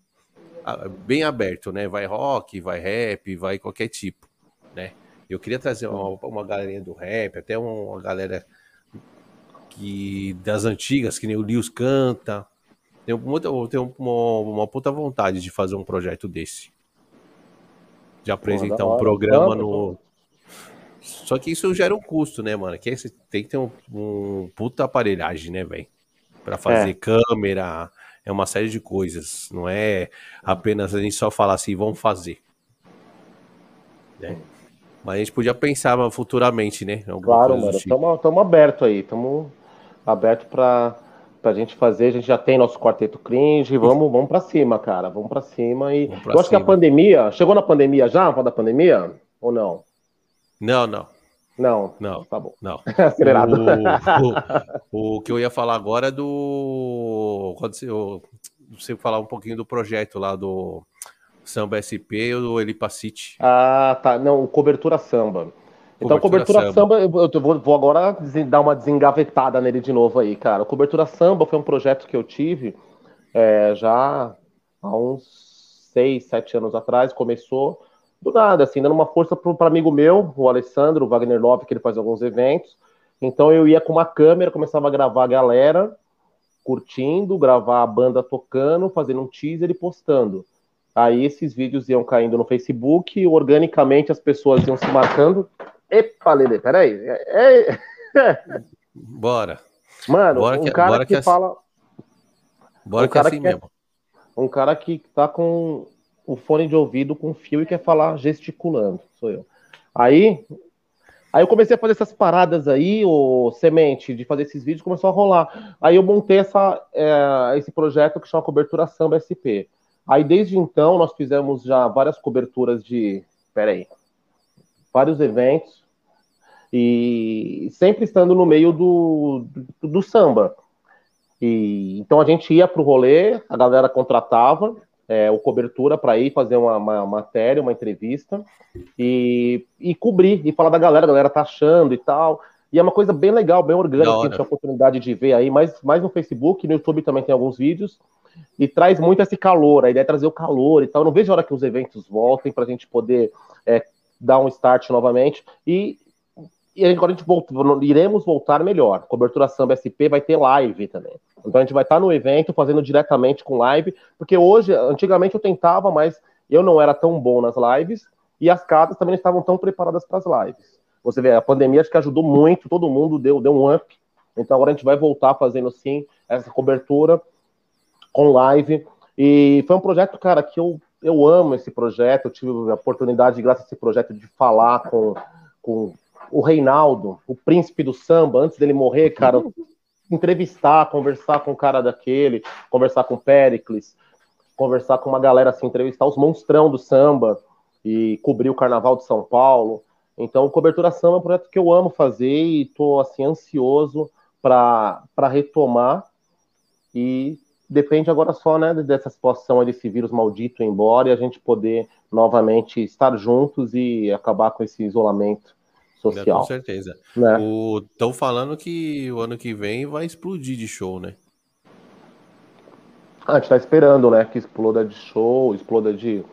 bem aberto, né? Vai rock, vai rap, vai qualquer tipo, né? Eu queria trazer uma, uma galerinha do rap, até uma galera que das antigas, que nem o Lewis canta. Tenho, muita, tenho uma, uma puta vontade de fazer um projeto desse. De apresentar um programa no. Só que isso gera um custo, né, mano? Que é, tem que ter um, um puta aparelhagem, né, velho? Pra fazer é. câmera, é uma série de coisas. Não é apenas a gente só falar assim, vamos fazer. Né? Mas a gente podia pensar futuramente, né? Claro, mano. Estamos tipo. abertos aí. Estamos abertos para pra gente fazer. A gente já tem nosso quarteto cringe. Vamos, vamos para cima, cara. Vamos para cima. E eu acho cima. que a pandemia. Chegou na pandemia já? Vamos da pandemia? Ou não? Não, não. Não. Não. Tá bom. Não. Acelerado. O, o, o, que eu ia falar agora é do. Quando você, você falar um pouquinho do projeto lá do Samba SP ou do Elipa City. Ah, tá. Não, cobertura samba. Então, cobertura, cobertura samba, samba eu vou, vou, agora dar uma desengavetada nele de novo aí, cara. Cobertura samba foi um projeto que eu tive é, já há uns seis, sete anos atrás. Começou do nada, assim, dando uma força para um amigo meu, o Alessandro, o Wagner Love, que ele faz alguns eventos. Então eu ia com uma câmera, começava a gravar a galera curtindo, gravar a banda tocando, fazendo um teaser e postando. Aí esses vídeos iam caindo no Facebook, e organicamente as pessoas iam se marcando. Epa, Lele, peraí. É, é... Bora. Mano, bora um que, cara que, que é... fala. Bora um que é assim que mesmo. Um cara que tá com o fone de ouvido com fio e quer falar gesticulando. Sou eu. Aí, aí eu comecei a fazer essas paradas aí, o semente, de fazer esses vídeos, começou a rolar. Aí eu montei essa, é, esse projeto que chama Cobertura Samba SP. Aí desde então nós fizemos já várias coberturas de. Peraí. Vários eventos. E sempre estando no meio do, do, do samba. E, então a gente ia pro rolê, a galera contratava, é, o cobertura para ir fazer uma, uma, matéria, uma entrevista e, e cobrir e falar da galera, a galera tá achando e tal. E é uma coisa bem legal, bem orgânica, que a gente tem a oportunidade de ver aí, mais, mais no Facebook, no YouTube também tem alguns vídeos, e traz muito esse calor, a ideia é trazer o calor e tal. Eu não vejo a hora que os eventos voltem para a gente poder é, dar um start novamente. E, e agora a gente volta, iremos voltar melhor. Cobertura Samba SP vai ter live também. Então a gente vai estar no evento fazendo diretamente com live, porque hoje, antigamente eu tentava, mas eu não era tão bom nas lives e as casas também não estavam tão preparadas para as lives. Você vê, a pandemia acho que ajudou muito, todo mundo deu, deu um up. Então agora a gente vai voltar fazendo sim essa cobertura com live. E foi um projeto, cara, que eu, eu amo esse projeto. Eu tive a oportunidade, graças a esse projeto, de falar com, com o Reinaldo, o príncipe do samba, antes dele morrer, cara, entrevistar, conversar com o cara daquele, conversar com o Pericles, conversar com uma galera assim, entrevistar os monstrão do samba e cobrir o Carnaval de São Paulo. Então, Cobertura Samba é um projeto que eu amo fazer e estou assim ansioso para retomar. E depende agora só né, dessa situação desse vírus maldito ir embora e a gente poder novamente estar juntos e acabar com esse isolamento social. Com certeza. Estão né? falando que o ano que vem vai explodir de show, né? A gente está esperando, né? Que exploda de show, exploda de,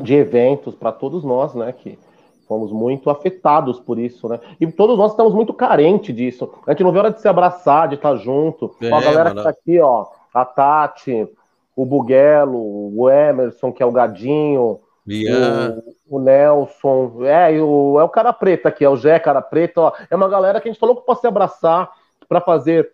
de eventos para todos nós, né? Que fomos muito afetados por isso, né? E todos nós estamos muito carentes disso. A gente não vê hora de se abraçar, de estar junto. É, a galera mano. que tá aqui, ó, a Tati, o Buguelo, o Emerson, que é o Gadinho, o, o, Nelson, é, o, é o cara preto aqui, é o Jé cara preto, ó, é uma galera que a gente falou que pode se abraçar para fazer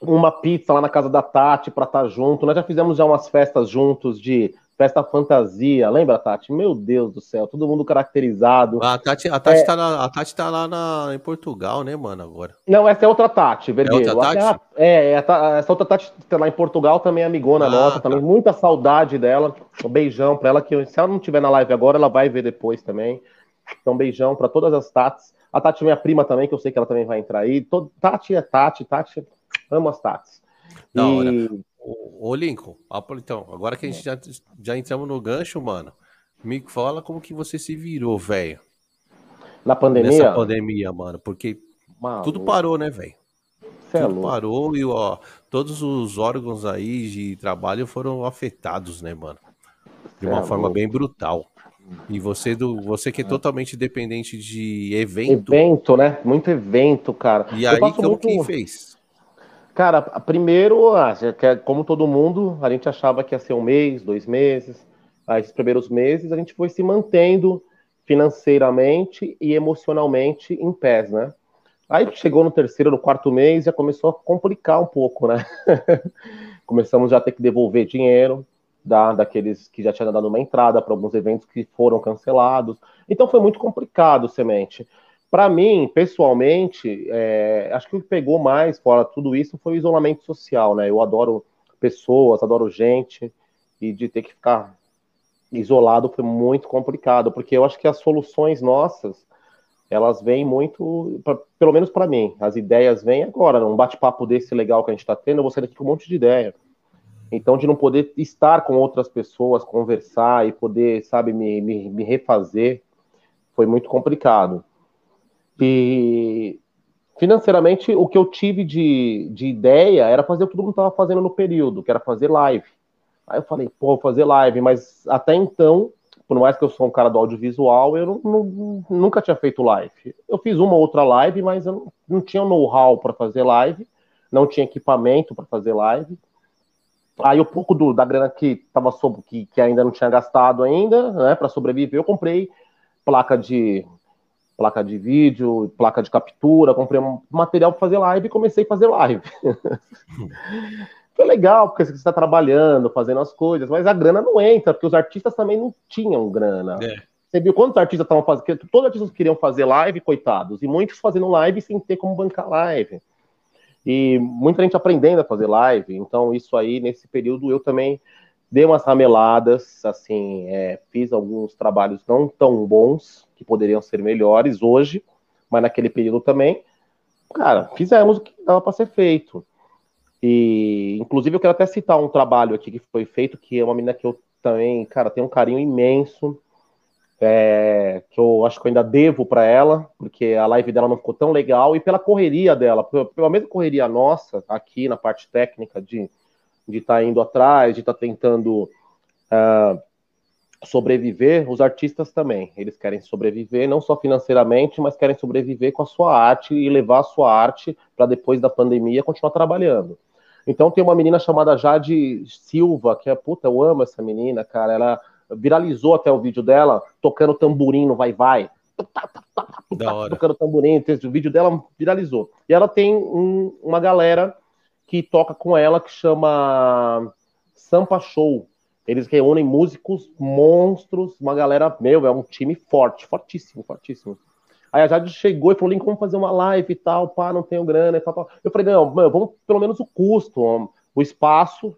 uma pizza lá na casa da Tati para estar tá junto. Nós já fizemos já umas festas juntos de festa fantasia, lembra, Tati? Meu Deus do céu, todo mundo caracterizado. A Tati, a Tati, é... tá, na, a Tati tá lá na, em Portugal, né, mano, agora. Não, essa é outra Tati, vermelho. É, outra Tati? é, é essa outra Tati tá lá em Portugal também é amigona ah, nossa, tá. também muita saudade dela. Um beijão pra ela, que se ela não tiver na live agora, ela vai ver depois também. Então, beijão para todas as Tatis. A Tati é minha prima também, que eu sei que ela também vai entrar aí. Tati é Tati, Tati, amo as Tatis. Da e... hora. Ô, ô Lincoln, então, agora que a gente já, já entramos no gancho, mano, me fala como que você se virou, velho. Na pandemia? Nessa pandemia, mano, porque mano, tudo parou, né, velho? É tudo parou e, ó, todos os órgãos aí de trabalho foram afetados, né, mano? De uma é forma louco. bem brutal. E você do você que é, é totalmente dependente de evento. Evento, né? Muito evento, cara. E aí como muito... que fez? Cara, primeiro, ah, como todo mundo, a gente achava que ia ser um mês, dois meses. Aí, esses primeiros meses, a gente foi se mantendo financeiramente e emocionalmente em pés, né? Aí chegou no terceiro, no quarto mês, já começou a complicar um pouco, né? Começamos já a ter que devolver dinheiro da, daqueles que já tinham dado uma entrada para alguns eventos que foram cancelados. Então foi muito complicado, Semente. Para mim, pessoalmente, é, acho que o que pegou mais fora tudo isso foi o isolamento social, né? Eu adoro pessoas, adoro gente, e de ter que ficar isolado foi muito complicado, porque eu acho que as soluções nossas, elas vêm muito, pra, pelo menos para mim, as ideias vêm agora, num bate-papo desse legal que a gente está tendo, eu vou sair daqui com um monte de ideia. Então, de não poder estar com outras pessoas, conversar e poder, sabe, me, me, me refazer, foi muito complicado. E financeiramente, o que eu tive de, de ideia era fazer o que todo mundo estava fazendo no período, que era fazer live. Aí eu falei, pô, vou fazer live, mas até então, por mais que eu sou um cara do audiovisual, eu não, não, nunca tinha feito live. Eu fiz uma ou outra live, mas eu não, não tinha know-how para fazer live, não tinha equipamento para fazer live. Aí o pouco do, da grana que tava sob, que, que ainda não tinha gastado ainda, né, para sobreviver, eu comprei placa de placa de vídeo, placa de captura, comprei um material para fazer live e comecei a fazer live. Foi legal, porque você está trabalhando, fazendo as coisas, mas a grana não entra, porque os artistas também não tinham grana. É. Você viu quantos artistas estavam fazendo? Todos os artistas queriam fazer live, coitados, e muitos fazendo live sem ter como bancar live. E muita gente aprendendo a fazer live, então isso aí, nesse período, eu também dei umas rameladas, assim, é, fiz alguns trabalhos não tão bons, que poderiam ser melhores hoje, mas naquele período também, cara, fizemos o que dava para ser feito. E, inclusive, eu quero até citar um trabalho aqui que foi feito, que é uma menina que eu também, cara, tenho um carinho imenso, é, que eu acho que eu ainda devo para ela, porque a live dela não ficou tão legal, e pela correria dela, pela mesma correria nossa, aqui na parte técnica, de de estar tá indo atrás, de estar tá tentando uh, sobreviver, os artistas também, eles querem sobreviver, não só financeiramente, mas querem sobreviver com a sua arte e levar a sua arte para depois da pandemia continuar trabalhando. Então tem uma menina chamada Jade Silva, que é, puta, eu amo essa menina, cara, ela viralizou até o vídeo dela, tocando tamborim no Vai Vai. Da hora. Tocando tamborim, o vídeo dela viralizou. E ela tem um, uma galera que toca com ela que chama Sampa Show. Eles reúnem músicos monstros, uma galera, meu, é um time forte, fortíssimo, fortíssimo. Aí a Jade chegou e falou: Link, vamos fazer uma live e tal, pá, não tenho grana e tal, tal. Eu falei: não, vamos pelo menos o custo, o espaço,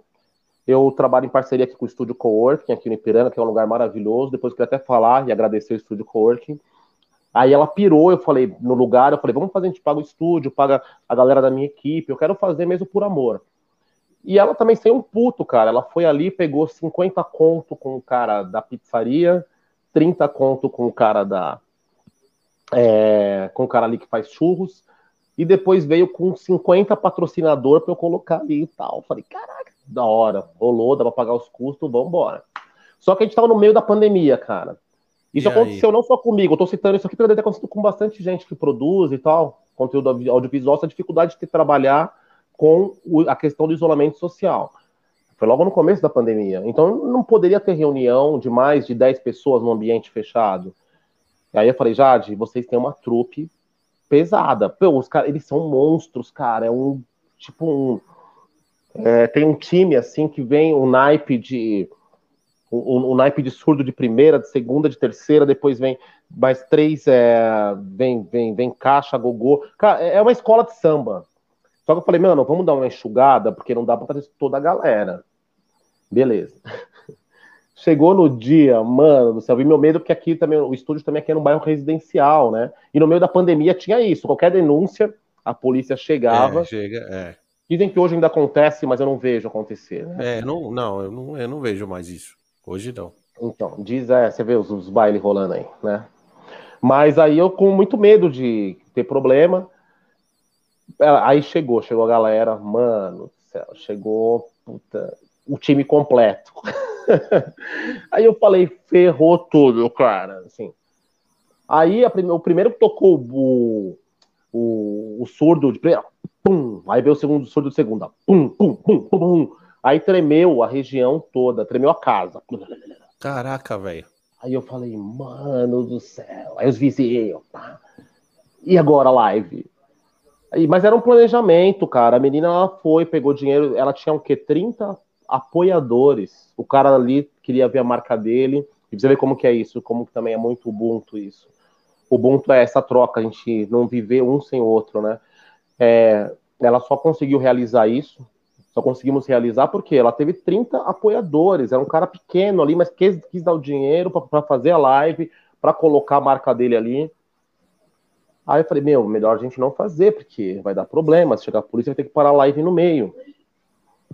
eu trabalho em parceria aqui com o Estúdio Coworking, aqui no Ipiranga, que é um lugar maravilhoso. Depois eu queria até falar e agradecer o Estúdio Coworking. Aí ela pirou, eu falei, no lugar, eu falei, vamos fazer, a gente paga o estúdio, paga a galera da minha equipe, eu quero fazer mesmo por amor. E ela também sem um puto, cara. Ela foi ali, pegou 50 conto com o cara da pizzaria, 30 conto com o cara da. É, com o cara ali que faz churros, e depois veio com 50 patrocinador para eu colocar ali e tal. Falei, caraca, da hora, rolou, dá pra pagar os custos, vambora. Só que a gente tava no meio da pandemia, cara. Isso e aconteceu aí? não só comigo, eu tô citando isso aqui porque deve ter acontecido com bastante gente que produz e tal, conteúdo audiovisual, essa dificuldade de trabalhar com a questão do isolamento social. Foi logo no começo da pandemia. Então não poderia ter reunião de mais de 10 pessoas num ambiente fechado. E aí eu falei, Jade, vocês têm uma trupe pesada. Pô, os caras, eles são monstros, cara. É um tipo um é, tem um time assim que vem um naipe de um, um, naipe de surdo de primeira, de segunda, de terceira, depois vem mais três, é, vem, vem, vem caixa, gogô. Cara, é, é uma escola de samba. Só que eu falei, mano, vamos dar uma enxugada, porque não dá pra trazer toda a galera. Beleza. Chegou no dia, mano do céu, vi meu medo, porque aqui também, o estúdio também aqui é no bairro residencial, né? E no meio da pandemia tinha isso, qualquer denúncia, a polícia chegava. É, chega, é. Dizem que hoje ainda acontece, mas eu não vejo acontecer. Né? É, não, não, eu não, eu não vejo mais isso. Hoje não. Então, diz, é, você vê os, os bailes rolando aí, né? Mas aí eu com muito medo de ter problema. É, aí chegou, chegou a galera, mano céu, chegou puta, o time completo. aí eu falei, ferrou tudo, cara, assim. Aí prime, o primeiro que tocou o, o, o surdo de primeira, pum, aí veio o segundo surdo de segunda, pum, pum, pum, pum, pum. Aí tremeu a região toda, tremeu a casa. Caraca, velho. Aí eu falei, mano do céu. Aí os vizinhos, pá. E agora a live? Aí, mas era um planejamento, cara. A menina ela foi, pegou dinheiro, ela tinha o quê? 30 apoiadores. O cara ali queria ver a marca dele. E você vê como que é isso, como que também é muito Ubuntu isso. Ubuntu é essa troca, a gente não viver um sem o outro, né? É, ela só conseguiu realizar isso só conseguimos realizar porque ela teve 30 apoiadores, era um cara pequeno ali, mas quis, quis dar o dinheiro para fazer a live, para colocar a marca dele ali. Aí eu falei, meu, melhor a gente não fazer, porque vai dar problema, se chegar a polícia vai ter que parar a live no meio.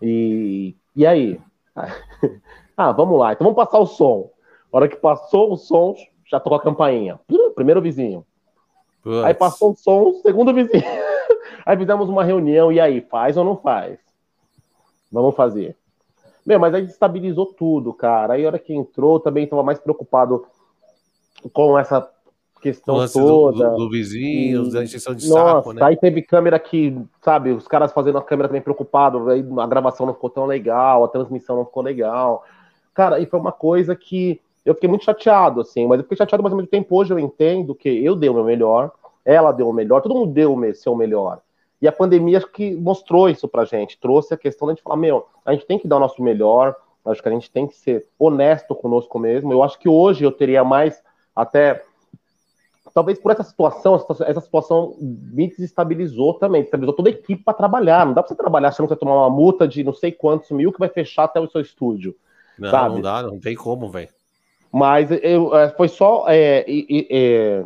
E, e aí? ah, vamos lá, então vamos passar o som. A hora que passou o som, já tocou a campainha. Primeiro vizinho. Puts. Aí passou o som, segundo vizinho. aí fizemos uma reunião, e aí, faz ou não faz? Vamos fazer. Meu, mas aí estabilizou tudo, cara. Aí a hora que entrou, também estava mais preocupado com essa questão toda. Do, do, vizinho, da injeção de Nossa, saco, né? Aí teve câmera que, sabe, os caras fazendo a câmera também preocupado, aí a gravação não ficou tão legal, a transmissão não ficou legal. Cara, e foi uma coisa que eu fiquei muito chateado, assim, mas eu fiquei chateado, mas ao mesmo tempo hoje eu entendo que eu dei o meu melhor, ela deu o melhor, todo mundo deu o seu melhor. E a pandemia acho que mostrou isso pra gente, trouxe a questão de falar, meu, a gente tem que dar o nosso melhor, acho que a gente tem que ser honesto conosco mesmo. Eu acho que hoje eu teria mais até talvez por essa situação, essa situação me desestabilizou também, desestabilizou toda a equipe para trabalhar. Não dá para você trabalhar achando que vai tomar uma multa de não sei quantos mil que vai fechar até o seu estúdio. Não, sabe? não dá, não tem como, velho. Mas eu, é, foi só é, é,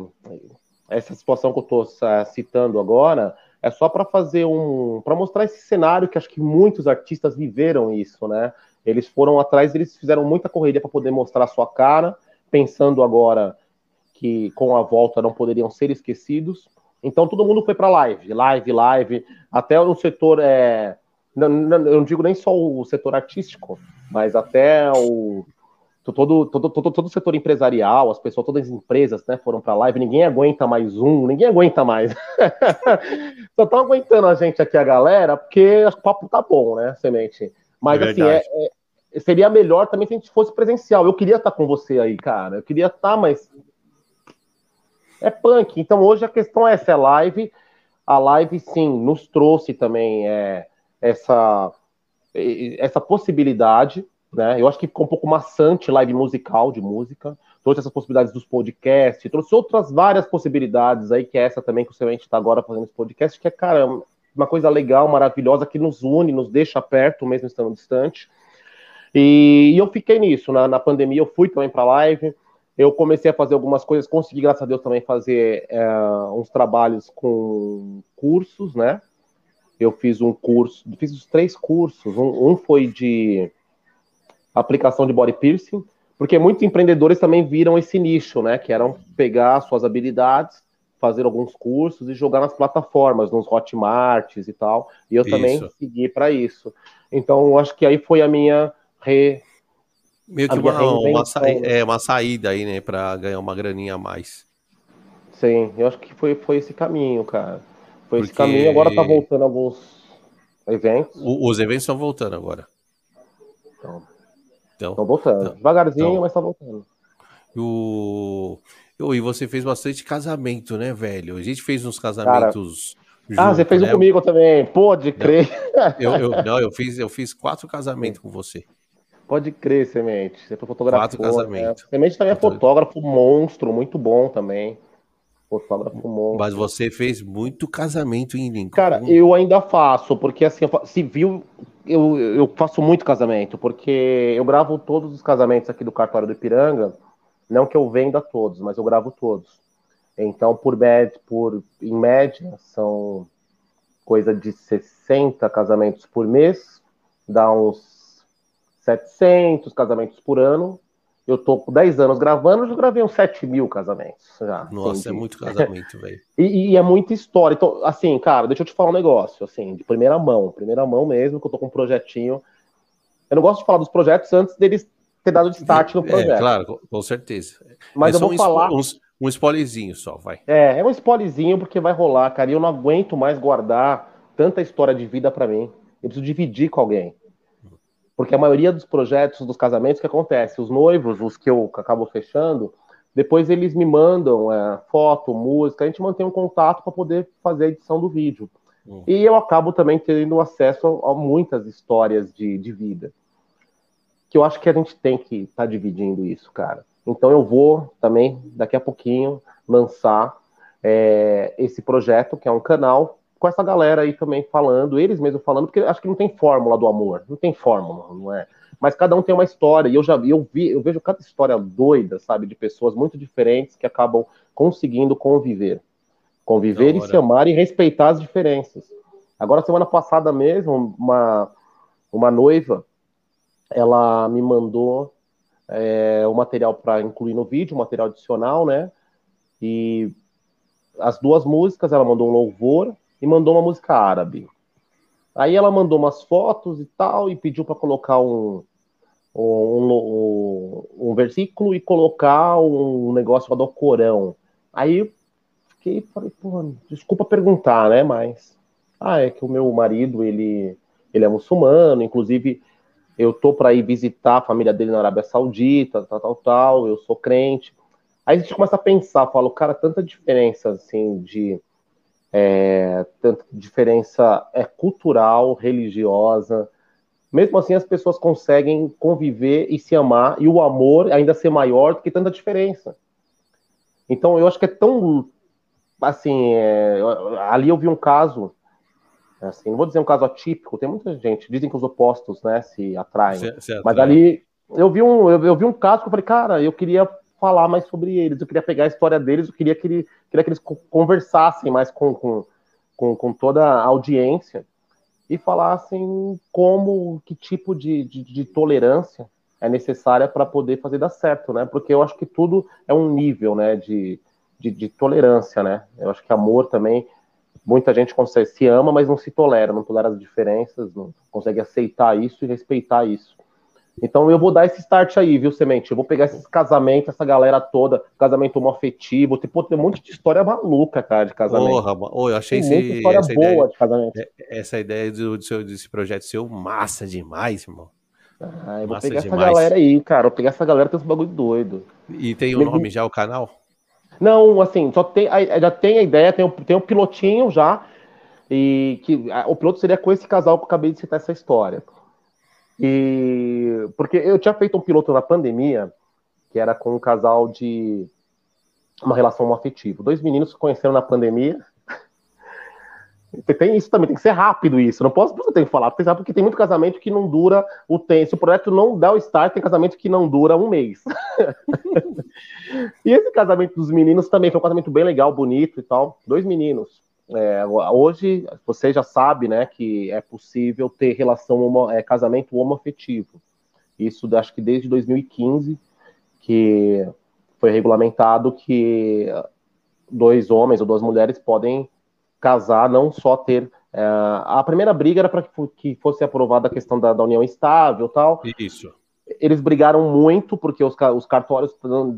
essa situação que eu estou citando agora é só para fazer um, para mostrar esse cenário que acho que muitos artistas viveram isso, né? Eles foram atrás, eles fizeram muita correria para poder mostrar a sua cara, pensando agora que com a volta não poderiam ser esquecidos. Então todo mundo foi para live, live, live, até o setor é, não, não, eu não digo nem só o setor artístico, mas até o todo, todo, todo, todo o setor empresarial, as pessoas, todas as empresas, né, foram para a live, ninguém aguenta mais um, ninguém aguenta mais. Só estão aguentando a gente aqui, a galera, porque o papo tá bom, né, Semente? Mas, é assim, é, é, seria melhor também se a gente fosse presencial. Eu queria estar tá com você aí, cara, eu queria estar, tá, mas é punk. Então, hoje a questão é essa, é live. A live, sim, nos trouxe também é, essa, essa possibilidade, né? Eu acho que ficou um pouco maçante live musical de música, trouxe essas possibilidades dos podcasts, trouxe outras várias possibilidades aí, que é essa também que o Semente está agora fazendo esse podcast, que é, cara, uma coisa legal, maravilhosa, que nos une, nos deixa perto, mesmo estando distante. E, e eu fiquei nisso, na, na pandemia eu fui também para live, eu comecei a fazer algumas coisas, consegui, graças a Deus, também fazer é, uns trabalhos com cursos, né? Eu fiz um curso, fiz os três cursos, um, um foi de aplicação de body piercing, porque muitos empreendedores também viram esse nicho, né? Que eram pegar suas habilidades, fazer alguns cursos e jogar nas plataformas, nos Hotmarts e tal. E eu isso. também segui para isso. Então, eu acho que aí foi a minha re. Meio que uma, uma, saída, é, uma saída aí, né? Para ganhar uma graninha a mais. Sim, eu acho que foi, foi esse caminho, cara. Foi Porque... esse caminho. Agora tá voltando alguns eventos. O, os eventos estão voltando agora. Então. Então, Estão voltando. Então, Devagarzinho, então, mas tá voltando. O... E você fez bastante casamento, né, velho? A gente fez uns casamentos. Cara... ah, você fez né? um comigo também. Pode crer. Eu, eu, não, eu fiz, eu fiz quatro casamentos com você. Pode crer, Semente. Você foi fotógrafo. Quatro casamentos. Né? Semente também é fotógrafo monstro, muito bom também. Fotógrafo monstro. Mas você fez muito casamento em Lincoln. Cara, eu ainda faço, porque assim, civil eu, eu faço muito casamento, porque eu gravo todos os casamentos aqui do cartório do Ipiranga, não que eu venda todos, mas eu gravo todos. Então, por, média, por em média, são coisa de 60 casamentos por mês, dá uns 700 casamentos por ano. Eu tô com 10 anos gravando, já gravei uns 7 mil casamentos. Já, Nossa, assim, é muito casamento, velho. E, e, é muita história. Então, assim, cara, deixa eu te falar um negócio, assim, de primeira mão, primeira mão mesmo, que eu tô com um projetinho. Eu não gosto de falar dos projetos antes deles ter dado start no é, projeto. É, claro, com certeza. Mas é eu vou um falar. Uns, um spoilerzinho só, vai. É, é um spoilerzinho porque vai rolar, cara. E eu não aguento mais guardar tanta história de vida para mim. Eu preciso dividir com alguém. Porque a maioria dos projetos, dos casamentos que acontece, os noivos, os que eu acabo fechando, depois eles me mandam é, foto, música, a gente mantém um contato para poder fazer a edição do vídeo. Uhum. E eu acabo também tendo acesso a, a muitas histórias de, de, vida. Que eu acho que a gente tem que estar tá dividindo isso, cara. Então eu vou também, daqui a pouquinho, lançar é, esse projeto, que é um canal com essa galera aí também falando, eles mesmos falando, porque acho que não tem fórmula do amor, não tem fórmula, não é? Mas cada um tem uma história, e eu já eu vi, eu vejo cada história doida, sabe, de pessoas muito diferentes que acabam conseguindo conviver. Conviver e se amar e respeitar as diferenças. Agora, semana passada mesmo, uma, uma noiva, ela me mandou é, o material para incluir no vídeo, um material adicional, né? E as duas músicas, ela mandou um louvor e mandou uma música árabe. Aí ela mandou umas fotos e tal, e pediu para colocar um, um, um, um, versículo e colocar um negócio do Corão. Aí eu fiquei, falei, pô, desculpa perguntar, né? Mas, ah, é que o meu marido, ele, ele é muçulmano, inclusive eu tô para ir visitar a família dele na Arábia Saudita, tal, tal, tal, eu sou crente. Aí a gente começa a pensar, falo, cara, tanta diferença, assim, de é, tanta diferença é cultural, religiosa. Mesmo assim, as pessoas conseguem conviver e se amar, e o amor ainda ser maior do que tanta diferença. Então, eu acho que é tão. Assim, é, ali eu vi um caso, assim, não vou dizer um caso atípico, tem muita gente, dizem que os opostos né, se atraem. Se, se atrai. mas ali eu vi, um, eu, eu vi um caso que eu falei, cara, eu queria falar mais sobre eles, eu queria pegar a história deles, eu queria que, ele, queria que eles conversassem mais com, com, com, com, toda a audiência e falassem como, que tipo de, de, de tolerância é necessária para poder fazer dar certo, né? Porque eu acho que tudo é um nível, né, de, de, de tolerância, né? Eu acho que amor também, muita gente consegue, se ama, mas não se tolera, não tolera as diferenças, não consegue aceitar isso e respeitar isso. Então eu vou dar esse start aí, viu, Semente? Eu vou pegar esses casamentos, essa galera toda, casamento homoafetivo, tem, tem um monte de história maluca, cara, de casamento. Porra, oh, eu achei tem esse, história essa boa ideia, de casamento. É, essa ideia do, do seu, desse projeto seu massa demais, irmão. Ah, eu vou pegar demais. essa galera aí, cara. Eu vou pegar essa galera, tem uns bagulho doido. E tem o um nome já, o canal? Não, assim, só tem, já tem a ideia, tem o, tem o pilotinho já, e que o piloto seria com esse casal que eu acabei de citar essa história. E porque eu tinha feito um piloto na pandemia, que era com um casal de uma relação afetiva. Dois meninos se conheceram na pandemia. Tem isso também, tem que ser rápido isso. Não posso, eu tenho que falar, porque tem muito casamento que não dura o tempo. Se o projeto não dá o start, tem casamento que não dura um mês. e esse casamento dos meninos também foi um casamento bem legal, bonito e tal. Dois meninos. É, hoje você já sabe, né, que é possível ter relação homo, é, casamento homoafetivo. Isso acho que desde 2015 que foi regulamentado que dois homens ou duas mulheres podem casar, não só ter é, a primeira briga era para que fosse aprovada a questão da, da união estável, tal. Isso. Eles brigaram muito porque os, os cartórios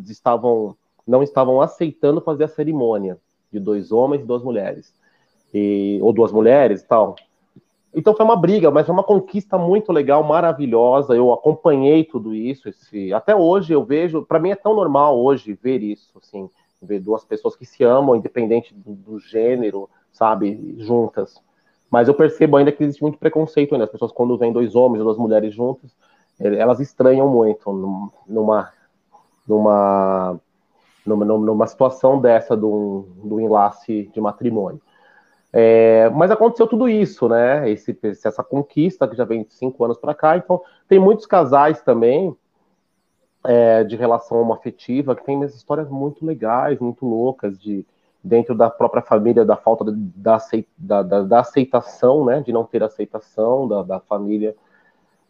estavam não estavam aceitando fazer a cerimônia de dois homens e duas mulheres, e, ou duas mulheres e tal. Então foi uma briga, mas foi uma conquista muito legal, maravilhosa. Eu acompanhei tudo isso. Esse, até hoje eu vejo, para mim é tão normal hoje ver isso, assim, ver duas pessoas que se amam, independente do, do gênero, sabe, juntas. Mas eu percebo ainda que existe muito preconceito ainda. As pessoas, quando vêm dois homens ou duas mulheres juntas, elas estranham muito numa, numa numa, numa situação dessa do, do enlace de matrimônio. É, mas aconteceu tudo isso, né? Esse, essa conquista que já vem de cinco anos para cá. Então, tem muitos casais também é, de relação homoafetiva que tem histórias muito legais, muito loucas, de dentro da própria família, da falta da, da, da, da aceitação, né? De não ter aceitação da, da família.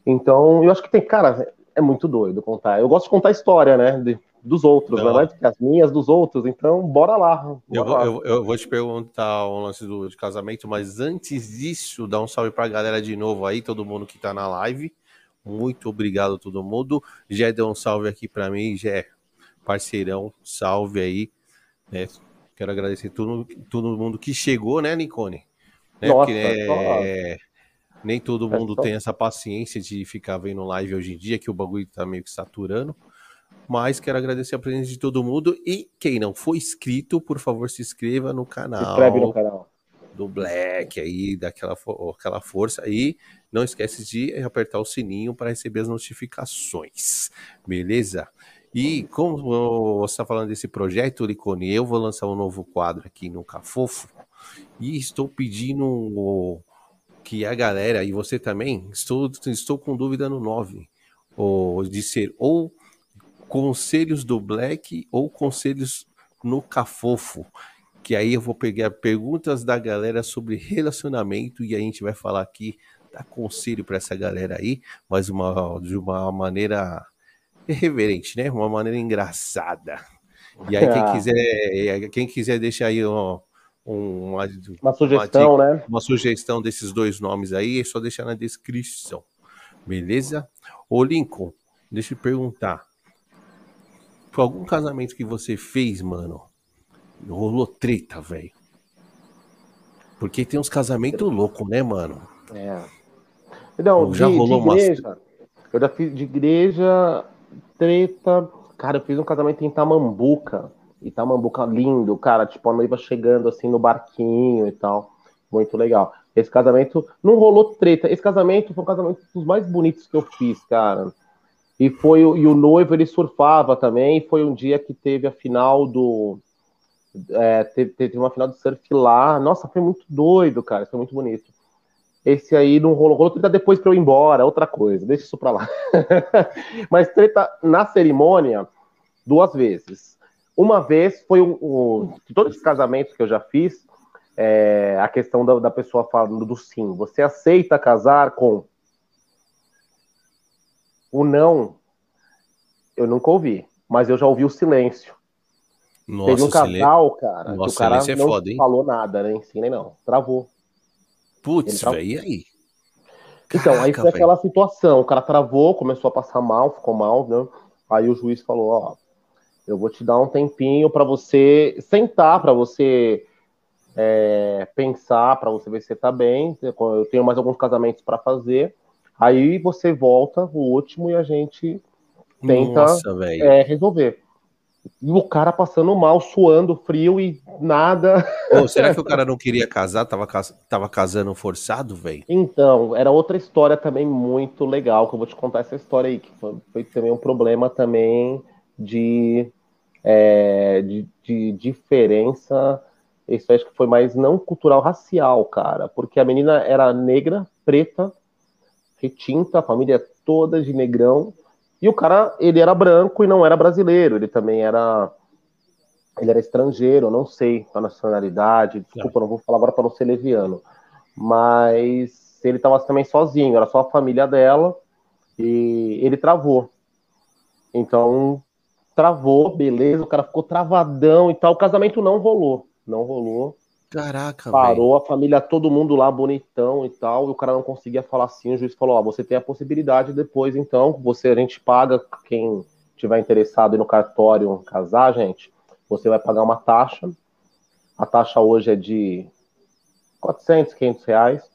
Então, eu acho que tem, cara, é muito doido contar. Eu gosto de contar história, né? De, dos outros, não. né? As minhas dos outros. Então, bora lá. Bora eu, lá. Eu, eu, vou te perguntar o lance do, de casamento, mas antes disso, dá um salve pra galera de novo aí, todo mundo que tá na live. Muito obrigado a todo mundo. Jé deu um salve aqui para mim, Jé, parceirão, salve aí. Né? Quero agradecer todo, todo mundo que chegou, né, Nicone? Né? Nossa, Porque, é, nem todo mundo tem essa paciência de ficar vendo live hoje em dia, que o bagulho tá meio que saturando. Mas quero agradecer a presença de todo mundo. E quem não for inscrito, por favor, se inscreva no canal. Se inscreve no canal. Do Black aí, daquela aquela força aí. Não esquece de apertar o sininho para receber as notificações. Beleza? E como você está falando desse projeto, Licone, eu vou lançar um novo quadro aqui no Cafofo. E estou pedindo que a galera, e você também, estou, estou com dúvida no 9, ou, de ser ou conselhos do Black ou conselhos no Cafofo. Que aí eu vou pegar perguntas da galera sobre relacionamento e a gente vai falar aqui, dar conselho para essa galera aí, mas uma, de uma maneira irreverente, né? Uma maneira engraçada. E aí, quem quiser, quem quiser deixar aí ó, uma, uma sugestão, uma, né? Uma sugestão desses dois nomes aí, é só deixar na descrição. Beleza? Ô Lincoln, deixa eu perguntar. Foi algum casamento que você fez, mano? Rolou treta, velho. Porque tem uns casamentos loucos, né, mano? É. Não, já de, rolou de igreja, umas... Eu já fiz de igreja, treta. Cara, eu fiz um casamento em Tamambuca. Itamambuca lindo, cara, tipo, a noiva chegando assim no barquinho e tal. Muito legal. Esse casamento não rolou treta. Esse casamento foi um casamento dos mais bonitos que eu fiz, cara. E foi e o noivo ele surfava também. Foi um dia que teve a final do é, teve, teve uma final de surf lá. Nossa, foi muito doido, cara. Foi muito bonito. Esse aí não rolou. Rolou treta depois para eu ir embora, outra coisa. Deixa isso para lá. Mas treta na cerimônia duas vezes. Uma vez foi o de todos os casamentos que eu já fiz, é, a questão da, da pessoa falando do sim. Você aceita casar com o não? Eu nunca ouvi, mas eu já ouvi o silêncio. Nossa, Teve um casal, cara, Nossa, que o cara é não foda, falou nada, nem sim nem não. Travou. Putz, velho, e aí? Então, Caraca, aí foi véio. aquela situação, o cara travou, começou a passar mal, ficou mal, né? Aí o juiz falou, ó, eu vou te dar um tempinho para você sentar, para você é, pensar, para você ver se você está bem. Eu tenho mais alguns casamentos para fazer. Aí você volta, o último, e a gente tenta Nossa, é, resolver. E o cara passando mal, suando, frio e nada. Pô, será que o cara não queria casar? Tava, tava casando forçado, velho? Então, era outra história também muito legal, que eu vou te contar essa história aí, que foi, foi também um problema também de é, de, de, diferença. Isso acho que foi mais não cultural, racial, cara. Porque a menina era negra, preta, retinta, a família toda de negrão. E o cara, ele era branco e não era brasileiro. Ele também era. Ele era estrangeiro, não sei a nacionalidade. Desculpa, não vou falar agora para não ser leviano. Mas ele estava também sozinho, era só a família dela. E ele travou. Então, travou, beleza, o cara ficou travadão e tal. O casamento não rolou, não rolou. Caraca, Parou véio. a família, todo mundo lá bonitão e tal, e o cara não conseguia falar assim. O juiz falou: Ó, você tem a possibilidade depois, então, você a gente paga quem tiver interessado no cartório casar, gente. Você vai pagar uma taxa. A taxa hoje é de 400, 500 reais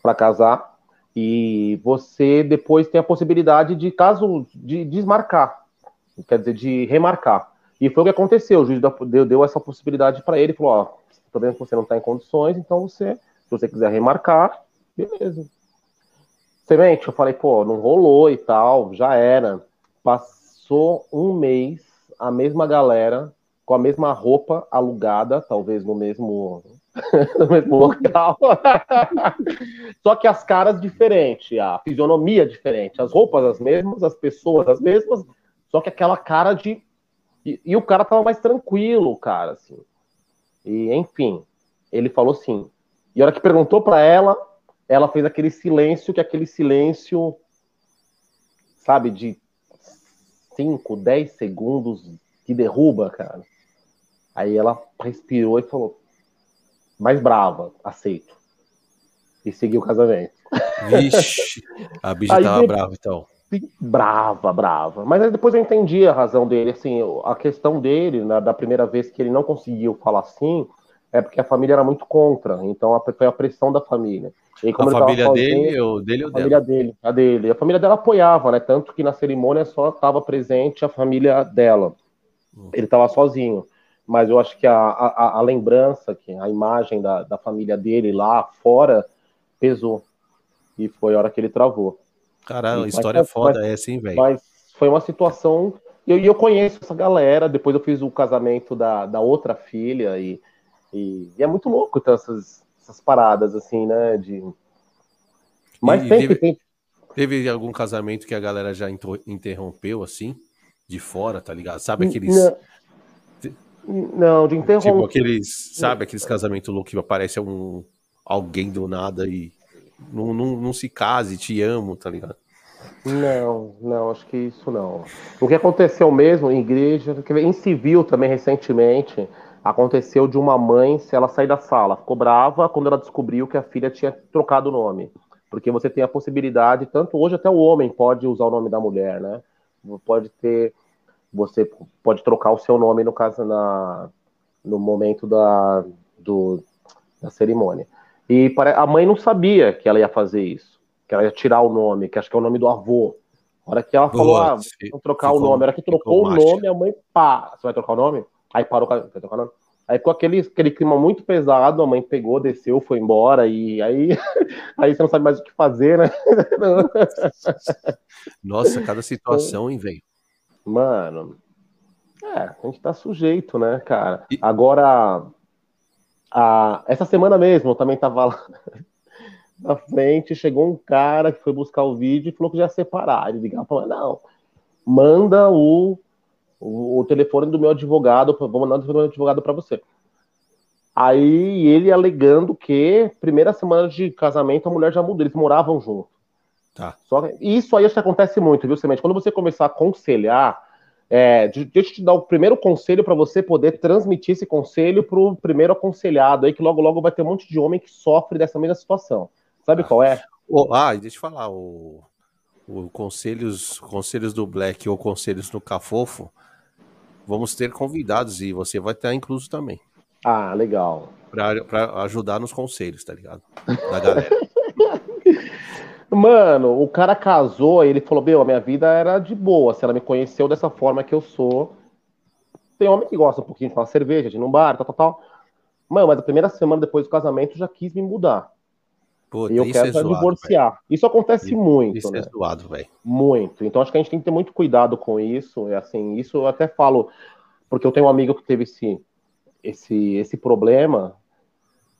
para casar. E você depois tem a possibilidade de, caso de desmarcar, quer dizer, de remarcar. E foi o que aconteceu, o juiz deu, deu essa possibilidade para ele, falou, ó, tô vendo que você não está em condições, então você, se você quiser remarcar, beleza. Semente, eu falei, pô, não rolou e tal, já era. Passou um mês, a mesma galera, com a mesma roupa alugada, talvez no mesmo no mesmo local. Só que as caras diferentes, a fisionomia diferente, as roupas as mesmas, as pessoas as mesmas, só que aquela cara de. E, e o cara tava mais tranquilo, cara, assim. E, enfim, ele falou assim. E a hora que perguntou para ela, ela fez aquele silêncio, que é aquele silêncio, sabe, de 5, 10 segundos que derruba, cara. Aí ela respirou e falou: mais brava, aceito. E seguiu o casamento. Vixe, a bicha tava brava então. Brava, brava. Mas aí depois eu entendi a razão dele. Assim, a questão dele, na, da primeira vez que ele não conseguiu falar assim, é porque a família era muito contra. Então foi a pressão da família. E a família dele, ou dele ou a família dele, a dele. A família dela apoiava, né? Tanto que na cerimônia só estava presente a família dela. Hum. Ele estava sozinho mas eu acho que a, a, a lembrança, que a imagem da, da família dele lá fora pesou. E foi a hora que ele travou. Caralho, história mas, foda mas, essa, hein, velho? Mas foi uma situação. E eu, eu conheço essa galera. Depois eu fiz o casamento da, da outra filha. E, e, e é muito louco essas, essas paradas, assim, né? De... Mas e, sempre teve, tem. Teve algum casamento que a galera já interrompeu, assim? De fora, tá ligado? Sabe aqueles. Não não, de interromper. Tipo aqueles, sabe, aqueles casamentos loucos que aparece um, alguém do nada e não, não, não se case, te amo, tá ligado? Não, não, acho que isso não. O que aconteceu mesmo em igreja, em civil também recentemente, aconteceu de uma mãe, se ela sair da sala, ficou brava quando ela descobriu que a filha tinha trocado o nome. Porque você tem a possibilidade, tanto hoje até o homem pode usar o nome da mulher, né? Pode ter você pode trocar o seu nome no caso na, no momento da, do, da cerimônia. E a mãe não sabia que ela ia fazer isso, que ela ia tirar o nome, que acho que é o nome do avô. A hora que ela falou, Boa, ah, vamos trocar ficou, o nome, a hora que trocou o nome, a mãe, pá, você vai trocar o nome? Aí parou, vai trocar o nome? Aí com aquele, aquele clima muito pesado, a mãe pegou, desceu, foi embora, e aí, aí você não sabe mais o que fazer, né? Nossa, cada situação, hein, velho? Mano, é, a gente tá sujeito, né, cara? E... Agora, a, essa semana mesmo, eu também tava lá na frente, chegou um cara que foi buscar o vídeo e falou que já ia separar. Ele ligava falou, não, manda o, o, o, telefone do meu advogado, vou mandar o telefone do meu advogado para você. Aí ele alegando que primeira semana de casamento a mulher já mudou, eles moravam juntos. Tá. Só, isso aí acho que acontece muito, viu, Semente? Quando você começar a aconselhar, é, deixa eu te dar o primeiro conselho para você poder transmitir esse conselho para o primeiro aconselhado aí, que logo logo vai ter um monte de homem que sofre dessa mesma situação. Sabe ah. qual é? Oh, ah, deixa eu falar, o, o conselhos, conselhos do Black ou conselhos no Cafofo, vamos ter convidados e você vai estar incluso também. Ah, legal. Para ajudar nos conselhos, tá ligado? Da galera. Mano, o cara casou e ele falou: Meu, a minha vida era de boa. Se ela me conheceu dessa forma que eu sou. Tem homem que gosta um pouquinho de falar cerveja, de ir num bar, tal, tal, tal. Mano, mas a primeira semana depois do casamento já quis me mudar. e eu quero é zoado, divorciar. Véio. Isso acontece isso, muito. Isso é né? é zoado, velho. Muito. Então acho que a gente tem que ter muito cuidado com isso. É assim, isso eu até falo, porque eu tenho um amigo que teve esse, esse, esse problema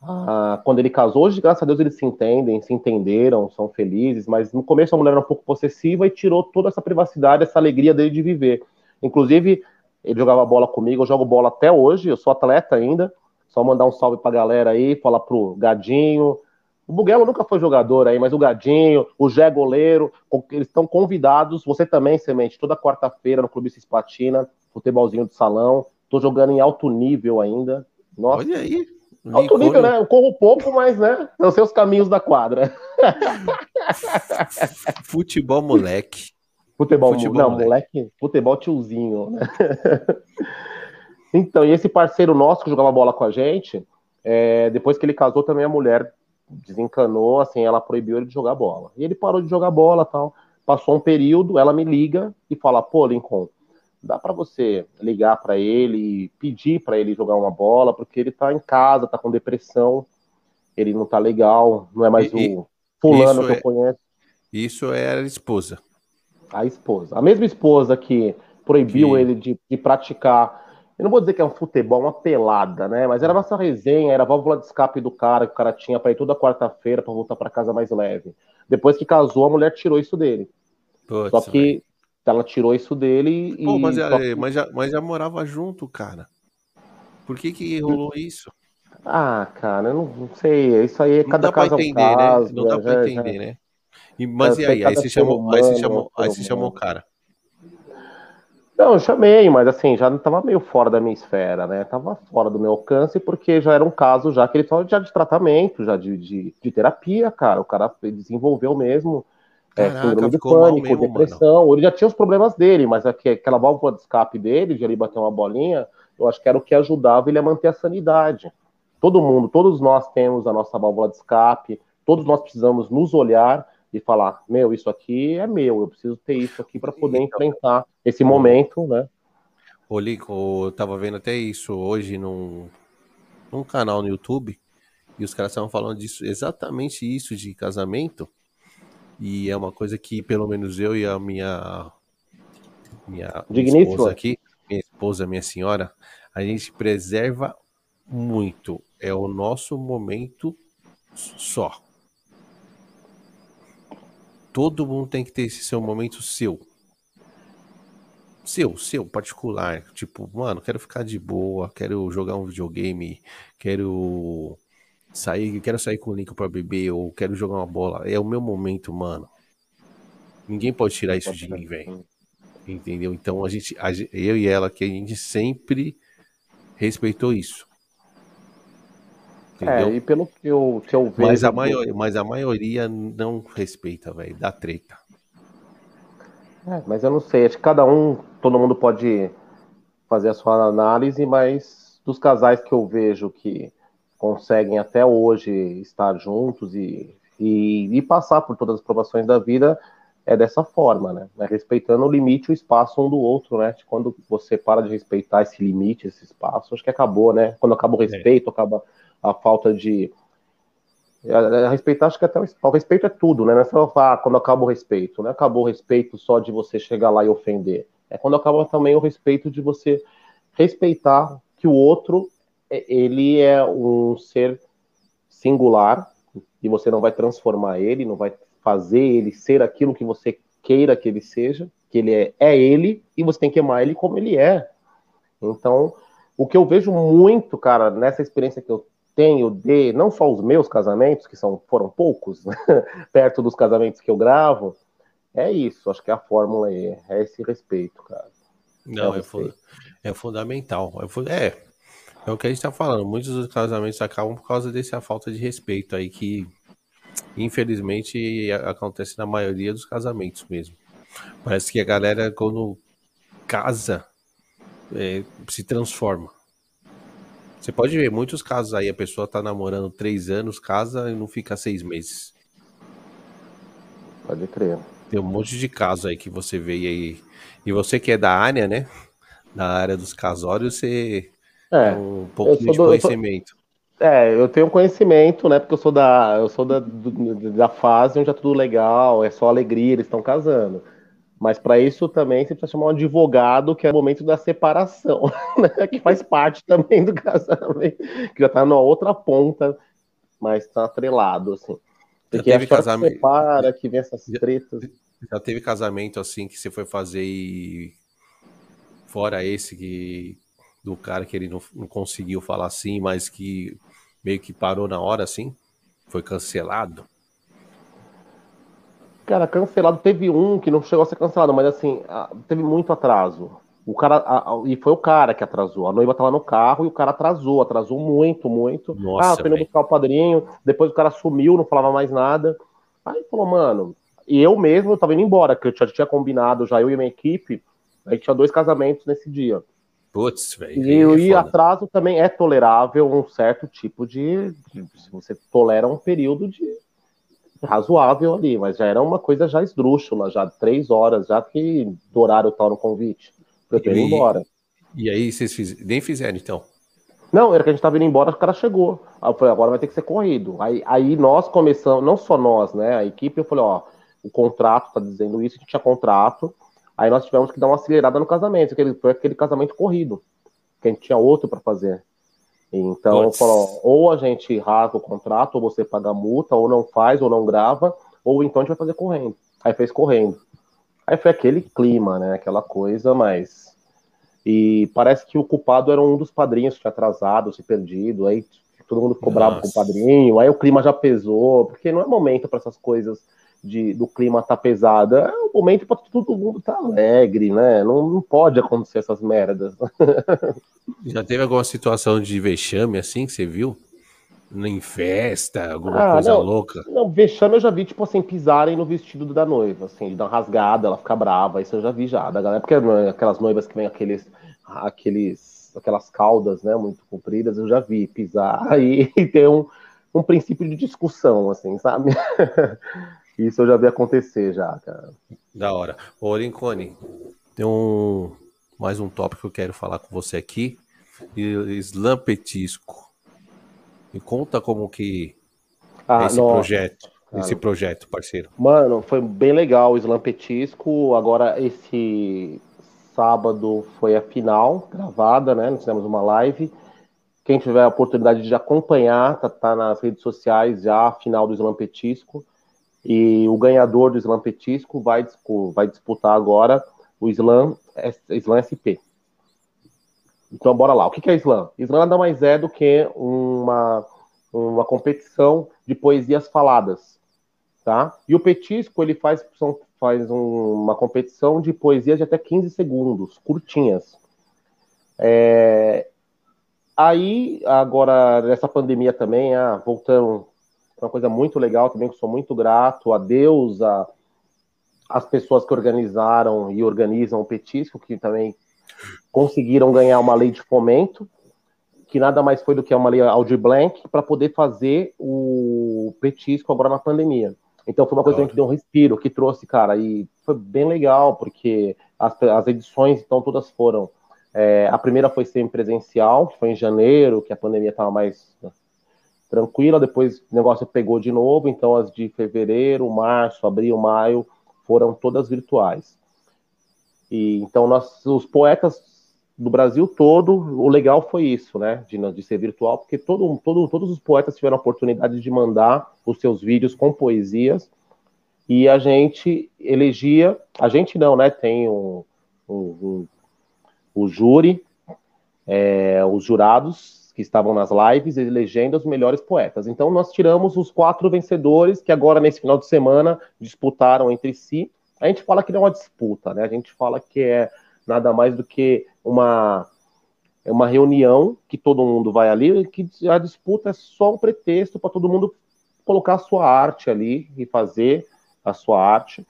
ah, quando ele casou, hoje, graças a Deus, eles se entendem, se entenderam, são felizes, mas no começo a mulher era um pouco possessiva e tirou toda essa privacidade, essa alegria dele de viver. Inclusive, ele jogava bola comigo, eu jogo bola até hoje, eu sou atleta ainda. Só mandar um salve pra galera aí, falar pro Gadinho. O Buguelo nunca foi jogador aí, mas o Gadinho, o Jé Goleiro, eles estão convidados. Você também, Semente, toda quarta-feira no Clube Cisplatina, futebolzinho de salão. Tô jogando em alto nível ainda. Nossa. Olha aí. Alto nível, né? Eu corro pouco, mas, né? São seus caminhos da quadra. Futebol moleque. Futebol, futebol não, moleque. moleque. Futebol tiozinho, né? então, e esse parceiro nosso que jogava bola com a gente, é, depois que ele casou, também a mulher desencanou, assim, ela proibiu ele de jogar bola. E ele parou de jogar bola tal. Passou um período, ela me liga e fala: pô, Lincoln dá para você ligar para ele e pedir para ele jogar uma bola, porque ele tá em casa, tá com depressão, ele não tá legal, não é mais e, o fulano que é, eu conheço. Isso é a esposa. A esposa. A mesma esposa que proibiu que... ele de, de praticar Eu não vou dizer que é um futebol, uma pelada, né? Mas era nossa resenha, era a válvula de escape do cara, que o cara tinha para ir toda quarta-feira para voltar para casa mais leve. Depois que casou, a mulher tirou isso dele. Só que. Ela tirou isso dele e. Pô, mas, já, mas, já, mas já morava junto, cara. Por que que rolou isso? Ah, cara, eu não, sei. Isso aí é cada não dá caso pra entender, um caso, né? Não dá pra entender, já... né? E, mas é, e aí? Aí você, chamou, aí você chamou, aí você chamou o cara. Não, eu chamei, mas assim, já estava meio fora da minha esfera, né? Tava fora do meu alcance, porque já era um caso já que ele estava já de tratamento, já de, de, de, terapia, cara. O cara desenvolveu mesmo é, síndrome de pânico, mesmo, depressão. Mano. Ele já tinha os problemas dele, mas aquela válvula de escape dele, de ele bater uma bolinha, eu acho que era o que ajudava ele a manter a sanidade. Todo mundo, todos nós temos a nossa válvula de escape, todos nós precisamos nos olhar e falar, meu, isso aqui é meu, eu preciso ter isso aqui para poder enfrentar esse momento, né? Ô, Lico, eu tava vendo até isso hoje num, num canal no YouTube, e os caras estavam falando disso, exatamente isso de casamento, e é uma coisa que pelo menos eu e a minha minha, esposa aqui, minha esposa, minha senhora, a gente preserva muito. É o nosso momento só todo mundo tem que ter esse seu momento seu. Seu, seu, particular. Tipo, mano, quero ficar de boa, quero jogar um videogame, quero sair, quero sair com o Link pra beber, ou quero jogar uma bola. É o meu momento, mano. Ninguém pode tirar isso de mim, velho. Entendeu? Então a gente, a, eu e ela, que a gente sempre respeitou isso. Entendeu? É, e pelo que eu, que eu vejo. Mas a, maioria, mas a maioria não respeita, velho. Dá treta. É, mas eu não sei. Acho que cada um, todo mundo pode fazer a sua análise, mas dos casais que eu vejo que conseguem até hoje estar juntos e, e, e passar por todas as provações da vida, é dessa forma, né? É respeitando o limite e o espaço um do outro, né? Quando você para de respeitar esse limite, esse espaço, acho que acabou, né? Quando acaba o é. respeito, acaba a falta de. A, a respeitar, acho que até o, o, respeito é tudo, né? Não é só falar ah, quando acaba o respeito, não é acabou o respeito só de você chegar lá e ofender. É quando acaba também o respeito de você respeitar que o outro ele é um ser singular e você não vai transformar ele, não vai fazer ele ser aquilo que você queira que ele seja, que ele é, é ele e você tem que amar ele como ele é. Então, o que eu vejo muito, cara, nessa experiência que eu tenho de não só os meus casamentos, que são foram poucos, né, perto dos casamentos que eu gravo, é isso. Acho que a fórmula é, é esse respeito, cara. Não, é, é, é fundamental. É, é, o que a gente está falando. Muitos dos casamentos acabam por causa dessa falta de respeito aí que, infelizmente, acontece na maioria dos casamentos mesmo. Parece que a galera, quando casa, é, se transforma. Você pode ver muitos casos aí, a pessoa tá namorando três anos, casa e não fica seis meses. Pode crer. Tem um monte de casos aí que você vê aí. E você que é da área, né? Da área dos casórios, você é, tem um pouco de do, conhecimento. Eu sou, é, eu tenho conhecimento, né? Porque eu sou da, eu sou da, da fase onde é tudo legal, é só alegria, eles estão casando. Mas para isso também você precisa chamar um advogado, que é o momento da separação, né? que faz parte também do casamento, que já está na outra ponta, mas está atrelado, assim. Porque já teve casamento. Que separa, que vem essas tretas. Já teve casamento assim que você foi fazer e. Fora esse que. Do cara que ele não, não conseguiu falar assim, mas que meio que parou na hora assim? Foi cancelado? Cara, cancelado teve um que não chegou a ser cancelado, mas assim, teve muito atraso. O cara, a, a, e foi o cara que atrasou. A noiva tava no carro e o cara atrasou, atrasou muito, muito. Nossa, ah, foi buscar o padrinho, depois o cara sumiu, não falava mais nada. Aí falou, mano, e eu mesmo eu tava indo embora, que eu já tinha combinado, já eu e minha equipe, aí tinha dois casamentos nesse dia. Putz, velho. E, é e atraso também é tolerável um certo tipo de, de. Você tolera um período de razoável ali, mas já era uma coisa já esdrúxula, já três horas, já que do horário tal no convite. Eu ter ir embora. E aí vocês fiz... nem fizeram, então? Não, era que a gente tava indo embora, o cara chegou. Aí eu falei, agora vai ter que ser corrido. Aí, aí nós começamos, não só nós, né? A equipe, eu falei, ó, o contrato tá dizendo isso, a gente tinha contrato. Aí nós tivemos que dar uma acelerada no casamento, aquele, foi aquele casamento corrido. porque a gente tinha outro para fazer. Então, falou, ou a gente rasga o contrato, ou você paga multa, ou não faz, ou não grava, ou então a gente vai fazer correndo. Aí fez correndo. Aí foi aquele clima, né? Aquela coisa, mas. E parece que o culpado era um dos padrinhos que tinha atrasado, se perdido. Aí todo mundo ficou Nossa. bravo com o padrinho. Aí o clima já pesou, porque não é momento para essas coisas de, do clima tá pesado. É o momento para todo mundo tá alegre, né? Não, não pode acontecer essas merdas. Já teve alguma situação de vexame assim que você viu? Em festa, alguma ah, coisa não, louca? Não, vexame eu já vi, tipo assim, pisarem no vestido da noiva, assim, dar uma rasgada, ela ficar brava, isso eu já vi já, da galera, porque aquelas noivas que vem aqueles, aqueles, aquelas caudas, né, muito compridas, eu já vi pisar e, e ter um, um princípio de discussão, assim, sabe? Isso eu já vi acontecer já, cara. Da hora. Ô, Rincone, tem um mais um tópico que eu quero falar com você aqui. Slam Petisco. Me conta como que ah, é esse nossa, projeto, cara. esse projeto, parceiro. Mano, foi bem legal o Slam Petisco. Agora esse sábado foi a final gravada, né? Nós fizemos uma live. Quem tiver a oportunidade de acompanhar, tá, tá nas redes sociais já a final do Slam Petisco. E o ganhador do Slam Petisco vai, vai disputar agora o Slam, Slam SP. Então, bora lá. O que é Slam? Slam nada mais é do que uma, uma competição de poesias faladas, tá? E o Petisco, ele faz, faz um, uma competição de poesias de até 15 segundos, curtinhas. É... Aí, agora, nessa pandemia também, ah, voltando uma coisa muito legal também, que sou muito grato a Deus, a, as pessoas que organizaram e organizam o Petisco, que também conseguiram ganhar uma lei de fomento, que nada mais foi do que uma lei Audi Blank, para poder fazer o Petisco agora na pandemia. Então foi uma coisa que deu um respiro, que trouxe, cara, e foi bem legal, porque as, as edições, então, todas foram. É, a primeira foi sempre presencial, que foi em janeiro, que a pandemia estava mais tranquila, depois o negócio pegou de novo, então as de fevereiro, março, abril, maio foram todas virtuais. E então nós, os poetas do Brasil todo, o legal foi isso, né, de, de ser virtual, porque todo, todo, todos os poetas tiveram a oportunidade de mandar os seus vídeos com poesias e a gente elegia, a gente não, né, tem um, um, um o júri, é, os jurados estavam nas lives elegendo os melhores poetas. Então nós tiramos os quatro vencedores que agora nesse final de semana disputaram entre si. A gente fala que não é uma disputa, né? A gente fala que é nada mais do que uma é uma reunião que todo mundo vai ali, que a disputa é só um pretexto para todo mundo colocar a sua arte ali e fazer a sua arte.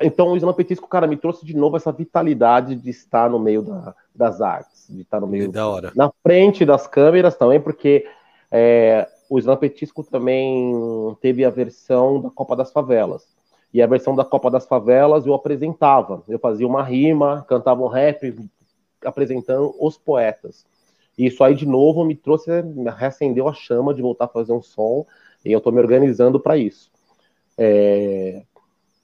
Então o Islam Petisco, cara, me trouxe de novo essa vitalidade de estar no meio da, das artes, de estar no meio da hora. na frente das câmeras também, porque é, o Petisco também teve a versão da Copa das Favelas. E a versão da Copa das Favelas eu apresentava. Eu fazia uma rima, cantava um rap, apresentando os poetas. E isso aí, de novo, me trouxe, me reacendeu a chama de voltar a fazer um som, e eu estou me organizando para isso. É,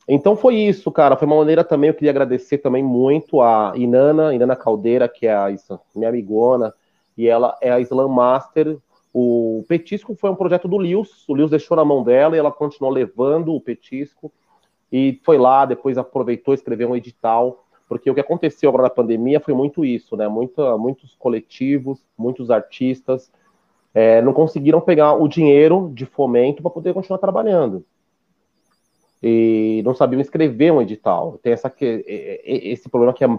então foi isso, cara. Foi uma maneira também, eu queria agradecer também muito a Inana, Inana Caldeira, que é a minha amigona, e ela é a Slam Master. O Petisco foi um projeto do Lils, o Lils deixou na mão dela e ela continuou levando o Petisco. E foi lá, depois aproveitou, escreveu um edital, porque o que aconteceu agora na pandemia foi muito isso, né? Muito, muitos coletivos, muitos artistas é, não conseguiram pegar o dinheiro de fomento para poder continuar trabalhando e não sabiam escrever um edital. Tem essa que, esse problema que é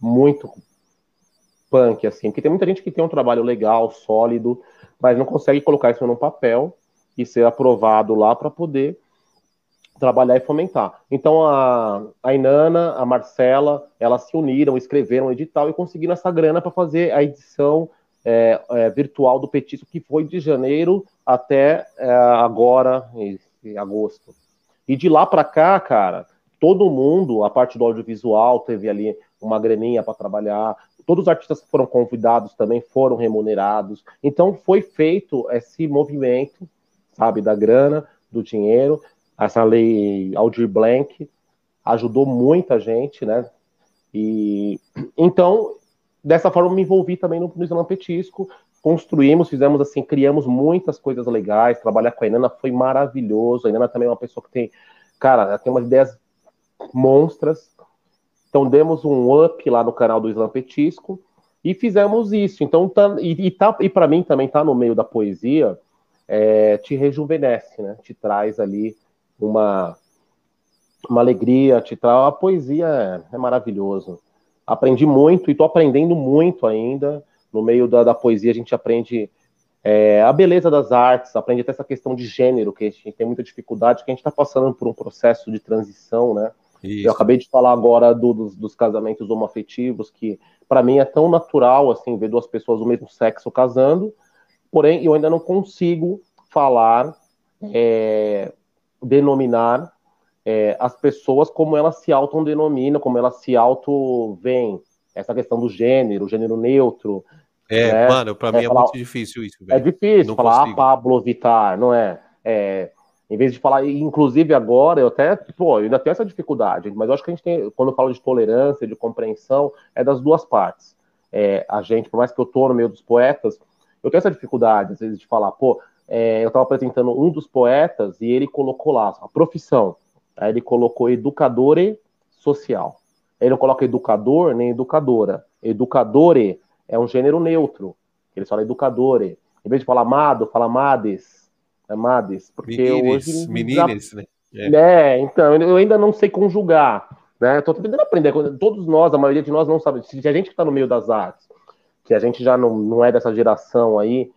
muito punk, assim, porque tem muita gente que tem um trabalho legal, sólido, mas não consegue colocar isso num papel e ser aprovado lá para poder trabalhar e fomentar. Então a, a Inana, a Marcela, elas se uniram, escreveram um edital e conseguiram essa grana para fazer a edição é, é, virtual do Petisco, que foi de janeiro até é, agora, em, em agosto. E de lá para cá, cara, todo mundo, a parte do audiovisual, teve ali uma graninha para trabalhar. Todos os artistas que foram convidados também foram remunerados. Então foi feito esse movimento, sabe, da grana, do dinheiro. Essa lei Aldir Blank ajudou muita gente, né? E então dessa forma me envolvi também no, no Slam Petisco, construímos, fizemos assim, criamos muitas coisas legais, trabalhar com a Inana foi maravilhoso, a Inana também é uma pessoa que tem, cara, ela tem umas ideias monstras, então demos um up lá no canal do Slam Petisco, e fizemos isso, então, tá, e, e, tá, e para mim também tá no meio da poesia, é, te rejuvenesce, né, te traz ali uma, uma alegria, te traz, a poesia é, é maravilhoso, aprendi muito e tô aprendendo muito ainda. No meio da, da poesia, a gente aprende é, a beleza das artes, aprende até essa questão de gênero, que a gente tem muita dificuldade, que a gente está passando por um processo de transição, né? Isso. Eu acabei de falar agora do, dos, dos, casamentos homoafetivos, que para mim é tão natural assim ver duas pessoas do mesmo sexo casando, porém eu ainda não consigo falar, é, denominar é, as pessoas como elas se autodenominam, como elas se auto-veem. Essa questão do gênero, gênero neutro. É, né? mano, pra é mim é, falar, muito difícil isso, velho. É difícil não falar ah, Pablo Vittar, não é? é? Em vez de falar, inclusive agora, eu até, pô, eu ainda tenho essa dificuldade, mas eu acho que a gente tem, quando eu falo de tolerância, de compreensão, é das duas partes. É, a gente, por mais que eu tô no meio dos poetas, eu tenho essa dificuldade, às vezes, de falar, pô, é, eu estava apresentando um dos poetas e ele colocou lá a profissão. Aí ele colocou educadore social. Ele não coloca educador nem educadora. Educadore é um gênero neutro. Ele fala educadore. Em vez de falar amado, fala amades. Amades. Porque menines, hoje. Menines, né? É. é. então, eu ainda não sei conjugar. Né? Estou tentando aprender. Todos nós, a maioria de nós não sabe. Se a gente que está no meio das artes, que a gente já não, não é dessa geração aí,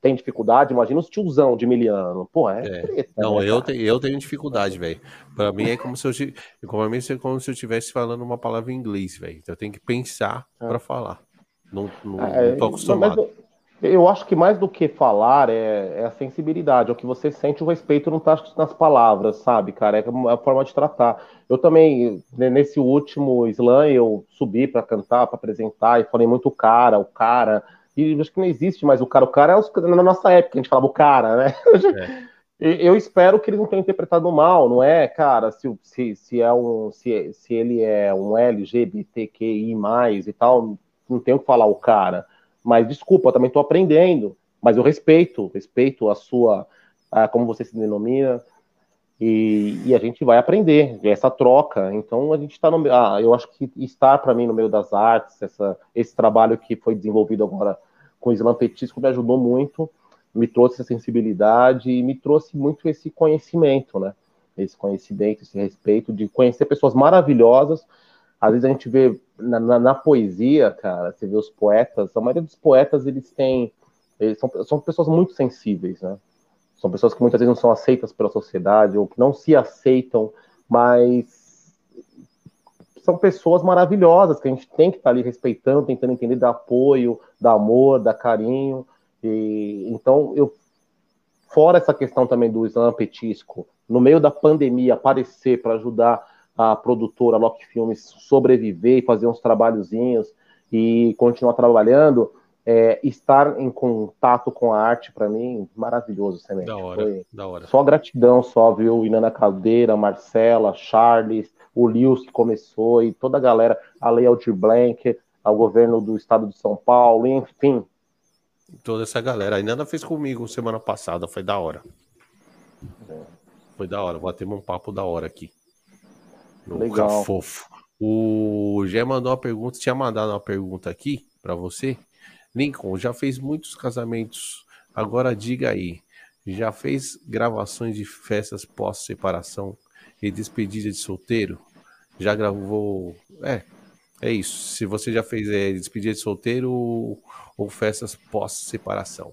tem dificuldade, imagina os tiozão de miliano. Pô, é, é. Treta, Não, né, eu, te, eu tenho dificuldade, velho. Pra mim é como se eu, como mim, é como se eu estivesse falando uma palavra em inglês, velho. Então eu tenho que pensar é. para falar. Não, não, é, não tô acostumado. Mas, eu acho que mais do que falar é, é, a sensibilidade, é o que você sente, o respeito não tá nas palavras, sabe, cara? É a forma de tratar. Eu também, nesse último slam, eu subi para cantar, para apresentar, e falei muito cara, o cara, e acho que não existe mais o cara. O cara é os, na nossa época, a gente falava o cara, né? É. Eu espero que eles não tenham interpretado mal, não é, cara, se, se, se, é um, se, se ele é um LGBTQI e tal, não tenho que falar o cara. Mas desculpa, eu também estou aprendendo. Mas eu respeito, respeito a sua, a, como você se denomina, e, e, a gente vai aprender essa troca. Então a gente está no. Ah, eu acho que estar para mim no meio das artes, essa, esse trabalho que foi desenvolvido agora com o Islam Petisco me ajudou muito, me trouxe essa sensibilidade e me trouxe muito esse conhecimento, né? Esse conhecimento, esse respeito de conhecer pessoas maravilhosas. Às vezes a gente vê na, na, na poesia, cara, você vê os poetas, a maioria dos poetas eles têm, eles são, são pessoas muito sensíveis, né? São pessoas que muitas vezes não são aceitas pela sociedade ou que não se aceitam, mas são pessoas maravilhosas que a gente tem que estar ali respeitando, tentando entender, dar apoio, dar amor, dar carinho. E, então, eu, fora essa questão também do Islã Petisco, no meio da pandemia, aparecer para ajudar a produtora Lock Filmes sobreviver e fazer uns trabalhozinhos e continuar trabalhando, é, estar em contato com a arte, para mim, maravilhoso, Semente. Da hora, Foi da hora. Só gratidão, só, viu? Inana Caldeira, Marcela, Charles, o Lewis que começou e toda a galera, a Lei Aldir Blank, ao governo do estado de São Paulo, enfim. Toda essa galera. A Inana fez comigo semana passada, foi da hora. É. Foi da hora, batemos um papo da hora aqui. Legal. fofo. O Gé mandou uma pergunta, tinha mandado uma pergunta aqui para você. Lincoln, já fez muitos casamentos. Agora diga aí, já fez gravações de festas pós-separação e despedida de solteiro? Já gravou. É, é isso. Se você já fez é, despedida de solteiro ou, ou festas pós-separação.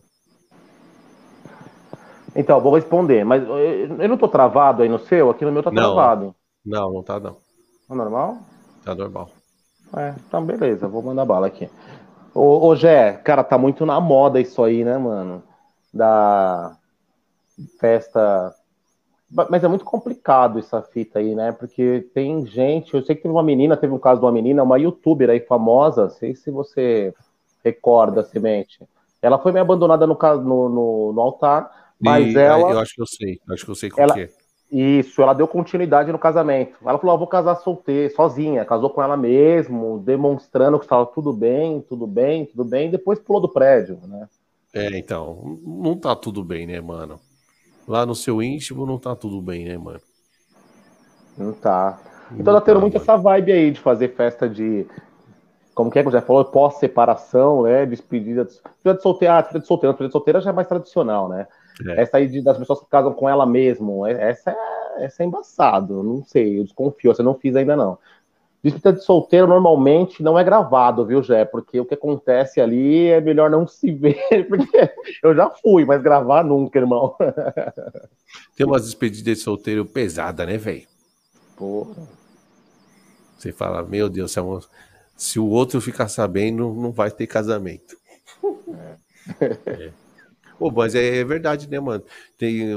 Então, vou responder, mas eu não tô travado aí no seu? Aqui no meu tá não, travado. Não, não tá não. Tá normal? Tá normal. É, então beleza, vou mandar bala aqui. Ô, ô Gé, cara, tá muito na moda isso aí, né, mano? Da festa mas é muito complicado essa fita aí, né? Porque tem gente. Eu sei que teve uma menina, teve um caso de uma menina, uma youtuber aí famosa, sei se você recorda, Semente. Ela foi meio abandonada no, no, no, no altar, mas e, ela. Eu acho que eu sei, acho que eu sei qual ela, é. Isso, ela deu continuidade no casamento. Ela falou: ah, vou casar solteira, sozinha. Casou com ela mesmo, demonstrando que estava tudo bem, tudo bem, tudo bem. Depois pulou do prédio, né? É, então, não tá tudo bem, né, mano? Lá no seu íntimo não tá tudo bem, né, mano? Não tá. Então não tá tendo muito mano. essa vibe aí de fazer festa de. Como que é que já falou? Pós-separação, né? Despedida de, despedida de solteira. Ah, despedida de solteira. Despedida de solteira já é mais tradicional, né? É. Essa aí de, das pessoas que casam com ela mesmo, é, essa é, essa é embaçado. Não sei, eu desconfio, você não fiz ainda não. Despedida de solteiro normalmente não é gravado, viu, Jé? Porque o que acontece ali é melhor não se ver, porque eu já fui, mas gravar nunca, irmão. Tem umas despedidas de solteiro pesada, né, velho? Porra. Você fala, meu Deus, se, é se o outro ficar sabendo, não vai ter casamento. É. é. Pô, mas é, é, verdade, né, mano? Tem,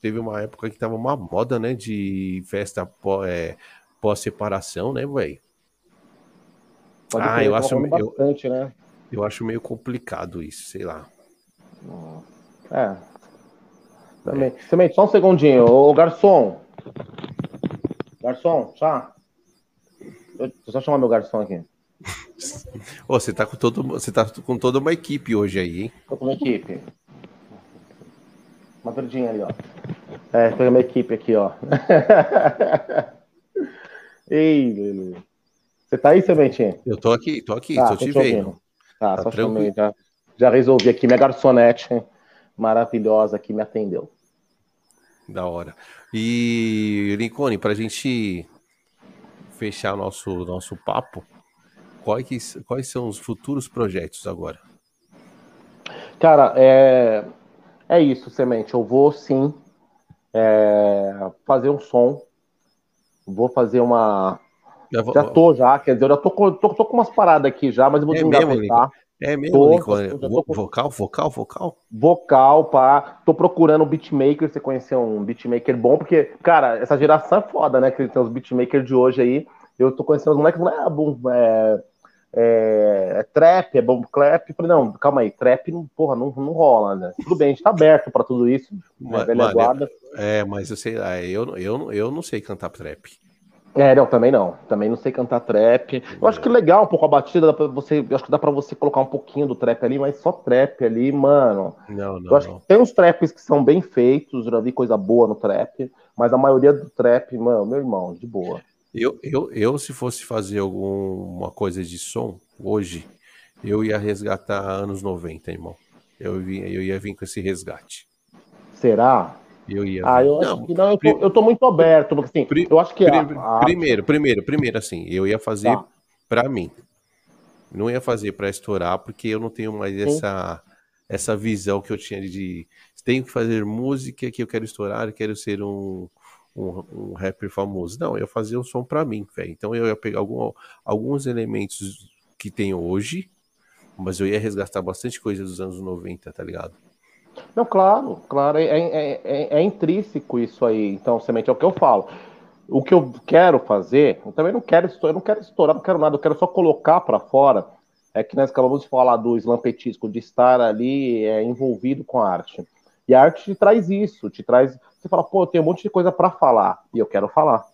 teve uma época que tava uma moda, né, de festa é, pós-separação, né, velho? Ah, eu acho, bastante, eu, né? eu acho meio complicado isso, sei lá. É. Também. É. Também, só um segundinho. Ô, garçom. Garçom, chá. Eu, só chamar meu garçom aqui. Ô, você tá com todo, você tá com toda uma equipe hoje aí, hein? Tô com uma equipe. Verdinha ali, ó. É, foi uma equipe aqui, ó. Ei, Lulu. Você tá aí, Sementinha? Eu tô aqui, tô aqui, tá, tô, te vendo. Tá, tá só chamei, já, já resolvi aqui. Minha garçonete maravilhosa que me atendeu. Da hora. E, Lincoln, pra gente fechar nosso, nosso papo, quais, quais são os futuros projetos agora? Cara, é, é isso, Semente. Eu vou sim é, fazer um som. Vou fazer uma. Vou... Já tô já, quer dizer, eu já tô, tô, tô, com umas paradas aqui já, mas eu vou é desengavetar. É mesmo, tô, tô, tô, vocal, vocal, vocal? Vocal, pá. Tô procurando um beatmaker, você conhecer um beatmaker bom, porque, cara, essa geração é foda, né? Que tem os beatmakers de hoje aí. Eu tô conhecendo os moleques, não é, bom, é é, é trap, é bom clap. Falei, não, calma aí, trap, não, porra, não, não rola, né? Tudo bem, a gente tá aberto pra tudo isso, né, velha mano, guarda. É, mas eu sei, ah, eu, eu, eu não sei cantar trap. É, não, também não. Também não sei cantar trap. Eu acho que legal um pouco a batida, dá você, eu acho que dá pra você colocar um pouquinho do trap ali, mas só trap ali, mano. Não, não. Eu acho não. que tem uns traps que são bem feitos, já vi coisa boa no trap, mas a maioria do trap, mano, meu irmão, de boa. Eu, eu, eu, se fosse fazer alguma coisa de som hoje, eu ia resgatar anos 90, irmão. Eu, eu ia vir com esse resgate. Será? Eu ia. Ah, eu não, acho que não, eu tô, eu tô muito aberto, porque assim, eu acho que a, a... primeiro, primeiro, primeiro assim, eu ia fazer tá. para mim. Não ia fazer para estourar, porque eu não tenho mais essa essa visão que eu tinha de tenho que fazer música que eu quero estourar, eu quero ser um um, um rapper famoso. Não, eu fazia o som para mim, velho. Então eu ia pegar algum, alguns elementos que tem hoje, mas eu ia resgatar bastante coisa dos anos 90, tá ligado? Não, claro, claro, é, é, é, é intrínseco isso aí. Então, semente é o que eu falo. O que eu quero fazer, eu também não quero estourar, não quero estourar, não quero nada, eu quero só colocar para fora. É que nós acabamos de falar do slampetisco, de estar ali é, envolvido com a arte. E a arte te traz isso, te traz. Você fala, pô, eu tenho um monte de coisa para falar e eu quero falar.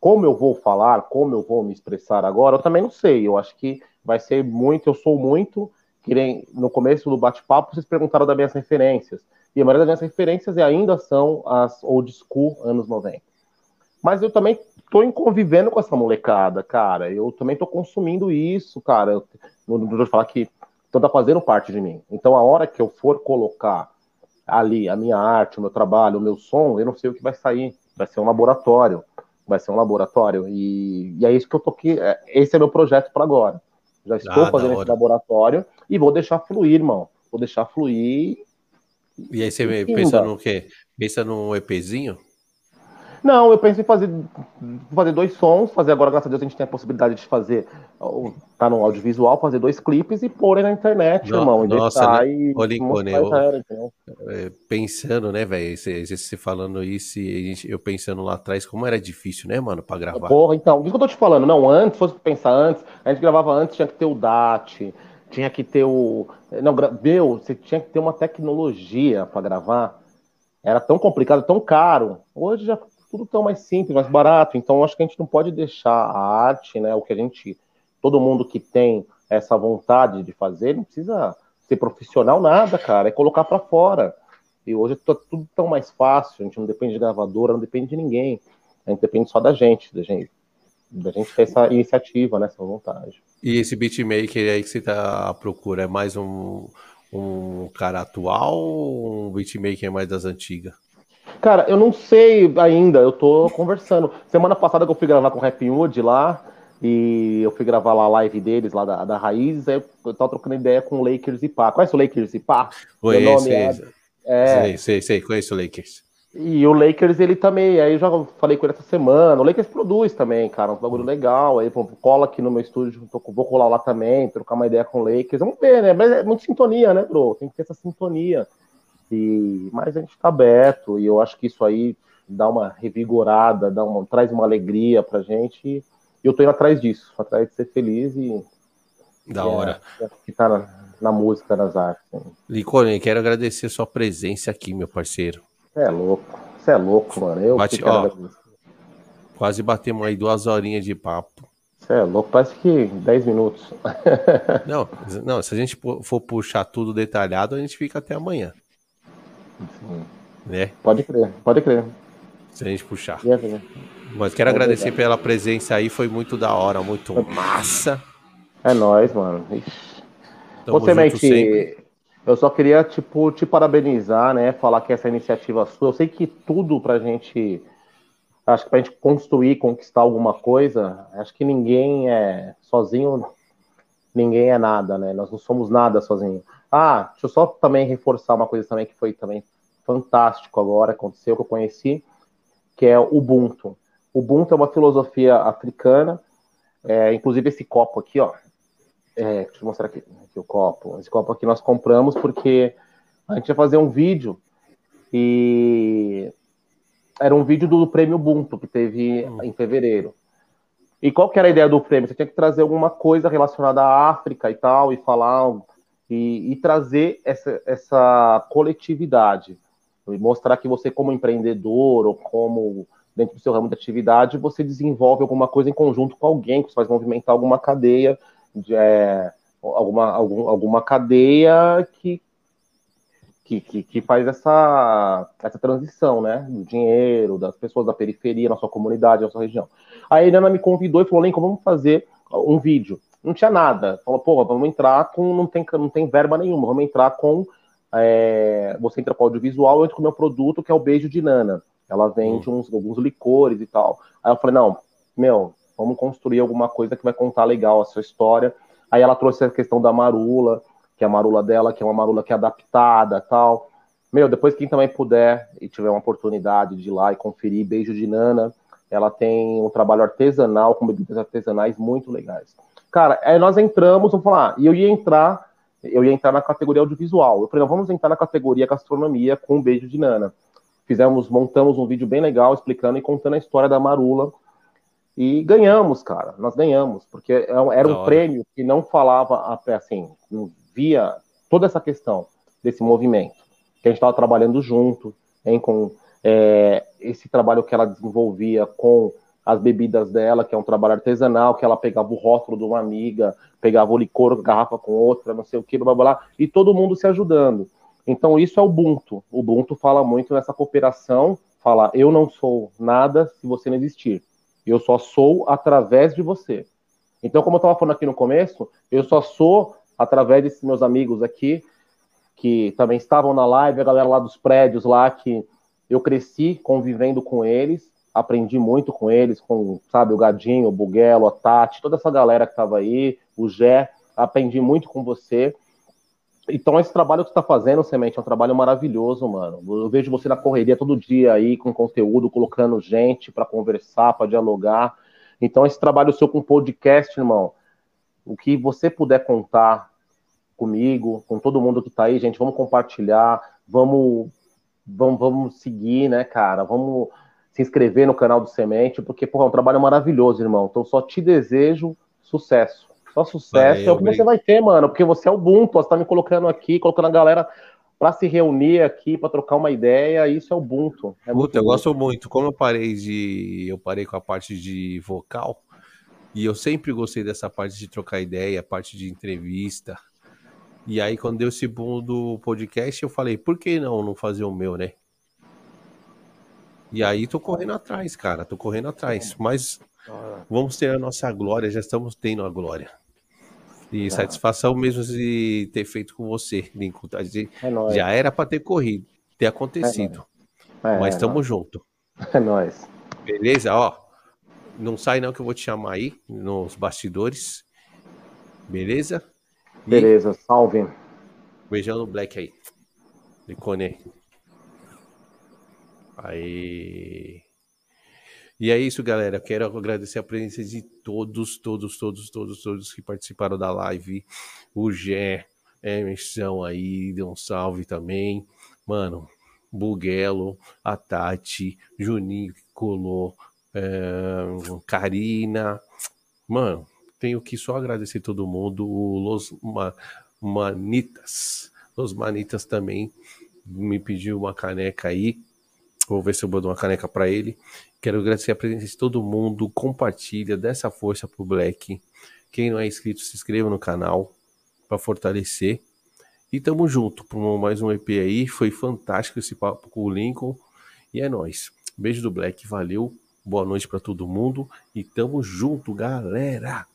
Como eu vou falar, como eu vou me expressar agora, eu também não sei. Eu acho que vai ser muito, eu sou muito. Que nem no começo do bate-papo, vocês perguntaram das minhas referências. E a maioria das minhas referências ainda são as old school anos 90. Mas eu também tô convivendo com essa molecada, cara. Eu também tô consumindo isso, cara. Eu, não vou falar que então tá fazendo parte de mim. Então a hora que eu for colocar ali a minha arte, o meu trabalho, o meu som, eu não sei o que vai sair. Vai ser um laboratório. Vai ser um laboratório. E, e é isso que eu tô aqui. É, esse é meu projeto para agora. Já estou ah, fazendo esse laboratório e vou deixar fluir, irmão. Vou deixar fluir. E aí você pensa no quê? Pensa no EPzinho? Não, eu penso em fazer, fazer dois sons, fazer agora, graças a Deus, a gente tem a possibilidade de fazer, tá no audiovisual, fazer dois clipes e pôr na internet, no, irmão. Nossa, né? e Olha, eu, era, é, pensando, né, velho, você falando isso e eu pensando lá atrás, como era difícil, né, mano, pra gravar. Porra, então, isso que eu tô te falando, não, antes, fosse pensar antes, a gente gravava antes, tinha que ter o DAT, tinha que ter o... Não, meu, você tinha que ter uma tecnologia para gravar, era tão complicado, tão caro. Hoje já tudo tão mais simples, mais barato. Então, acho que a gente não pode deixar a arte, né? O que a gente, todo mundo que tem essa vontade de fazer, não precisa ser profissional nada, cara. É colocar para fora. E hoje tá tudo tão mais fácil. A gente não depende de gravadora, não depende de ninguém. A gente depende só da gente, da gente, da gente ter essa iniciativa, né? Essa vontade. E esse beatmaker aí que você tá à procura é mais um, um cara atual ou um beatmaker mais das antigas? Cara, eu não sei ainda, eu tô conversando. Semana passada que eu fui gravar com o Rap Wood lá, e eu fui gravar lá a live deles, lá da, da Raiz, aí eu tava trocando ideia com o Lakers e Pá. Conhece o Lakers e Pá? Conheço, é... sei, sei, sei, conheço o Lakers. E o Lakers, ele também, aí eu já falei com ele essa semana, o Lakers produz também, cara, um bagulho legal, aí pô, cola aqui no meu estúdio, vou colar lá também, trocar uma ideia com o Lakers, vamos ver, né, mas é muito sintonia, né, bro, tem que ter essa sintonia, e, mas a gente tá aberto, e eu acho que isso aí dá uma revigorada, dá uma, traz uma alegria pra gente, e eu tô indo atrás disso, atrás de ser feliz e... Da é, hora. É, que tá na, na música, nas artes. Licone, quero agradecer a sua presença aqui, meu parceiro. Você é louco. Você é louco, mano. Eu Bate, ó, quase batemos aí duas horinhas de papo. Você é louco, parece que 10 minutos. não, não, se a gente for puxar tudo detalhado, a gente fica até amanhã. Né? Pode crer, pode crer. Se a gente puxar. É, Mas quero é agradecer pela presença aí, foi muito da hora, muito massa. É nóis, mano. Você, Mente, eu só queria, tipo, te parabenizar, né? Falar que essa iniciativa sua, eu sei que tudo pra gente, acho que pra gente construir, conquistar alguma coisa, acho que ninguém é sozinho, ninguém é nada, né? Nós não somos nada sozinho. Ah, deixa eu só também reforçar uma coisa também que foi também fantástico agora, aconteceu, que eu conheci, que é o Ubuntu. Ubuntu é uma filosofia africana, é, inclusive esse copo aqui, ó, é, deixa eu mostrar aqui, aqui o copo. Esse copo aqui nós compramos porque a gente ia fazer um vídeo e era um vídeo do prêmio Ubuntu que teve hum. em fevereiro. E qual que era a ideia do prêmio? Você tinha que trazer alguma coisa relacionada à África e tal, e falar e, e trazer essa, essa coletividade. E mostrar que você, como empreendedor, ou como dentro do seu ramo de atividade, você desenvolve alguma coisa em conjunto com alguém, que faz movimentar alguma cadeia de, é, alguma, algum, alguma cadeia que, que, que, que, faz essa, essa transição, né? Do dinheiro, das pessoas da periferia, na sua comunidade, na sua região. A Eliana me convidou e falou, Lenco, vamos fazer um vídeo. Não tinha nada. Falou, pô, vamos entrar com. Não tem, não tem verba nenhuma, vamos entrar com. É, você entra com audiovisual, eu entro com o meu produto, que é o Beijo de Nana. Ela vende uhum. uns, alguns licores e tal. Aí eu falei, não, meu, vamos construir alguma coisa que vai contar legal a sua história. Aí ela trouxe a questão da marula, que é a marula dela, que é uma marula que é adaptada tal. Meu, depois quem também puder e tiver uma oportunidade de ir lá e conferir Beijo de Nana, ela tem um trabalho artesanal com bebidas artesanais muito legais. Cara, aí nós entramos, vamos falar, e eu ia entrar, eu ia entrar na categoria audiovisual. Eu falei, não, vamos entrar na categoria gastronomia com Beijo de Nana. Fizemos, montamos um vídeo bem legal explicando e contando a história da marula e ganhamos, cara. Nós ganhamos, porque é era um prêmio que não falava assim, não via toda essa questão desse movimento. Que a gente estava trabalhando junto, hein, com é, esse trabalho que ela desenvolvia com as bebidas dela, que é um trabalho artesanal, que ela pegava o rótulo de uma amiga, pegava o licor, garrafa com outra, não sei o que, blá blá blá, e todo mundo se ajudando. Então isso é o Ubuntu. O Ubuntu fala muito nessa cooperação, fala eu não sou nada se você não existir. Eu só sou através de você. Então, como eu estava falando aqui no começo, eu só sou através desses meus amigos aqui, que também estavam na live, a galera lá dos prédios lá, que eu cresci convivendo com eles, aprendi muito com eles, com, sabe, o Gadinho, o Buguelo, a Tati, toda essa galera que estava aí, o Jé, aprendi muito com você. Então, esse trabalho que você está fazendo, Semente, é um trabalho maravilhoso, mano. Eu vejo você na correria todo dia aí, com conteúdo, colocando gente para conversar, para dialogar. Então, esse trabalho seu com podcast, irmão, o que você puder contar comigo, com todo mundo que está aí, gente, vamos compartilhar, vamos, vamos, vamos seguir, né, cara? Vamos se inscrever no canal do Semente, porque, pô, é um trabalho maravilhoso, irmão. Então, só te desejo sucesso. Só sucesso Valeu, é o que você vai ter, mano, porque você é o Ubuntu, você tá me colocando aqui, colocando a galera para se reunir aqui, para trocar uma ideia, isso é Ubuntu. É Puta, eu gosto muito. Como eu parei de. Eu parei com a parte de vocal, e eu sempre gostei dessa parte de trocar ideia, parte de entrevista. E aí, quando deu esse boom do podcast, eu falei, por que não não fazer o meu, né? E aí tô correndo atrás, cara, tô correndo atrás. Mas vamos ter a nossa glória, já estamos tendo a glória. E satisfação mesmo de ter feito com você, Lincoln. Tá? É já era para ter corrido, ter acontecido. É mas estamos é junto. É nóis. Beleza? Ó, não sai não que eu vou te chamar aí nos bastidores. Beleza? E... Beleza, salve. Beijão no Black aí. Icone. Aí. E é isso, galera. Quero agradecer a presença de todos, todos, todos, todos, todos que participaram da live. O Gé, Emerson aí, deu um salve também. Mano, Buguelo, a Tati, Juninho que colou, é, Karina. Mano, tenho que só agradecer todo mundo. O Los Manitas. Los Manitas também me pediu uma caneca aí. Vou ver se eu dou uma caneca para ele. Quero agradecer a presença de todo mundo. Compartilha, dessa força pro Black. Quem não é inscrito, se inscreva no canal para fortalecer. E tamo junto para mais um EP aí. Foi fantástico esse papo com o Lincoln. E é nóis. Beijo do Black, valeu. Boa noite para todo mundo e tamo junto, galera.